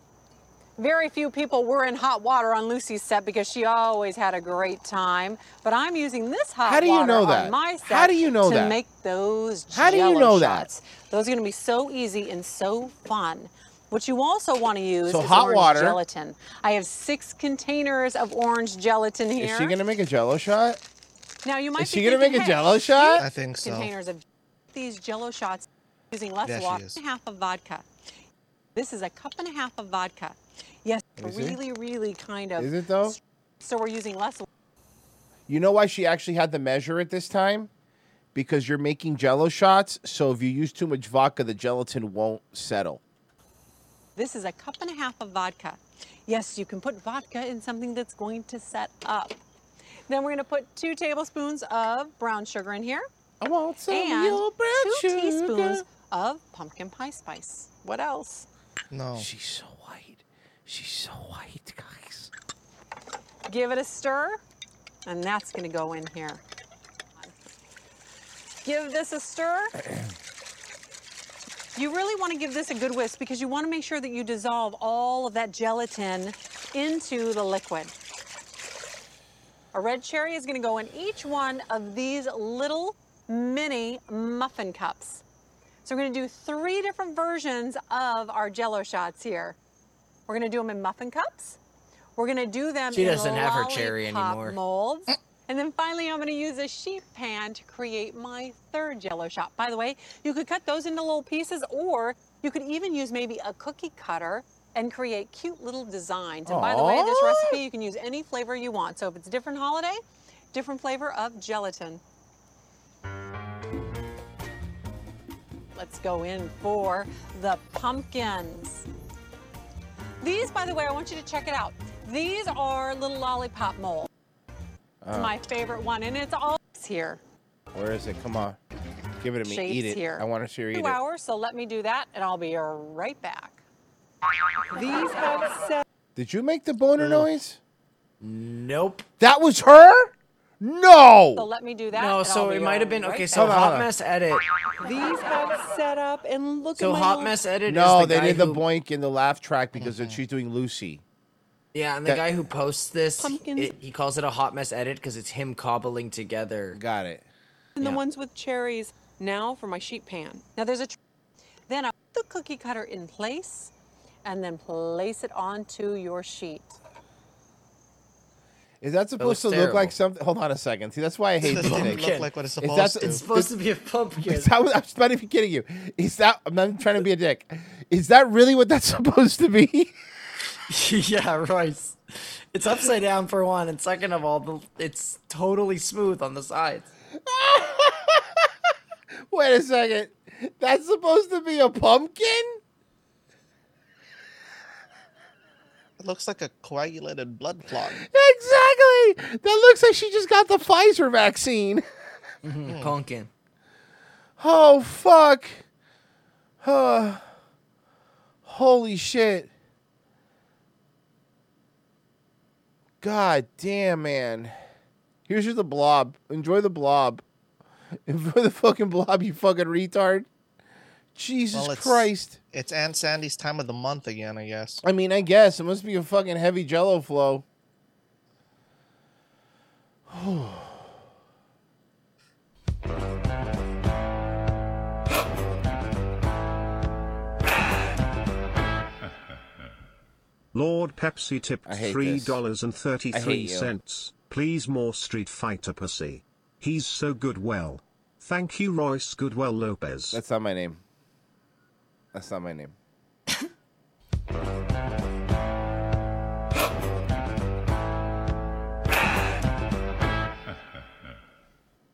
Speaker 16: very few people were in hot water on Lucy's set because she always had a great time. But I'm using this hot
Speaker 1: How do you
Speaker 16: water
Speaker 1: know
Speaker 16: on
Speaker 1: that?
Speaker 16: my set
Speaker 1: How do you know
Speaker 16: to
Speaker 1: that?
Speaker 16: make those
Speaker 1: How do you
Speaker 16: Jell-O
Speaker 1: know that?
Speaker 16: Those are going to be so easy and so fun. What you also want to use
Speaker 1: So
Speaker 16: is
Speaker 1: hot
Speaker 16: orange
Speaker 1: water.
Speaker 16: gelatin. I have six containers of orange gelatin here.
Speaker 1: Is she gonna make a Jello shot?
Speaker 16: Now you might
Speaker 1: Is
Speaker 16: be
Speaker 1: she gonna make a jello shot?" I think so.
Speaker 16: Containers of these Jello shots using less
Speaker 1: Yeah, she
Speaker 16: water
Speaker 1: is.
Speaker 16: and half of vodka. This is a cup and a half of vodka. Yes,
Speaker 1: Is it?
Speaker 16: really, really kind of.
Speaker 1: Is it though?
Speaker 16: So we're using less.
Speaker 1: You know why she actually had to measure it this time? Because you're making jello shots, so if you use too much vodka, the gelatin won't settle.
Speaker 16: This is a cup and a half of vodka. Yes, you can put vodka in something that's going to set up. Then we're going to put two tablespoons of brown sugar in here.
Speaker 1: I want some
Speaker 16: and
Speaker 1: brown
Speaker 16: two
Speaker 1: sugar.
Speaker 16: teaspoons of pumpkin pie spice. What else?
Speaker 2: No.
Speaker 1: She's so white. She's so white, guys.
Speaker 16: Give it a stir, and that's going to go in here. Give this a stir. You really want to give this a good whisk because you want to make sure that you dissolve all of that gelatin into the liquid. A red cherry is going to go in each one of these little mini muffin cups. So we're going to do three different versions of our jello shots here. We're going to do them in muffin cups. We're going to do them
Speaker 3: She
Speaker 16: in
Speaker 3: doesn't have her cherry anymore.
Speaker 16: molds. And then finally, I'm going to use a sheet pan to create my third jello shot. By the way, you could cut those into little pieces, or you could even use maybe a cookie cutter and create cute little designs. And by the way, this recipe, you can use any flavor you want. So if it's a different holiday, different flavor of gelatin. Let's go in for the pumpkins. These, by the way, I want you to check it out. These are little lollipop molds. It's
Speaker 1: Uh,
Speaker 16: my favorite one, and it's all here.
Speaker 1: Where is it? Come on. Give it to me.
Speaker 16: Shapes
Speaker 1: eat it.
Speaker 16: here.
Speaker 1: I want to see you eat
Speaker 16: Two
Speaker 1: it.
Speaker 16: hours, so let me do that, and I'll be right back. These have set.
Speaker 1: Did you make the boner noise?
Speaker 3: Nope.
Speaker 1: That was her? No.
Speaker 16: So let me do that.
Speaker 3: No, so it might have been
Speaker 16: right
Speaker 3: okay.
Speaker 16: back.
Speaker 3: So hot mess edit.
Speaker 16: These have set up, and look
Speaker 3: So
Speaker 16: at my So
Speaker 3: hot
Speaker 16: little-
Speaker 3: mess edit.
Speaker 1: No,
Speaker 3: is the
Speaker 1: they
Speaker 3: guy
Speaker 1: did the
Speaker 3: who-
Speaker 1: boink in the laugh track because she's doing Lucy.
Speaker 3: Yeah, and the
Speaker 1: That-
Speaker 3: guy who posts this, it, he calls it a hot mess edit because it's him cobbling together.
Speaker 1: Got it.
Speaker 16: and the ones with cherries. Now for my sheet pan. Now there's a. Tr- then I put the cookie cutter in place, and then place it onto your sheet.
Speaker 1: Is that supposed to
Speaker 3: looks
Speaker 1: look like something? Hold on a second. See, that's why I hate
Speaker 2: Doesn't
Speaker 1: this
Speaker 2: look like what it's supposed
Speaker 1: that-
Speaker 2: to.
Speaker 3: It's supposed to be a pumpkin.
Speaker 1: Is that, what- I'm not even kidding you. Is that? I'm not trying to be a dick. Is that really what that's supposed to be?
Speaker 3: yeah, Royce. It's upside down for one, and second of all, the, it's totally smooth on the sides.
Speaker 1: Wait a second. That's supposed to be a pumpkin?
Speaker 2: It looks like a coagulated blood clot.
Speaker 1: Exactly. That looks like she just got the Pfizer vaccine.
Speaker 3: Pumpkin.
Speaker 1: Oh fuck. Uh, holy shit. God damn, man. Here's your the blob. Enjoy the blob. Enjoy the fucking blob, you fucking retard. Jesus
Speaker 2: Well, it's-
Speaker 1: Christ.
Speaker 2: It's Aunt Sandy's time of the month again, I guess.
Speaker 1: I mean, I guess it must be a fucking heavy jello flow.
Speaker 7: Lord Pepsi tipped
Speaker 1: I hate
Speaker 7: three
Speaker 1: this.
Speaker 7: dollars and thirty
Speaker 1: I hate you.
Speaker 7: cents. Please more Street Fighter pussy. He's so good. Well, thank you, Royce Goodwell Lopez.
Speaker 1: That's not my name. That's not my name.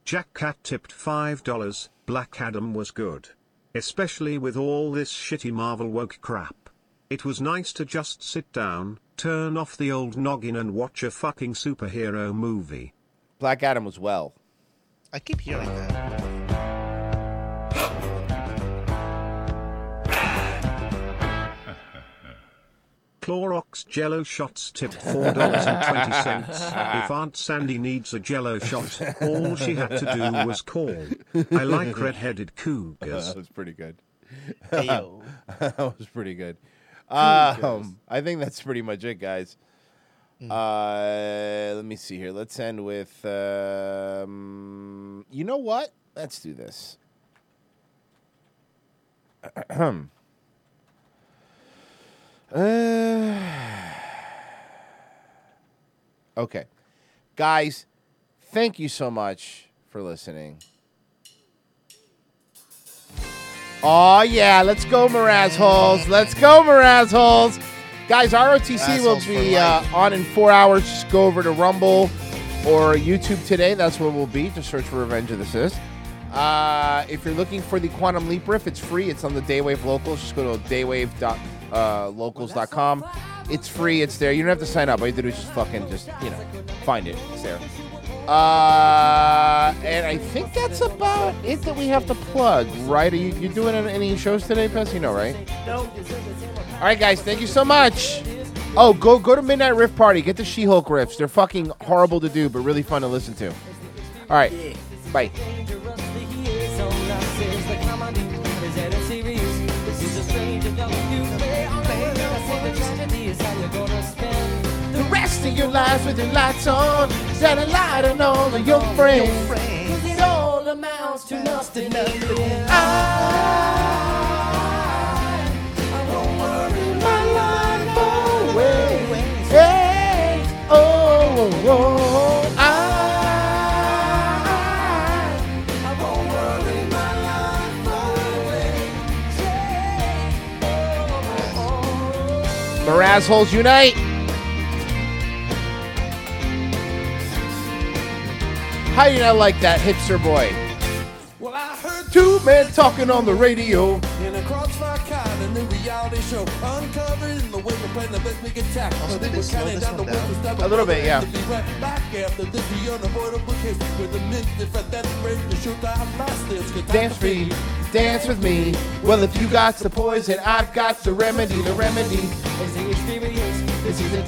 Speaker 7: Jack Cat tipped five dollars. Black Adam was good, especially with all this shitty Marvel woke crap. It was nice to just sit down, turn off the old noggin, and watch a fucking superhero movie.
Speaker 1: Black Adam was well.
Speaker 2: I keep hearing that.
Speaker 7: Clorox Jello shots tipped four dollars and twenty cents. If Aunt Sandy needs a Jello shot, all she had to do was call. I like red-headed cougars.
Speaker 1: that was pretty good.
Speaker 2: Ayo.
Speaker 1: that was pretty good. Um, I think that's pretty much it, guys. Uh, let me see here. Let's end with. Um, you know what? Let's do this. uh, okay, guys. Thank you so much for listening. Oh yeah, let's go, Mraz holes. Let's go, Mraz holes. Guys, ROTC will be uh, on in four hours. Just go over to Rumble or YouTube today. That's where we'll be. Just search for Revenge of the Cis. Uh, if you're looking for the Quantum Leap riff, it's free. It's on the Daywave Locals. Just go to daywave.locals.com. It's free. It's there. You don't have to sign up. All you have to do is just fucking just you know find it. It's there. Uh, and I think that's about it that we have to plug, right? Are you you doing any shows today, Pess? You know, right?
Speaker 2: Nope.
Speaker 1: All right, guys, thank you so much. Oh, go go to Midnight Riff Party. Get the She-Hulk riffs. They're fucking horrible to do, but really fun to listen to. All right, bye. Rest of your life with your lights on, set a light on all of your friends. It all amounts to nothing. I, I won't worry my life away. Oh, oh, oh, I, I How do you not like that hipster boy?
Speaker 18: Well, I heard
Speaker 1: Two men talking on the radio.
Speaker 18: in a crossfire kind of new reality show, uncovering the way to play the best we can tack. But they were counting down the way to
Speaker 1: A little bit, yeah.
Speaker 18: To be right back after this the unavoidable case with the mint if I that break the shoot I lost this.
Speaker 1: Dance
Speaker 18: to
Speaker 1: free, dance with me. Well, if you got the poison, I've got the remedy. The remedy is the experience. This is the